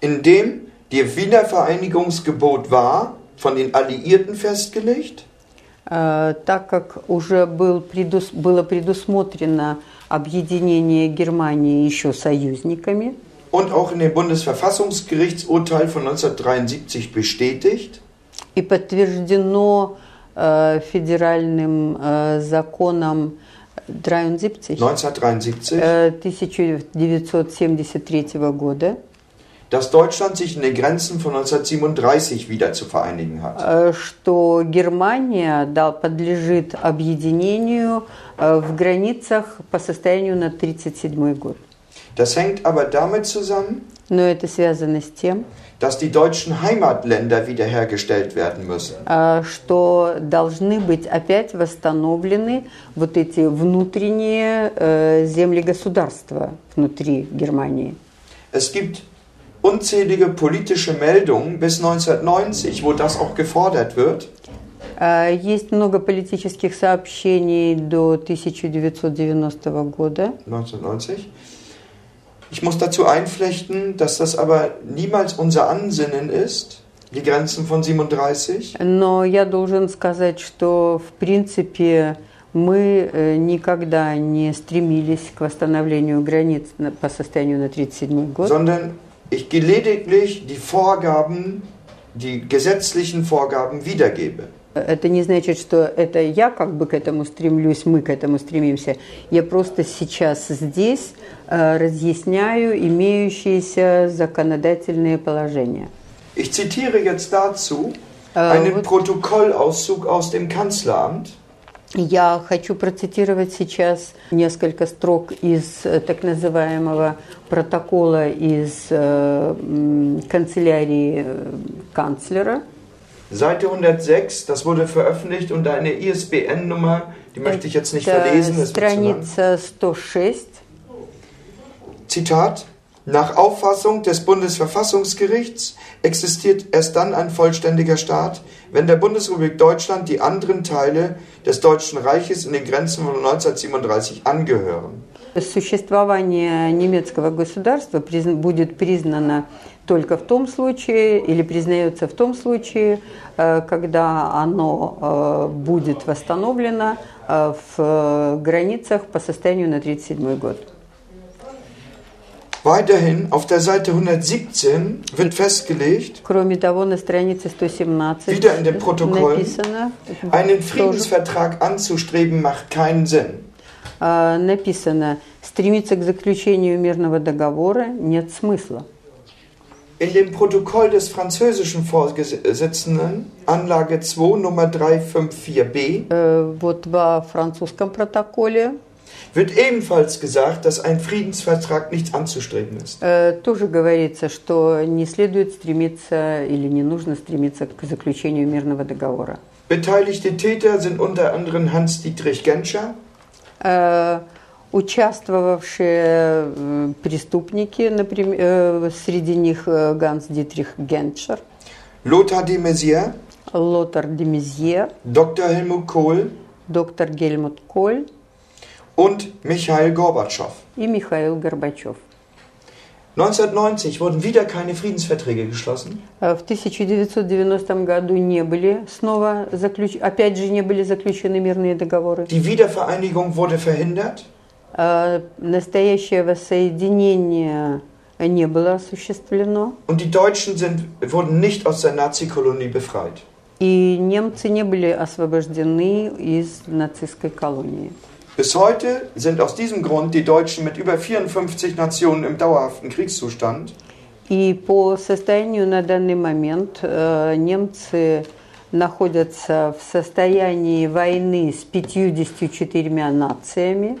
indem die Wiedervereinigungsgebot war von den Alliierten festgelegt. Так как уже был предус- было предусмотрено объединение Германии еще союзниками, und auch in dem Bundesverfassungsgerichtsurteil von 1973 bestätigt, и подтверждено э, федеральным э, законом 73 1973, э, 1973 года, dass Deutschland sich in den Grenzen von 1937 wieder zu vereinigen hat. э, что Германия да, подлежит объединению э, в границах по состоянию на 1937 год. Das hängt aber damit zusammen, Но это связано с тем, dass die deutschen Heimatländer wiederhergestellt werden müssen. э, что должны быть опять восстановлены вот эти внутренние э, земли государства внутри Германии. Es gibt unzählige politische Meldungen bis 1990, wo das auch gefordert wird. Э, Есть много политических сообщений до 1990 года. 1990. Ich muss dazu einflechten, dass das aber niemals unser Ansinnen ist, die Grenzen von 37. Но я должен сказать, что в принципе мы э, никогда не стремились к восстановлению границ на- по состоянию на 1937 год. sondern ich lediglich die Vorgaben, die gesetzlichen Vorgaben wiedergebe. Это не значит, что это я как бы к этому стремлюсь, мы к этому стремимся. Я просто сейчас здесь э, разъясняю имеющиеся законодательные положения. Ich zitiere jetzt dazu Äh, einen Protokollauszug aus dem Kanzleramt. Я хочу процитировать сейчас несколько строк из э, так называемого протокола из э, м, канцелярии э, канцлера. Seite 106, das wurde veröffentlicht unter einer ISBN-Nummer, die möchte ich jetzt nicht verlesen, страница 106. Zitat. Nach Auffassung des Bundesverfassungsgerichts existiert erst dann ein vollständiger Staat, wenn der Bundesrepublik Deutschland die anderen Teile des Deutschen Reiches in den Grenzen von 1937 angehören. Существование немецкого государства призн- будет признано только в том случае или признается в том случае, э, когда оно э, будет восстановлено э, в э, границах по состоянию на 1937 год. Weiterhin auf der Seite 117 wird festgelegt, Кроме того, на странице 117 Wieder in dem Protokoll. написано, einen тоже, Friedensvertrag anzustreben macht keinen Sinn. э, написано, стремиться к заключению мирного договора нет смысла. In dem Protokoll des französischen Vorsitzenden, Anlage 2, Nummer 354b, Э, Вот во французском протоколе wird ebenfalls gesagt, dass ein Friedensvertrag nicht anzustreben ist. Э, Тоже говорится, что не следует стремиться или не нужно стремиться к заключению мирного договора. Beteiligte Täter sind unter anderem Hans-Dietrich Genscher, Э, участвовавшие э, преступники, например, среди них Ганс Дитрих Геншер, Lothar de Maizière, Лотар де Мезье, Dr. Helmut Kohl доктор Гельмут Коль und Michail Gorbatschow. и Михаил Горбачев. 1990 wurden wieder keine Friedensverträge geschlossen. Э, В 1990 году не были снова заключ... опять же не были заключены мирные договоры. Die Wiedervereinigung wurde verhindert. Э, Настоящее воссоединение не было осуществлено, Und die Deutschen sind, wurden nicht aus der Nazikolonie befreit. и немцы не были освобождены из нацистской колонии. Bis heute sind aus diesem Grund die Deutschen mit über 54 Nationen im dauerhaften Kriegszustand. И по состоянию на данный момент э, немцы находятся в состоянии войны с 54 нациями.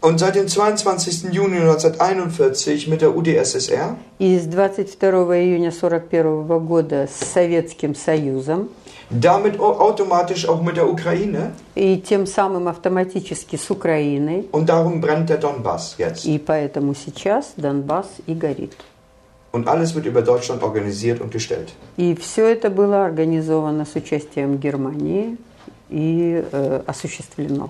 Und seit dem 22. Juni 1941 mit der UdSSR И с 22 июня 1941 года с Советским Союзом, Damit au- automatisch auch mit der Ukraine. и тем самым автоматически с Украиной. Und darum brennt der Donbass jetzt. И поэтому сейчас Донбасс и горит. Und alles wird über Deutschland organisiert und gestellt. И все это было организовано с участием Германии и э, осуществлено.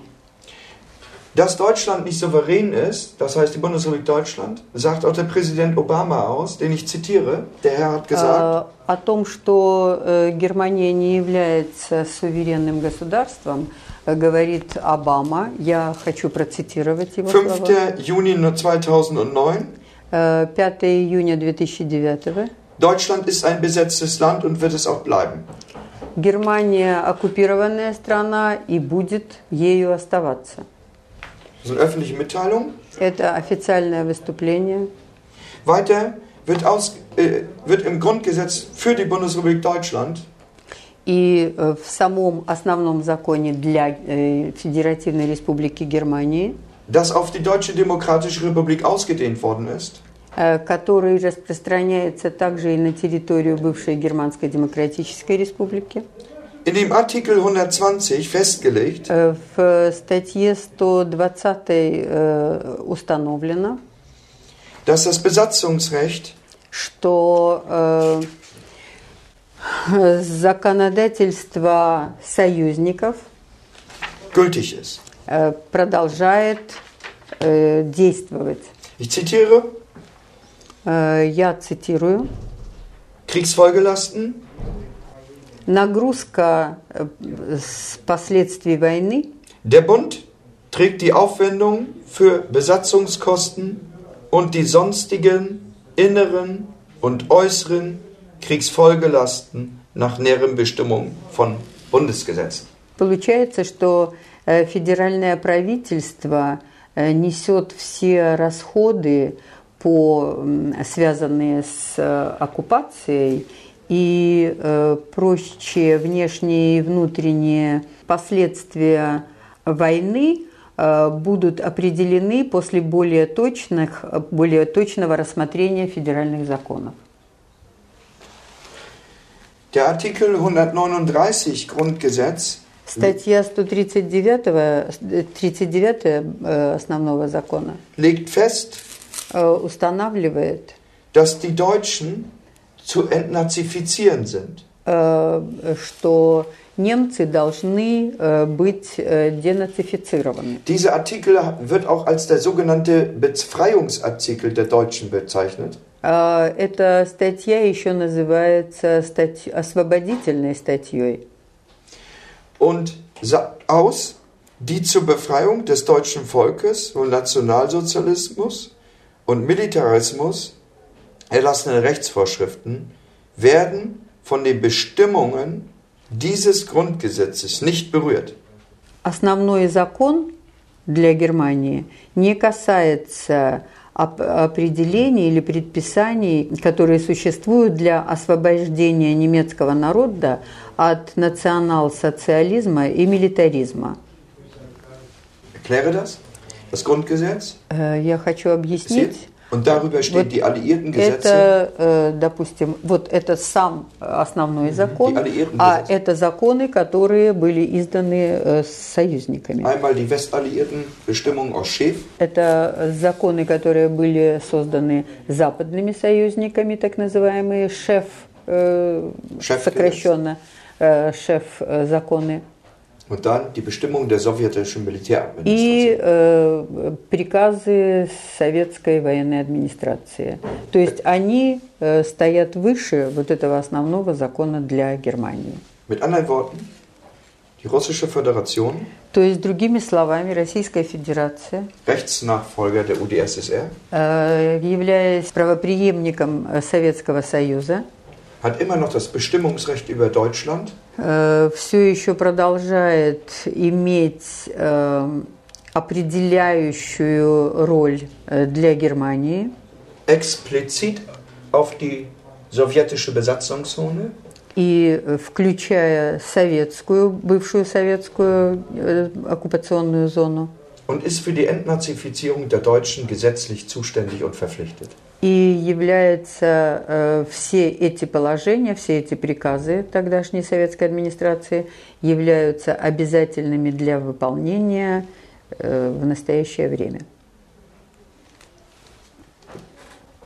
Dass Deutschland nicht souverän ist, das heißt die Bundesrepublik Deutschland, sagt auch der Präsident Obama aus, den ich zitiere. Der Herr hat gesagt, Э, О том, что э, Германия не является суверенным государством, э, говорит Обама. Я хочу процитировать его 5. слова. Juni 2009, Э, 5 июня 2009 Deutschland ist ein besetztes Land und wird es auch bleiben. Германия оккупированная страна и будет ею оставаться. Das sind öffentliche Mitteilungen. Это официальное выступление. Weiter wird, aus, äh, wird im Grundgesetz für die Bundesrepublik Deutschland И э, в самом основном законе для э, Федеративной Республики Германии, das auf die Deutsche Demokratische Republik ausgedehnt worden ist, э, который распространяется также и на территорию бывшей Германской Демократической Республики, in dem Artikel 120 festgelegt, э, в статье 120 э, установлено, dass das Besatzungsrecht что э, законодательство союзников gültig ist. э, продолжает э, действовать. Ich zitiere, Э, Я цитирую. Kriegsfolgelasten Нагрузка э, с последствий войны Der Bund trägt die Aufwendung für Besatzungskosten und die sonstigen inneren und äußeren Kriegsfolgelasten nach näheren Bestimmungen von Bundesgesetzen. Получается, что э, федеральное правительство э, несет все расходы, по, м, связанные с э, оккупацией, и э, прочие внешние и внутренние последствия войны э, будут определены после более, точных, более точного рассмотрения федеральных законов. Der Artikel 139 Grundgesetz Статья 139 э, 39 э, основного закона legt fest, э, устанавливает, dass die Deutschen zu entnazifizieren sind. э, что немцы должны э, быть э, денацифицированы. Dieser Artikel wird auch als der sogenannte Befreiungsartikel der Deutschen bezeichnet. Э, Эта статья еще называется стать- освободительной статьей. und sagt aus, die zur Befreiung des deutschen Volkes von Nationalsozialismus und Militarismus erlassene Rechtsvorschriften werden von den Bestimmungen dieses Grundgesetzes nicht berührt. Основной закон для Германии не касается оп- определений или предписаний, которые sуществуют для освобождения немецкого народа от национал-социализма и милитаризма. Erkläre das? Das Grundgesetz? Э, Я хочу объяснить. Und darüber stehen Вот die alliierten Gesetze. Это, э, допустим, вот это сам основной закон, а это законы, которые были изданы э, союзниками. Einmal die westalliierten Bestimmungen aus Schäf, Это законы, которые были созданы западными союзниками, так называемые шеф, э, сокращенно шеф законы, und dann die Bestimmungen der sowjetischen Militäradministration. и э, приказы советской военной администрации. То есть они э, стоят выше вот этого основного закона для Германии. Mit anderen Worten, die russische Föderation, То есть, другими словами, Российская Федерация, Rechtsnachfolger der UdSSR, э, являясь правопреемником э, Советского Союза, hat immer noch das Bestimmungsrecht über Deutschland все еще продолжает иметь э, определяющую роль э, для Германии, explizit auf die sowjetische Besatzungszone и э, включая советскую, бывшую советскую э, оккупационную зону, und ist für die Entnazifizierung der Deutschen gesetzlich zuständig und verpflichtet. И является э, все эти положения, все эти приказы тогдашней советской администрации являются обязательными для выполнения э, в настоящее время.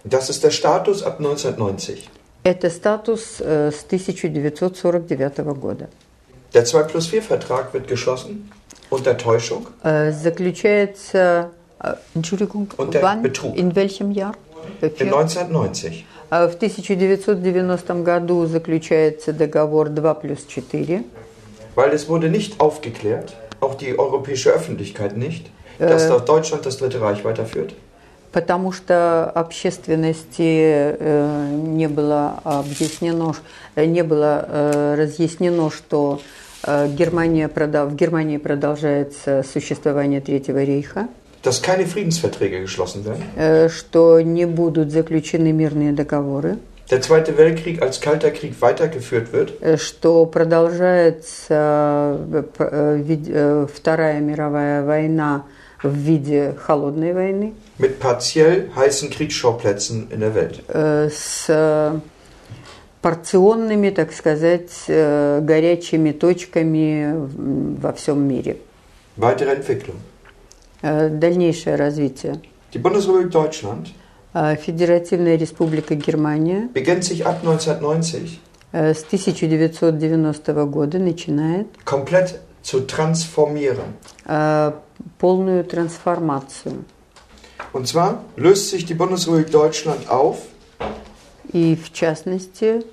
Das ist der Status ab 1990. Это статус э, с 1949 года. Der 2 plus 4 Vertrag wird geschlossen unter Täuschung Э, Заключается... э, Entschuldigung, Unter wann? Betrug. In welchem Jahr? In 1990. Э, В 1990 году заключается договор 2 плюс 4, Weil es wurde nicht aufgeklärt, auch die europäische Öffentlichkeit nicht, dass dort Deutschland das Dritte Reich weiterführt. потому что общественности э, не было объяснено, э, не было э, разъяснено, что э, Германия в Германии продолжается существование Третьего рейха, Dass keine Friedensverträge geschlossen werden. э, что не будут заключены мирные договоры, Der Zweite Weltkrieg als Kalter Krieg weitergeführt wird. э, что продолжается э, э, э, Вторая мировая война в виде холодной войны mit partiell heißen Kriegsschauplätzen in der Welt. э, с э, порционными, так сказать, э, горячими точками во всем мире. Weitere Entwicklung. Э, Дальнейшее развитие. Die Bundesrepublik Deutschland Э, Федеративная Республика Германия beginnt sich ab 1990 э, с 1990 года начинает komplett zu transformieren. э, полную трансформацию. Und zwar löst sich die Bundesrepublik Deutschland auf И в частности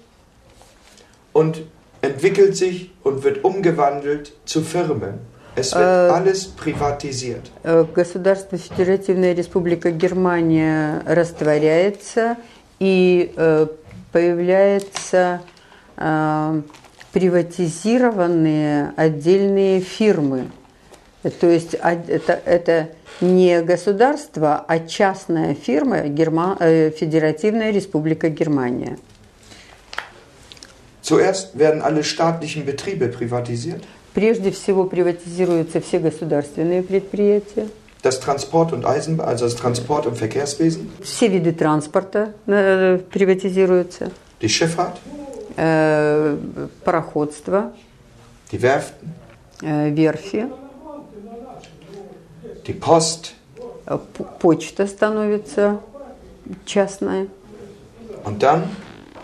und entwickelt sich und wird umgewandelt zu Firmen. Es wird Äh. alles privatisiert. э, государство Федеративная Республика Германия растворяется и э, появляются э, приватизированные отдельные фирмы. Э, То есть это, это не государство, а частная фирма Герма- э, Федеративная Республика Германия. Zuerst werden alle staatlichen Betriebe privatisiert. Прежде всего приватизируются все государственные предприятия, Das Transport- und Eisenbahn, also das Transport- und Verkehrswesen, все виды транспорта э, приватизируются, die Schifffahrt, э, пароходство, die Werften, э, верфи, die Post э, почта становится частная. und dann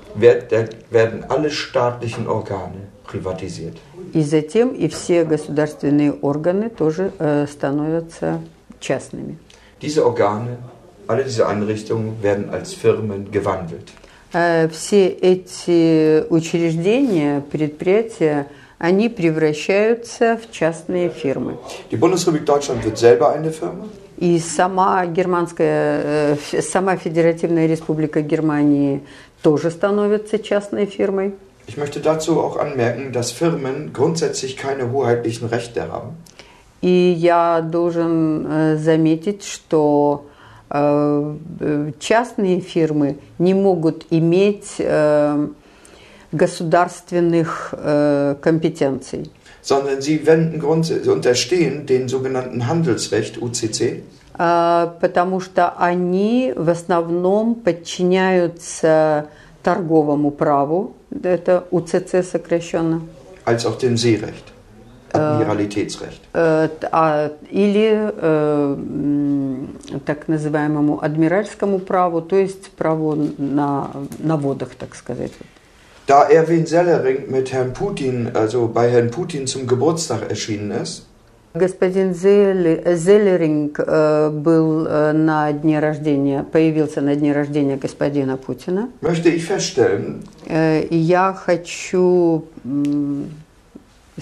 werden alle staatlichen Organe privatisiert. И затем и все государственные органы тоже э, становятся частными. Diese Organe, alle diese Einrichtungen werden als Firmen gewandelt. Э, Все эти учреждения, предприятия, они превращаются в частные фирмы. Die Bundesrepublik Deutschland wird selber eine Firma. И сама германская, э, сама Федеративная Республика Германии тоже становится частной фирмой. Ich möchte dazu auch anmerken, dass Firmen grundsätzlich keine hoheitlichen Rechte haben. И я должен э, заметить, что э, э, частные фирмы не могут иметь э, государственных э, компетенций. sondern sie wenden unterstehen den sogenannten Handelsrecht UCC А, потому что они в основном подчиняются торговому праву, это УЦЦ сокращенно, als auch dem Seerecht, Admiralitätsrecht. Э, т- а- или э, м, так называемому адмиральскому праву, то есть праву на, на водах, так сказать. Da Erwin Sellering mit Herrn Putin, also bei Herrn Putin zum Geburtstag erschienen ist, Господин Зеллеринг э, был э, на дне рождения, появился на дне рождения господина Путина. feststellen, Э, И я хочу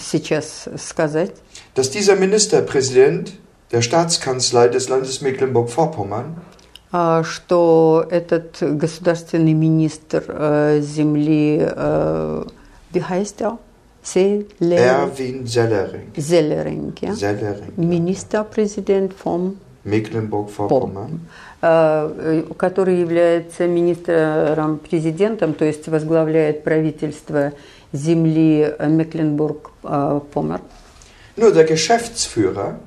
сейчас сказать, dass dieser Ministerpräsident der Staatskanzlei des Landes Mecklenburg-Vorpommern а, что этот государственный министр земли, wie heißt er? Zelle- Erwin Sellering, Зеллеринг, ja? Sellering Mecklenburg-Vorpommern, э, э, который является министром-президентом, то есть возглавляет правительство земли Мекленбург-Помер, nur der Geschäftsführer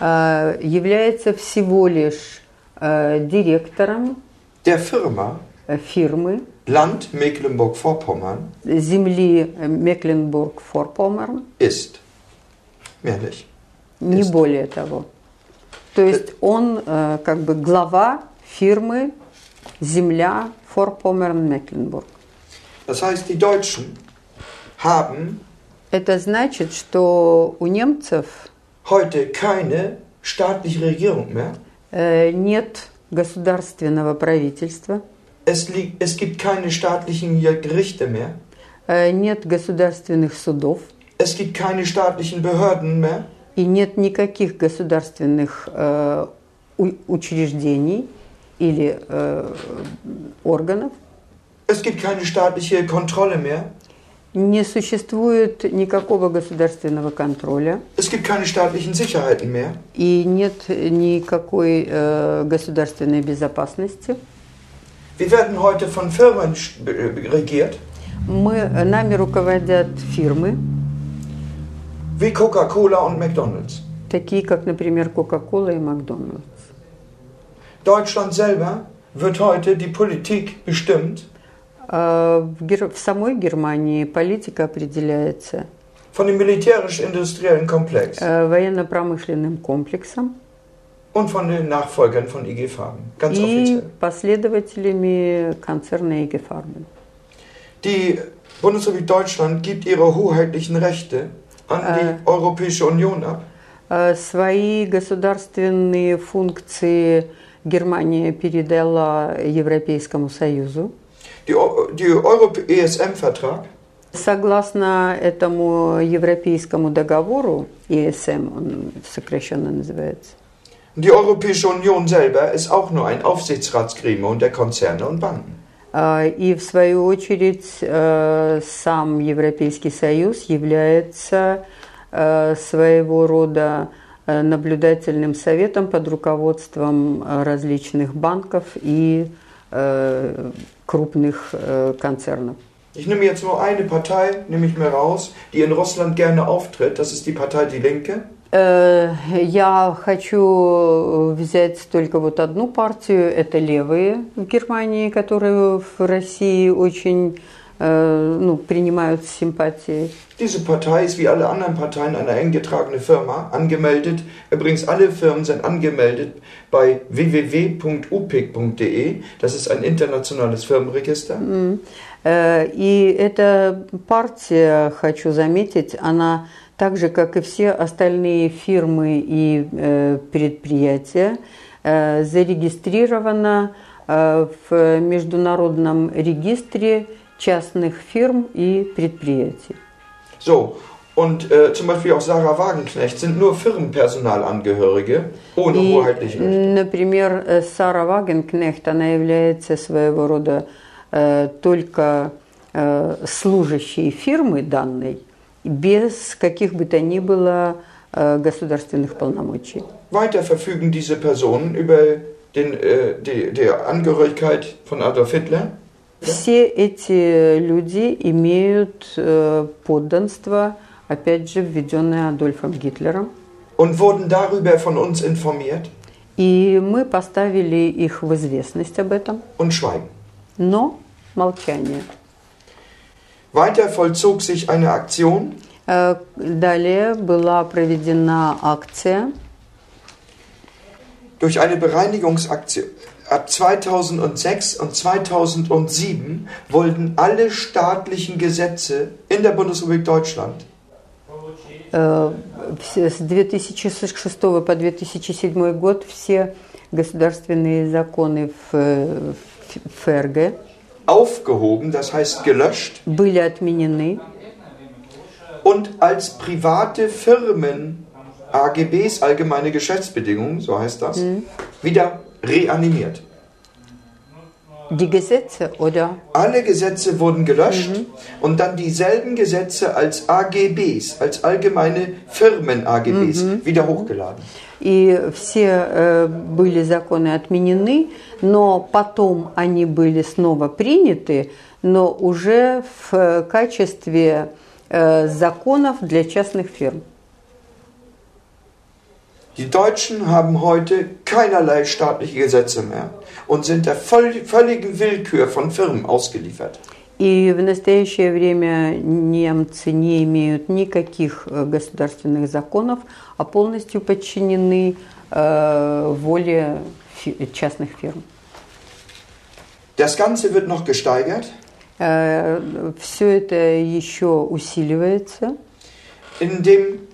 э, является всего лишь э, директором der Firma фирмы Land Mecklenburg-Vorpommern земли э, Мекленбург-Форпомерн, ist. Mehr nicht. не Есть. более того. То есть он э, как бы глава фирмы земля Форпомерн-Мекленбург. Das heißt, die Deutschen haben Это значит, что у немцев heute keine staatliche Regierung mehr. э, нет государственного правительства, Es, liegt, es gibt keine staatlichen Gerichte mehr. э, нет государственных судов Es gibt keine staatlichen Behörden mehr. и нет никаких государственных э, у- учреждений или э, органов. Es gibt keine staatliche Kontrolle mehr. Не существует никакого государственного контроля Es gibt keine staatlichen Sicherheiten mehr. и нет никакой э, государственной безопасности. Wir werden heute von Firmen äh, regiert, Мы, нами руководят фирмы, wie Coca-Cola und McDonald's. такие как, например, Coca-Cola и Макдональдс. Deutschland selber wird heute die Politik bestimmt А В, в самой Германии политика определяется von dem militärisch-industriellen Komplex э, военно-промышленным комплексом und von den Nachfolgern von IG Farben. Ganz и offiziell. последователями концерна IG Farben. Die Bundesrepublik Deutschland gibt ihre hoheitlichen Rechte an die Europäische Union ab. Э, Свои государственные функции Германия передала Европейскому Союзу. Die, Eu- die Euro-ESM-Vertrag Согласно этому Европейскому договору, ESM он сокращенно называется, Die Europäische Union selber ist auch nur ein Aufsichtsratsgremium der Konzerne und Banken. А, И в свою очередь э, сам Европейский Союз является э, своего рода э, наблюдательным советом под руководством э, различных банков и э, крупных э, концернов. Ich nehme jetzt nur eine Partei, nehme ich mir raus, die in Russland gerne auftritt. Das ist die Partei Die Linke. Э, Я хочу взять только вот одну партию, это левые в Германии, которые в России очень э, ну, принимают с симпатией. Diese Partei ist wie alle anderen Parteien eine eingetragene Firma, angemeldet. Übrigens, alle Firmen sind angemeldet bei www.upic.de. Das ist ein internationales Firmenregister. Э, И эта партия, хочу заметить, она так же, как и все остальные фирмы и э, предприятия, э, зарегистрирована э, в международном регистре частных фирм и предприятий. So, und äh, zum Beispiel auch Sarah Wagenknecht sind nur Firmenpersonalangehörige ohne И, hoheitliche Rechte. например, э, Сара Вагенкнехт, она является своего рода э, только э, служащей фирмы данной, без каких бы то ни было э, государственных полномочий. Weiter verfügen diese Personen über den, äh, die, die Angehörigkeit von Adolf Hitler. Все эти люди имеют э, подданство, опять же, введенное Адольфом Гитлером, und wurden darüber von uns informiert. И мы поставили их в известность об этом, und Schweigen. но молчание. Weiter vollzog sich eine Aktion, Э, Далее была проведена акция durch eine Bereinigungsaktion. Ab 2006 und 2007 wurden alle staatlichen Gesetze in der Bundesrepublik Deutschland Э, все- С 2006 по 2007 год все государственные законы в э, в ФРГ aufgehoben, das heißt gelöscht, были отменены und als private Firmen AGBs, allgemeine Geschäftsbedingungen, so heißt das, wieder reanimiert. Die Gesetze oder Alle Gesetze wurden gelöscht und dann dieselben Gesetze als AGBs, als allgemeine Firmen-AGBs wieder hochgeladen. И все э, были законы отменены, но потом они были снова приняты, но уже в э, качестве э, законов для частных фирм. Die Deutschen haben heute keinerlei staatliche Gesetze mehr und sind der völligen Willkür von Firmen ausgeliefert. И в настоящее время немцы не имеют никаких э, государственных законов, а полностью подчинены э, воле частных фирм. Das Ganze wird noch gesteigert, Все это еще усиливается. indem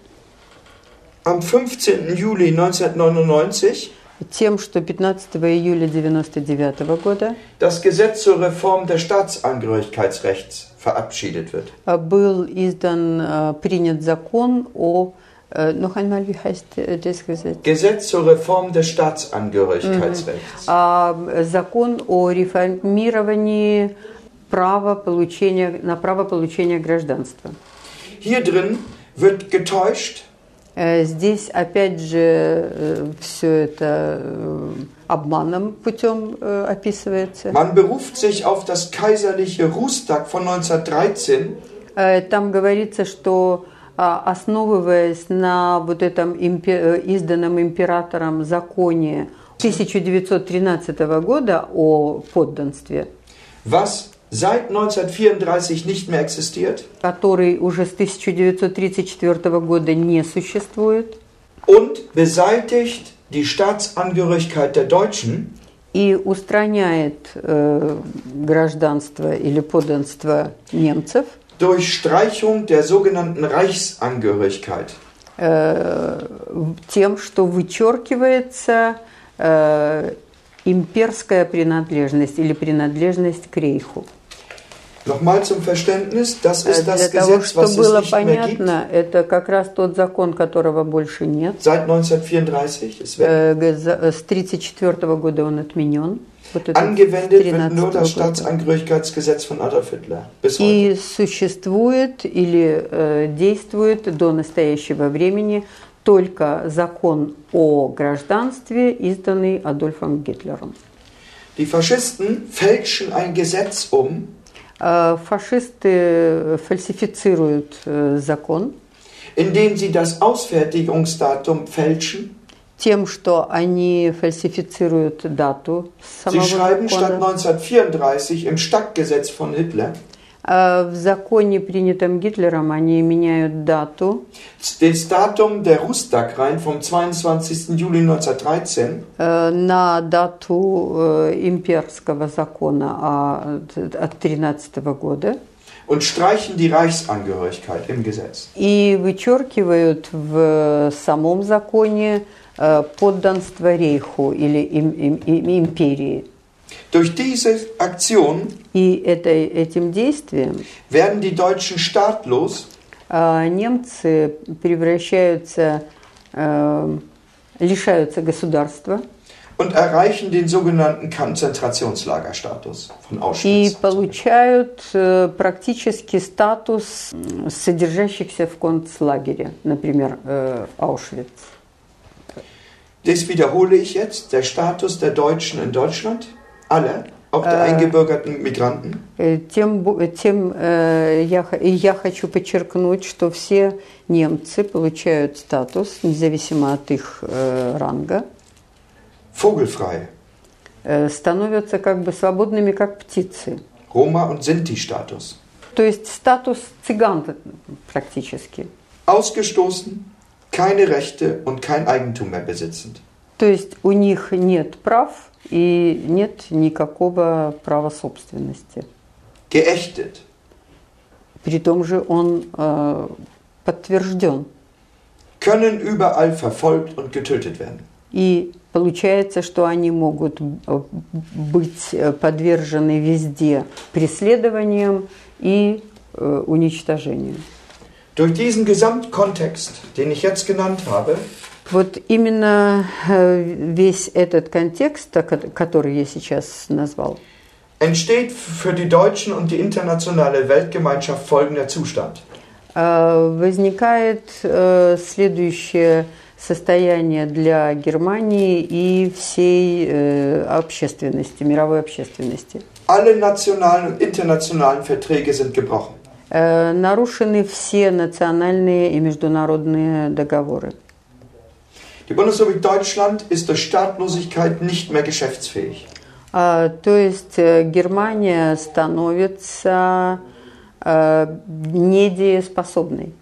am 15. Juli 1999 Тем, что 15 июля 1999 года das Gesetz zur Reform des Staatsangehörigkeitsrechts verabschiedet wird. э, был издан, э, принят закон о... э, Noch einmal, wie heißt äh, das Gesetz? Gesetz zur Reform des Staatsangehörigkeitsrechts. А, э, Закон о реформировании права получения, на право получения гражданства. Hier drin wird getäuscht, Э, Здесь, опять же, все это э, обманным путем э, описывается. man beruft sich auf das kaiserliche Rustag von 1913 Э, Там говорится, что а, основываясь на вот этом э, изданном императором законе 1913 года о подданстве, was seit 1934 nicht mehr existiert который уже с 1934 года не существует, und beseitigt die Staatsangehörigkeit der Deutschen и устраняет э, гражданство или подданство немцев durch Streichung der sogenannten Reichsangehörigkeit. э, тем, что вычеркивается э, имперская принадлежность или принадлежность к рейху. Nochmal zum Verständnis, das Э, ist Для das того, Gesetz, was чтобы es было nicht mehr gibt. понятно, это как раз тот закон, которого больше нет. Seit 1934 ist weg. Э, г- за- э, С 1934 года он отменен. Вот этот Angewendet wird 13 nur das года. Staatsangehörigkeitsgesetz von Adolf Hitler. Bis heute. И существует или э, действует до настоящего времени только закон о гражданстве, изданный Адольфом Гитлером. Die Faschisten fälschen ein Gesetz um, Э, Фашисты фальсифицируют э, закон indem sie das Ausfertigungsdatum fälschen. тем, что они фальсифицируют дату Sie самого schreiben statt закона. 1934 im Stadtgesetz von Hitler А В законе, принятом Гитлером, они меняют дату das Datum der Rustag-Rein vom 22. Juli 1913 э, на дату э, имперского закона от 13 года und streichen die Reichsangehörigkeit im Gesetz. и вычеркивают в самом законе э, подданство рейху или им- им- им- империи. Durch diese Aktion И это, этим действием werden die Deutschen staatlos э, немцы превращаются, э, лишаются государства und erreichen den sogenannten Konzentrationslagerstatus von и Auschwitz. получают э, практически статус м, содержащихся в концлагере, например, э, Аушвиц. Das wiederhole ich jetzt, der Status der Deutschen in Deutschland, alle, auch der Äh. eingebürgerten Migranten, Э, Тем, бо- тем э, я, я хочу подчеркнуть, что все немцы получают статус, независимо от их э, ранга, vogelfrei. э, становятся как бы свободными, как птицы. Roma- und Sinti-Status. То есть статус цыган практически. Ausgestoßen, keine Rechte und kein Eigentum mehr besitzend. То есть у них нет прав и нет никакого права собственности. Geächtet, При том же он э, подтвержден. können überall verfolgt und getötet werden. И получается, что они могут э, быть э, подвержены везде преследованиям и э, уничтожению. Durch diesen Gesamtkontext, den ich jetzt genannt habe, Вот именно э, весь этот контекст, который я сейчас назвал, entsteht für die Deutschen und die internationale Weltgemeinschaft folgender Zustand. э, возникает э, следующее состояние для Германии и всей общественности, мировой общественности. Alle nationalen und internationalen Verträge sind gebrochen. Нарушены все национальные и международные договоры. Die Bundesrepublik Deutschland ist durch Staatlosigkeit nicht mehr geschäftsfähig. А, То есть э, Германия становится э, недееспособной.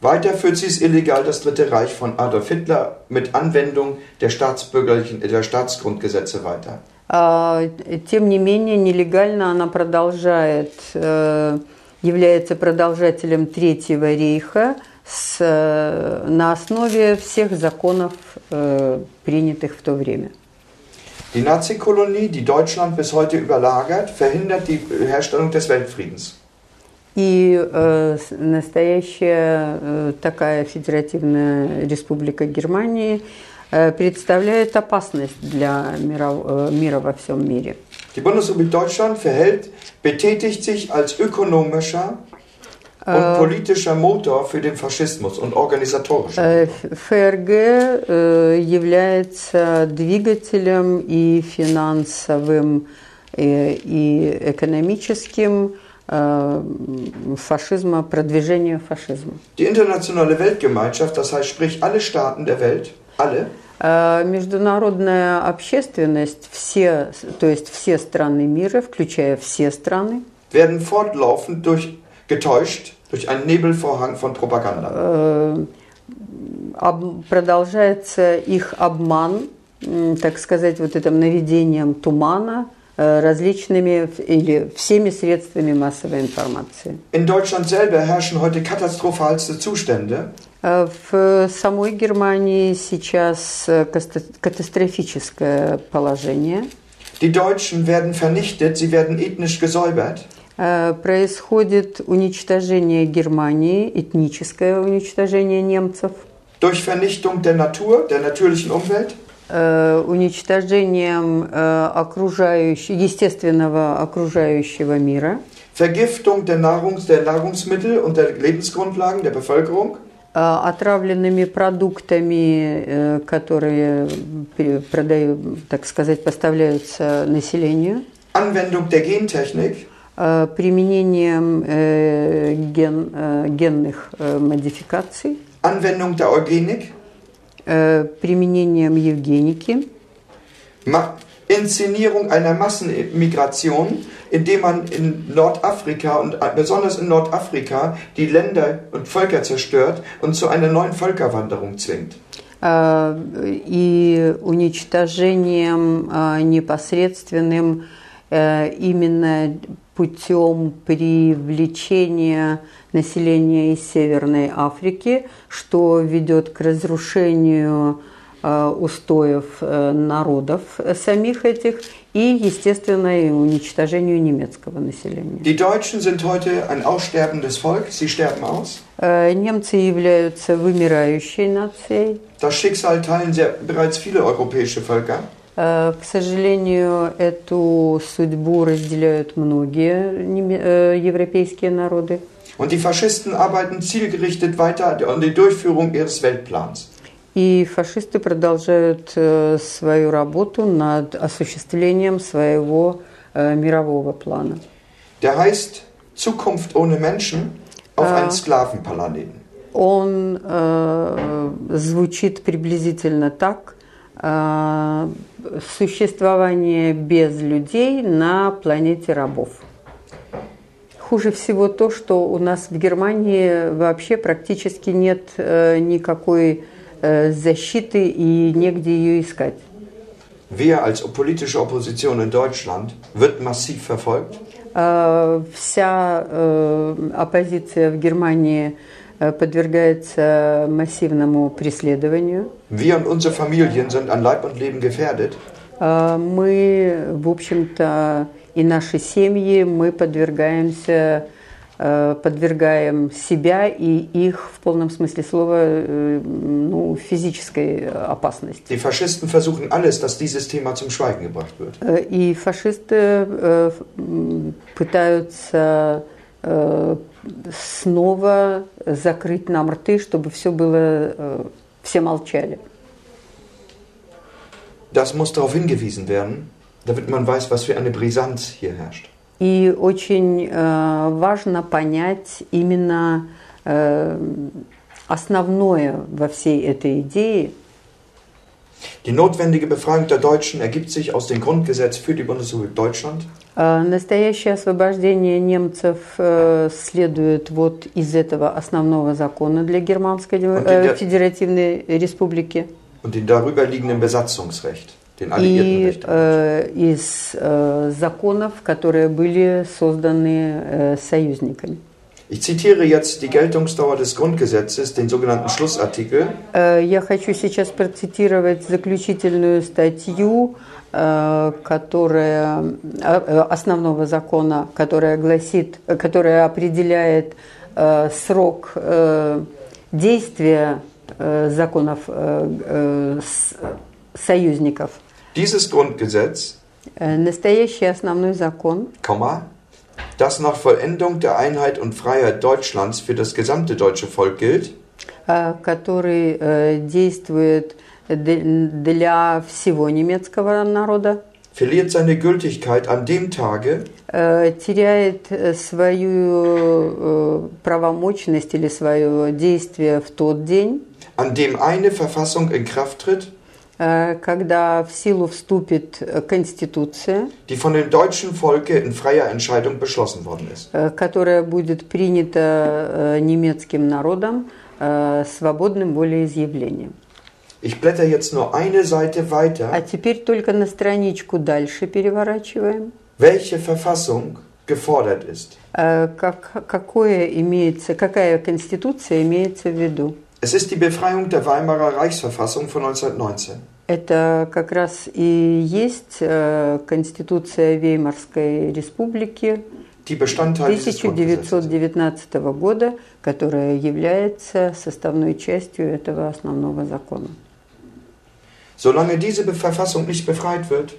Weiter führt sie es illegal das Dritte Reich von Adolf Hitler mit Anwendung der staatsbürgerlichen, der Staatsgrundgesetze weiter. А, Тем не менее, нелегально она продолжает, э, является продолжателем Третьего рейха с, э, на основе всех законов, э, принятых в то время. Die Nazi-Kolonie, die Deutschland bis heute überlagert, verhindert die Herstellung des Weltfriedens. И э, настоящая э, такая федеративная республика Германии э, представляет опасность для мира, э, мира во всем мире. Die Bundesrepublik Deutschland verhält, betätigt sich als ökonomischer und politischer Motor für den Faschismus und organisatorischer. Э, Ф- ФРГ э, является двигателем и финансовым, э, и экономическим э, фашизма, продвижения фашизма. Die internationale Weltgemeinschaft, das heißt sprich alle Staaten der Welt, alle, Э, Международная общественность, все, то есть все страны мира, включая все страны, werden fortlaufend durch, getäuscht durch einen Nebelvorhang von Propaganda. э, об- продолжается их обман, м, так сказать, вот этим наведением тумана э, различными ф- или всеми средствами массовой информации. In Deutschland selber herrschen heute katastrophalste Zustände. Э, В самой Германии сейчас э, каста- катастрофическое положение. Die Deutschen werden vernichtet, sie werden ethnisch gesäubert. Э, Происходит уничтожение Германии, этническое уничтожение немцев, Durch Vernichtung der Natur, der natürlichen Umwelt, э, уничтожением э, окружающего, естественного окружающего мира, Vergiftung der, Nahrungs-, der Nahrungsmittel und der Lebensgrundlagen der Bevölkerung, отравленными продуктами, которые продаю- так сказать, поставляются населению, Anwendung der Gentechnik, применением э, ген- э, генных э, модификаций, Anwendung der Eugenik, э, применением евгеники, Ma Inszenierung einer Massenmigration, indem man in Nordafrika und besonders in Nordafrika die Länder und Völker zerstört und zu einer neuen Völkerwanderung zwingt. э, и уничтожением э, непосредственным э, именно путем привлечения населения из Северной Африки, что ведет к разрушению э, устоев э, народов самих этих и, естественно, и уничтожению немецкого населения. Die Deutschen sind heute ein aussterbendes Volk, sie sterben aus. Э, Немцы являются вымирающей нацией. Das Schicksal teilen sehr, bereits viele europäische Völker. Э, К сожалению, эту судьбу разделяют многие э, европейские народы. Und die Faschisten arbeiten zielgerichtet weiter an die Durchführung ihres Weltplans. И фашисты продолжают э, свою работу над осуществлением своего мирового плана. Der heißt Zukunft ohne Menschen auf einen Sklavenplaneten. Он звучит приблизительно так существование без людей на планете рабов. Хуже всего то, что у нас в Германии вообще практически нет э, никакой э, защиты и негде ее искать. Wir als politische Opposition in Deutschland wird massiv verfolgt. Э, Вся э, оппозиция в Германии э, подвергается массивному преследованию. Wir und unsere Familien sind an Leib und Leben gefährdet. Э, Мы, в общем-то, и наши семьи, мы подвергаемся, э, подвергаем себя и их в полном смысле слова э, ну, физической опасности. Die Faschisten versuchen alles, dass dieses Thema zum Schweigen gebracht wird. Э, И фашисты э, пытаются э, снова закрыть нам рты, чтобы все было, э, все молчали. Das muss darauf hingewiesen werden, damit man weiß, was für eine Brisanz hier herrscht. И очень э, важно понять именно э, основное во всей этой идее. Die notwendige Befreiung der Deutschen ergibt sich aus dem Grundgesetz für die Bundesrepublik Deutschland, Э, Настоящее освобождение немцев э, следует вот из этого основного закона для Германской э, Федеративной Республики und dem darüberliegenden Besatzungsrecht, den и э, из э, законов, которые были созданы э, союзниками. Ich zitiere jetzt die Geltungsdauer des Grundgesetzes, den sogenannten Schlussartikel. Э, Я хочу сейчас процитировать заключительную статью, э, которая э, э, основного закона, которая гласит, э, которая определяет э, срок э, действия э, законов э, э, союзников. Dieses Grundgesetz, Э, Настоящий основной закон Komma, das nach Vollendung der Einheit und Freiheit Deutschlands für das gesamte deutsche Volk gilt, э, который э, действует для всего немецкого народа, verliert seine Gültigkeit an dem Tage, э, теряет э, свою э, правомочность или свое действие в тот день, an dem eine Verfassung in Kraft tritt, когда в силу вступит Конституция, die von dem deutschen Volke in freier Entscheidung beschlossen worden ist. которая будет принята немецким народом свободным волеизъявлением. Ich blätter jetzt nur eine Seite А weiter. теперь только на страничку дальше переворачиваем. Welche Verfassung gefordert ist? Э, Как, какое имеется, какая конституция имеется в виду? Es ist die Befreiung der Weimarer Reichsverfassung von 1919. Это как раз и есть э, Конституция Веймарской республики Die Bestandteil dieses Grundgesetzes. 1919 года, которая является составной частью этого основного закона. Solange diese Be- Verfassung nicht befreit wird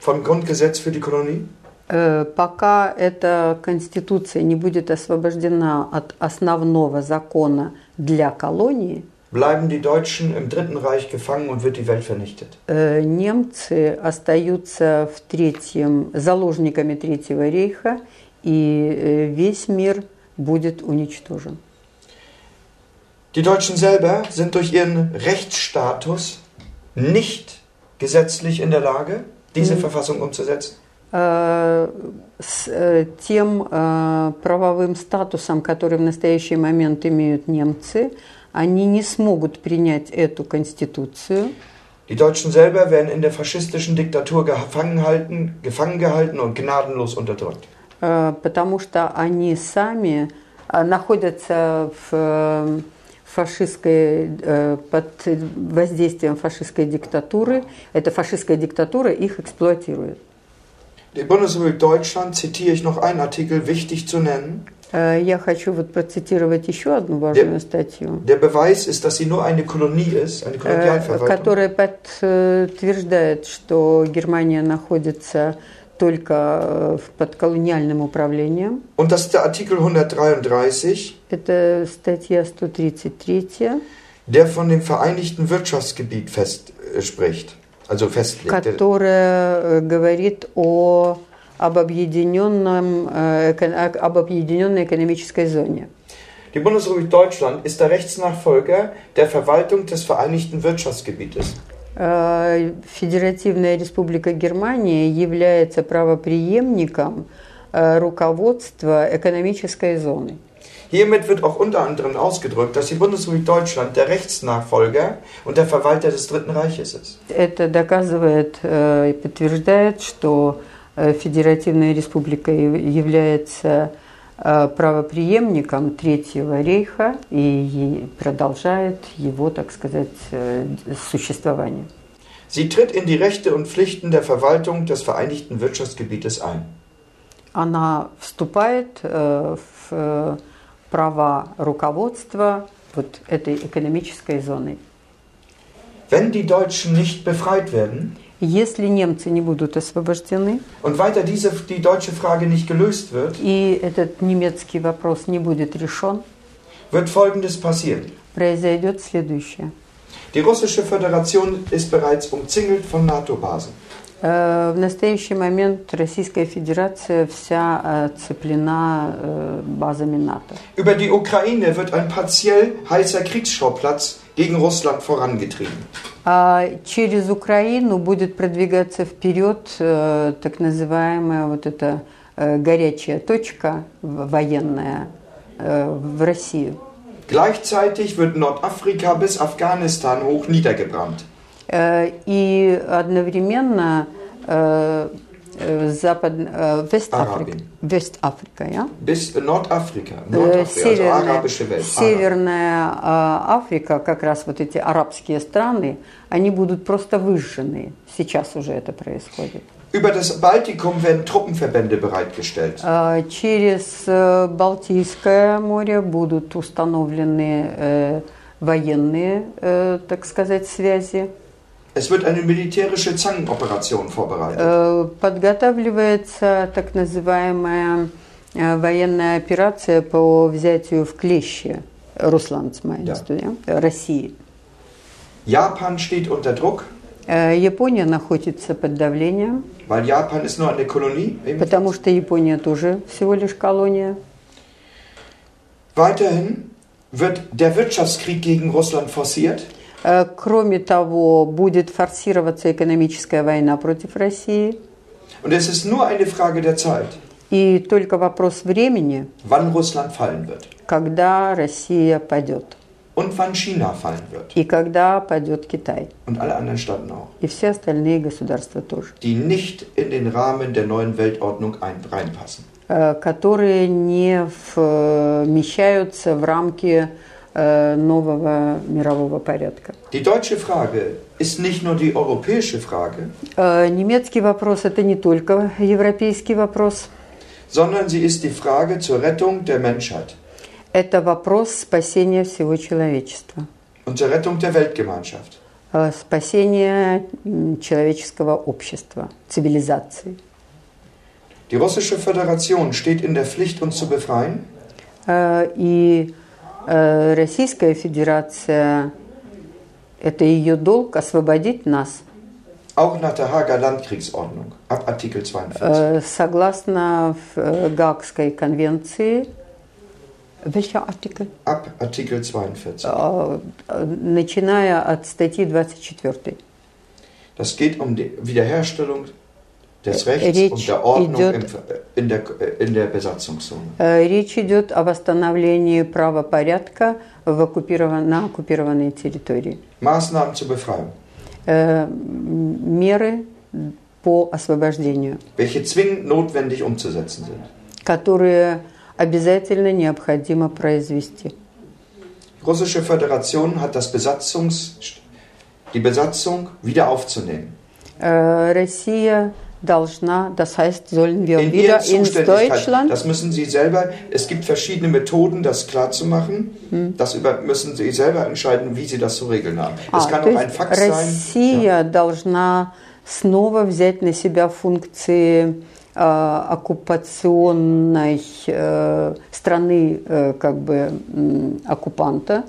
vom Grundgesetz für die Kolonie, Э, Пока эта Конституция не будет освобождена от основного закона для колонии, bleiben die Deutschen im Dritten Reich gefangen und wird die Welt vernichtet. э, немцы остаются в третьем, заложниками Третьего рейха, и э, весь мир будет уничтожен. Die Deutschen selber sind durch ihren Rechtsstatus nicht gesetzlich in der Lage, diese Verfassung umzusetzen. Э, С э, тем э, правовым статусом, который в настоящий момент имеют немцы, они не смогут принять эту конституцию. Die Deutschen selber werden in der faschistischen Diktatur gefangen, halten, gefangen gehalten und gnadenlos unterdrückt. Э, потому что они сами э, находятся в э, фашистской, э, под воздействием фашистской диктатуры. Эта фашистская диктатура их эксплуатирует. Die Bundesrepublik Deutschland zitiere ich noch einen Artikel, wichtig zu nennen. Э, Я хочу вот процитировать еще одну важную статью, Der Beweis ist, dass sie nur eine Kolonie ist, eine э, которая подтверждает, что Германия находится только э, в- под колониальным управлением. Und das ist der Artikel 133, Это статья 133. der von dem Vereinigten Wirtschaftsgebiet fest äh, spricht, also festlegt. Der- которая э, говорит о, об, объединенном, э, эко- об объединенной экономической зоне. Die Bundesrepublik Deutschland ist der Rechtsnachfolger der Verwaltung des Vereinigten Wirtschaftsgebietes. Э, Федеративная Республика Германия является правопреемником э, руководства экономической зоны. Hiermit wird auch unter anderem ausgedrückt, dass die Bundesrepublik Deutschland der Rechtsnachfolger und der Verwalter des Dritten Reiches ist. Это доказывает э, и подтверждает, что Федеративная Республика яв- является э, правопреемником Третьего рейха и продолжает его, так сказать, э, существование. Sie tritt in die Rechte und Pflichten der Verwaltung des Vereinigten Wirtschaftsgebietes ein. Она вступает э, в права руководства вот этой экономической зоной. Wenn die Deutschen nicht befreit werden Если немцы не будут освобождены, und weiter diese, die deutsche Frage nicht gelöst wird, и этот немецкий вопрос не будет решен, wird Folgendes passieren. произойдет следующее. Die russische Föderation ist bereits umzingelt von NATO-Basen. Э, В настоящий момент Российская Федерация вся оцеплена э, базами НАТО. Über die Ukraine wird ein partiell heißer Kriegsschauplatz gegen Russland vorangetrieben. А через Украину будет продвигаться вперед э, так называемая вот эта э, горячая точка в- военная э, в Россию. Gleichzeitig wird Nordafrika bis Afghanistan hoch niedergebrannt. Э, И одновременно э, э, Запад, э, Westafrika, Arabien. Westafrika, ja? Э, Nordafrika also Северная, Welt. Северная а, Африка, как раз вот эти арабские страны, они будут просто выжжены. Сейчас уже это происходит. Über das Baltikum werden Truppenverbände bereitgestellt. А, Через э, Балтийское море будут установлены э, военные, э, так сказать, связи. Es wird eine militärische Zangenoperation vorbereitet. Э, Подготавливается так называемая э, военная операция по взятию в клещи Русланд Да. России. Japan steht unter Druck, Э, Япония находится под давлением, weil Japan ist nur eine Kolonie. потому что Япония тоже всего лишь колония. Weiterhin wird der Wirtschaftskrieg gegen Russland forciert. Э, Кроме того, будет форсироваться экономическая война против России. Und es ist nur eine Frage der Zeit, И только вопрос времени, wann Russland fallen wird когда Россия падет. und wann China fallen wird. И когда падет Китай. Und alle anderen Staaten auch. И все остальные государства тоже. Die nicht in den Rahmen der neuen Weltordnung ein, reinpassen. э, которые не вмещаются в рамки э, нового мирового порядка. Die deutsche Frage ist nicht nur die europäische Frage, Э, Немецкий вопрос – это не только европейский вопрос, sondern sie ist die Frage zur Rettung der Menschheit это вопрос спасения всего человечества, und zur Rettung der Weltgemeinschaft. э, спасения м, человеческого общества, цивилизации. Die russische Föderation steht in der Pflicht, uns zu befreien. Э, И э, Российская Федерация – это ее долг освободить нас – Auch nach der Hager Landkriegsordnung ab Artikel 42. Э, Согласно э, Гаагской конвенции, welcher Artikel? Ab Artikel 42. Э, э, Начиная от статьи 24. Das geht um die Wiederherstellung des Äh, Rechts Rich und der Ordnung идет- im, in, der, in der Besatzungszone. Э, Речь идет о восстановлении правопорядка в оккупирован- на оккупированной территории. Maßnahmen zur Befreiung, Э, м, Меры по освобождению, welche zwingend notwendig umzusetzen sind. которые обязательно необходимо произвести. Die russische Föderation hat das Besatzungs, die Besatzung wieder aufzunehmen. Э, Россия должна, das heißt, sollen wir In wieder ihren ins Zuständigkeit. Deutschland Das müssen Sie selber, es gibt verschiedene Methoden, das klarzumachen. Hm. Das über, müssen Sie selber entscheiden, wie Sie das zu regeln haben. Es А, kann то auch ein есть Fax sein. Россия должна снова взять на себя функции э, оккупационной э, страны, э, как бы м, оккупанта,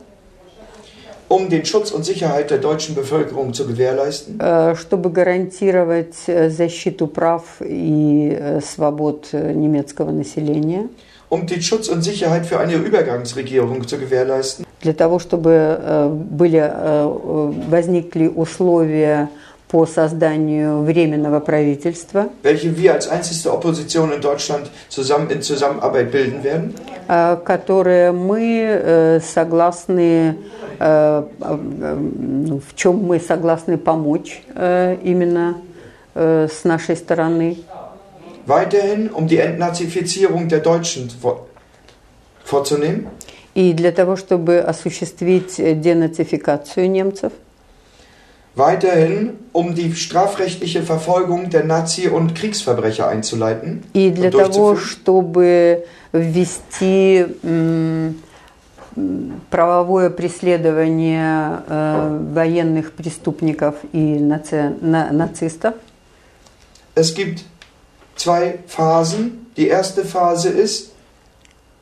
Um den Schutz und Sicherheit der deutschen Bevölkerung zu gewährleisten, э, чтобы гарантировать э, защиту прав и э, свобод э, немецкого населения, um um den Schutz und Sicherheit für eine Übergangsregierung zu gewährleisten, Для того, чтобы э, были, э, э, возникли условия по созданию временного правительства, welche wir als einzigste Opposition in Deutschland zusammen in Zusammenarbeit bilden werden. э, которые мы э, согласны, э, ну, в чем мы согласны помочь именно с нашей стороны. Weiterhin, um die Entnazifizierung der Deutschen vor, vorzunehmen, И для того, чтобы осуществить денацификацию немцев, weiterhin, um die strafrechtliche Verfolgung der Nazi- und Kriegsverbrecher einzuleiten и для und того, durchzuführen. чтобы ввести м, м, правовое преследование э, военных преступников и наци- на- нацистов. Es gibt zwei Phasen. Die erste Phase ist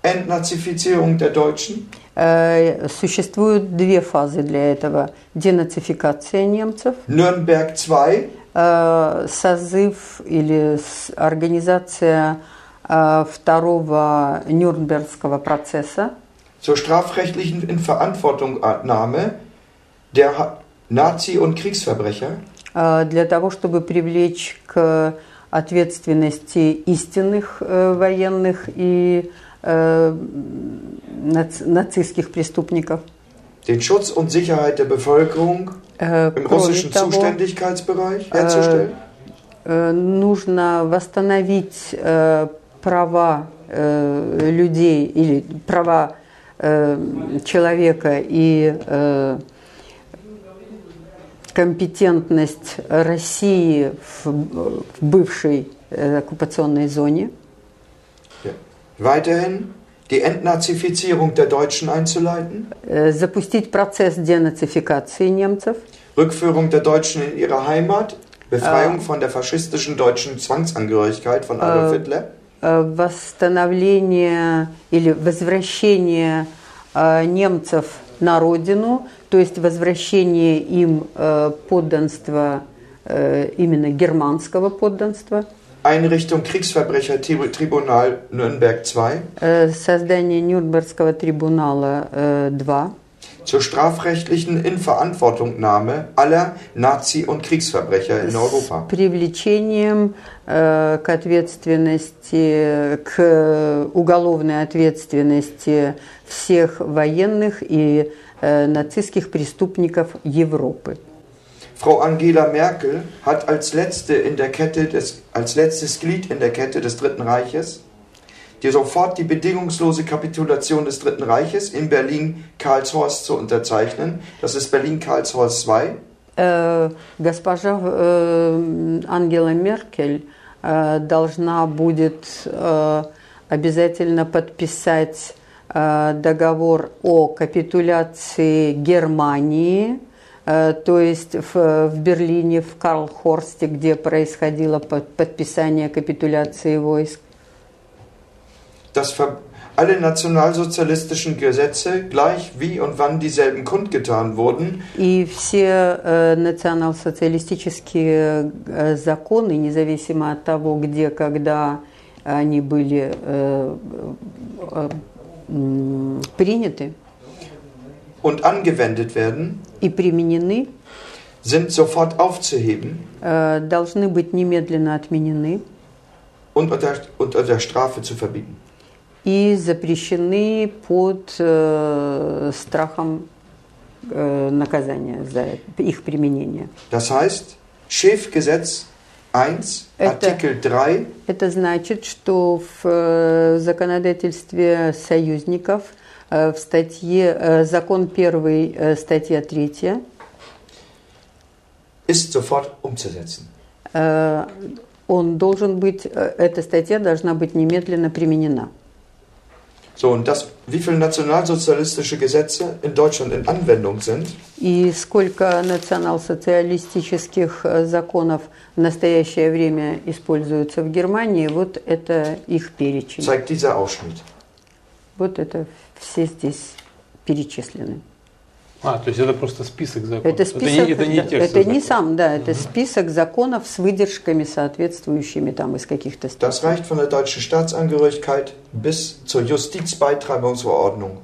Entnazifizierung der Deutschen. Э, Существуют две фазы для этого. Денацификация немцев, Nürnberg II, э, созыв или организация э, второго Нюрнбергского процесса zur strafrechtlichen Inverantwortungnahme der Nazi- und Kriegsverbrecher. для того, чтобы привлечь к ответственности истинных военных и э, нац- нацистских преступников. den Schutz und Sicherheit der Bevölkerung Э, im russischen того, Zuständigkeitsbereich herzustellen. э, нужно восстановить э, права э, людей или права э, человека и э, компетентность России в, в бывшей э, оккупационной зоне. Ja. Weiterhin die Entnazifizierung der Deutschen einzuleiten, Э, запустить процесс денацификации немцев, Rückführung der Deutschen in ihre Heimat, Befreiung von der faschistischen deutschen Zwangsangehörigkeit von Adolf Äh, Hitler, э, восстановление или возвращение э, немцев на родину, то есть возвращение им э, подданства, э, именно германского подданства, Einrichtung Kriegsverbrechertribunal Nürnberg II, э, создание Нюрнбергского трибунала э, 2, zur strafrechtlichen Inverantwortungnahme aller Nazi- und Kriegsverbrecher in с Europa. привлечением э, к ответственности, к уголовной ответственности всех военных и э, нацистских преступников Европы. Frau Angela Merkel hat als letzte in der Kette des, als letztes Glied in der Kette des Dritten Reiches die sofort die bedingungslose Kapitulation des Dritten Reiches in Berlin-Karlshorst zu unterzeichnen. Das ist Berlin-Karlshorst II. Э, Госпожа э, Ангела Меркель э, должна будет э, обязательно подписать э, договор о капитуляции Германии, э, то есть в, в Берлине, в Карлхорсте, где происходило под- подписание капитуляции войск. ver- alle nationalsozialistischen Gesetze gleich wie und wann dieselben kundgetan wurden, И все э, национал-социалистические э, законы, независимо от того, где, когда они были э, э, м, приняты und angewendet werden, и применены, sind sofort aufzuheben э, должны быть немедленно отменены und unter, unter der Strafe zu verbieten. и запрещены под э, страхом э, наказания за их применение. Das heißt, Schäfgesetz 1, Это- Artikel 3, Это значит, что в законодательстве союзников в статье э, закон первый, э, статья третья, ist sofort umzusetzen. э, он должен быть, э, эта статья должна быть немедленно применена. So, und das, wie viele nationalsozialistische Gesetze in Deutschland in Anwendung sind, И сколько национал-социалистических э, законов в настоящее время используются в Германии, вот это их перечень. zeigt dieser Ausschnitt. Вот это все здесь перечислены. А, то есть это просто список законов. Это список, это не, это не да, текст это не сам, да, это список законов с выдержками соответствующими там из каких-то статей. Das reicht von der deutschen Staatsangehörigkeit bis zur Justizbeitreibungsverordnung.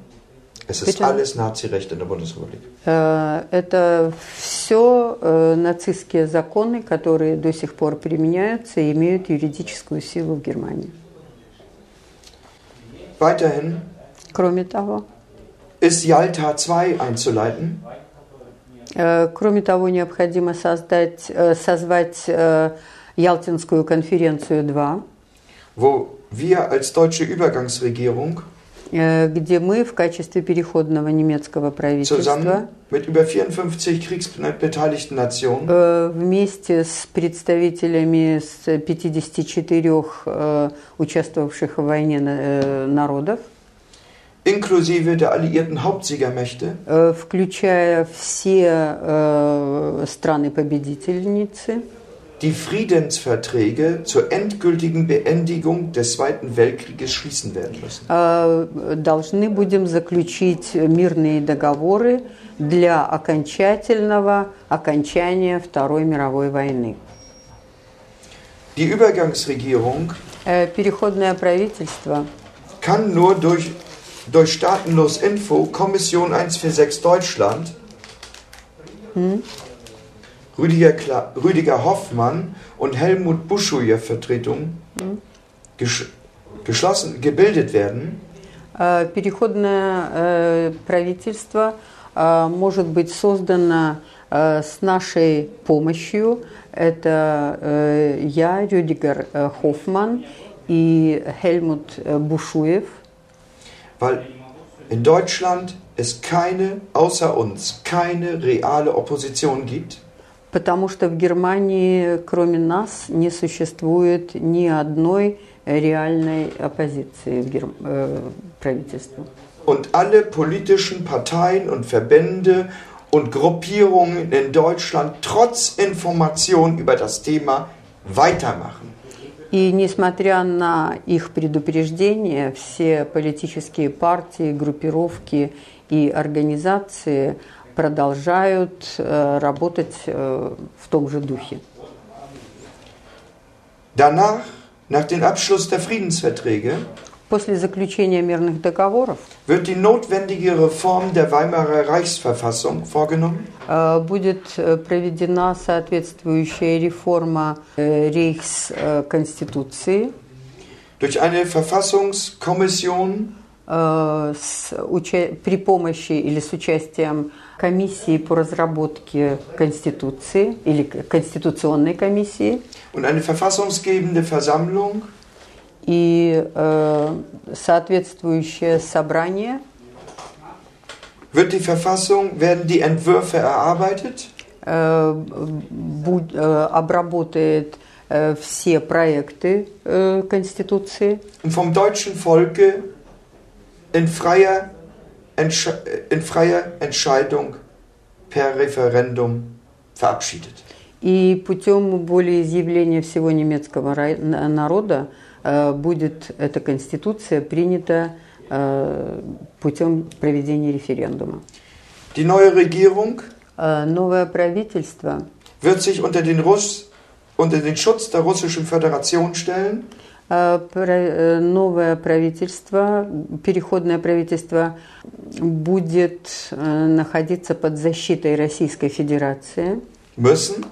Es ist Bitte? alles Nazirecht in der Bundesrepublik. Э, Это все нацистские законы, которые до сих пор применяются и имеют юридическую силу в Германии. Weiterhin Кроме того, ist Yalta II einzuleiten. э, кроме того, необходимо создать, э, созвать э, Ялтинскую конференцию 2, wo wir als deutsche Übergangsregierung где мы в качестве переходного немецкого правительства mit über 54 kriegsbeteiligten Nationen вместе с представителями с 54 э, участвовавших в войне народов, inklusive der alliierten Hauptsiegermächte э, включая все э, страны-победительницы, die Friedensverträge zur endgültigen Beendigung des Zweiten Weltkrieges schließen werden müssen. э, должны будем заключить мирные договоры для окончательного окончания Второй мировой войны. Die Übergangsregierung Э, Переходное правительство kann nur durch, durch Staatenlos Info, Kommission 146 Deutschland, Rüdiger, Kla Rüdiger Hoffmann und Helmut Buschoyer Vertretung gesch geschlossen, gebildet werden, Э, Переходное э, правительство э, может быть создано э, с нашей помощью. Это э, я, Рюдигер э, Хоффман и Хельмут э, Бушуев. weil in Deutschland es keine, außer uns, keine reale Opposition gibt. Потому что в Германии, кроме нас, не существует ни одной реальной оппозиции в Гер- э, правительству. Und alle politischen Parteien und Verbände und Gruppierungen in Deutschland trotz Information über das Thema weitermachen. И несмотря на их предупреждения, все политические партии, группировки и организации продолжают э, работать э, в том же духе. Danach, nach dem Abschluss der Friedensverträge, После заключения мирных договоров wird die notwendige Reform der Weimarer Reichsverfassung vorgenommen. э, будет э, проведена соответствующая реформа э, Рейхс-конституции. Durch eine Verfassungskommission? С при помощи или с участием комиссии по разработке Конституции или Конституционной комиссии. Und eine verfassungsgebende Versammlung и э, соответствующее собрание wird die Verfassung, werden die Entwürfe erarbeitet э, буд- э, обработает э, все проекты э, Конституции und vom deutschen Volke in freier, in freier Entscheidung per Referendum verabschiedet. и путем волеизъявления всего немецкого народа э, будет эта Конституция принята э, путем проведения референдума. Die neue Regierung Э, Новое правительство wird sich unter den, Russ unter den Schutz der Russischen Föderation stellen Э, э, Новое правительство, переходное правительство будет э, находиться под защитой Российской Федерации. müssen,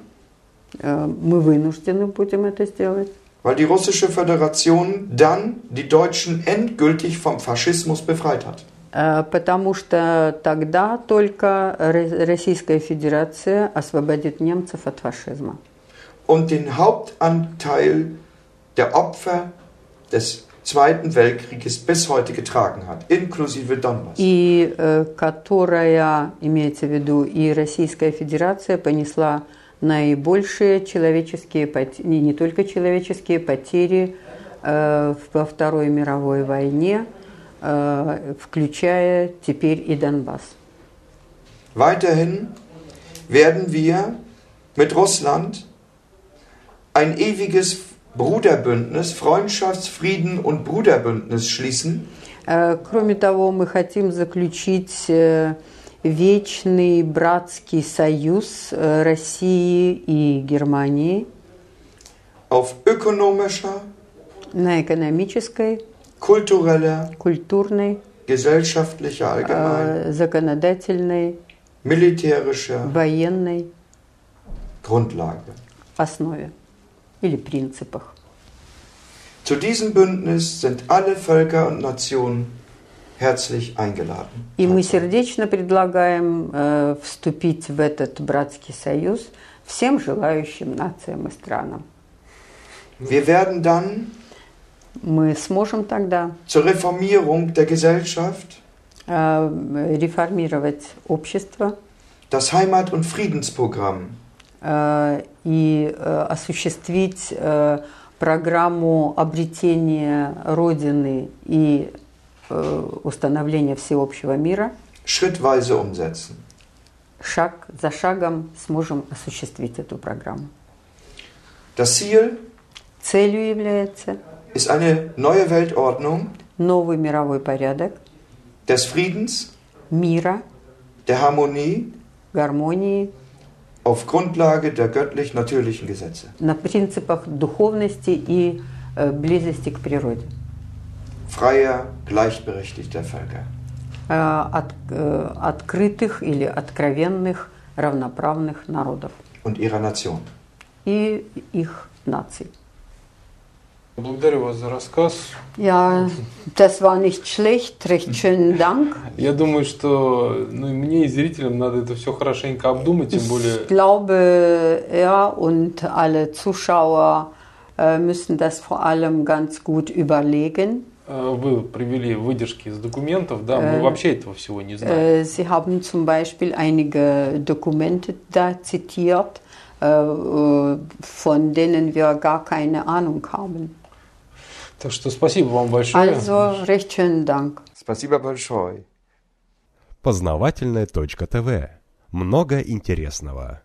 Э, Мы вынуждены будем это сделать, weil die Russische Föderation dann die Deutschen endgültig vom Faschismus befreit hat. Э, потому что тогда только Ро- Российская Федерация освободит немцев от фашизма. und den Hauptanteil der Opfer des Zweiten Weltkrieges bis heute getragen hat, inklusive Donbass. И э, которая, имеется в виду, и Российская Федерация понесла наибольшие человеческие потери, не, не только человеческие потери э, во Второй мировой войне, э, включая теперь и Донбасс. Weiterhin werden wir mit Russland ein ewiges Bruderbündnis, Freundschafts-, Frieden- und Bruderbündnis schließen, Э, Кроме того, мы хотим заключить э, вечный братский союз э, России и Германии auf ökonomischer, на экономической, kultureller, культурной, gesellschaftlicher allgemein, э, законодательной, militärischer военной Grundlage. основе или принципах. Zu diesem Bündnis sind alle Völker und Nationen herzlich eingeladen. И мы сердечно предлагаем э, вступить в этот братский союз всем желающим нациям и странам. Wir werden dann Мы сможем тогда zur Reformierung der Gesellschaft э, реформировать общество das Heimat- und Friedensprogramm э, и э, осуществить э, программу обретения Родины и установления всеобщего мира. schrittweise umsetzen. Шаг за шагом сможем осуществить эту программу. Das Ziel Целью является ist eine neue Weltordnung новый мировой порядок des Friedens, мира, der Harmonie гармонии auf Grundlage der göttlich-natürlichen Gesetze. на принципах духовности и э, близости к природе. Freier, gleichberechtigter Völker. Э, от- э, открытых или откровенных равноправных народов und ihrer Nation. и их наций. Благодарю вас за рассказ. Ja, das war nicht schlecht. Recht schönen Dank. Я думаю, что ну, и мне и зрителям надо это все хорошенько обдумать, тем более Ich glaube, ja, und alle Zuschauer äh, müssen das vor allem ganz gut überlegen. Э, вы привели выдержки из документов, да, Э, мы вообще этого всего не знаем. Äh, Sie haben zum Beispiel einige Dokumente da zitiert, äh, äh, von denen wir gar keine Ahnung haben. Так что спасибо вам большое. Also, recht schönen Dank. Спасибо большое. Познавательная точка ТВ. Много интересного.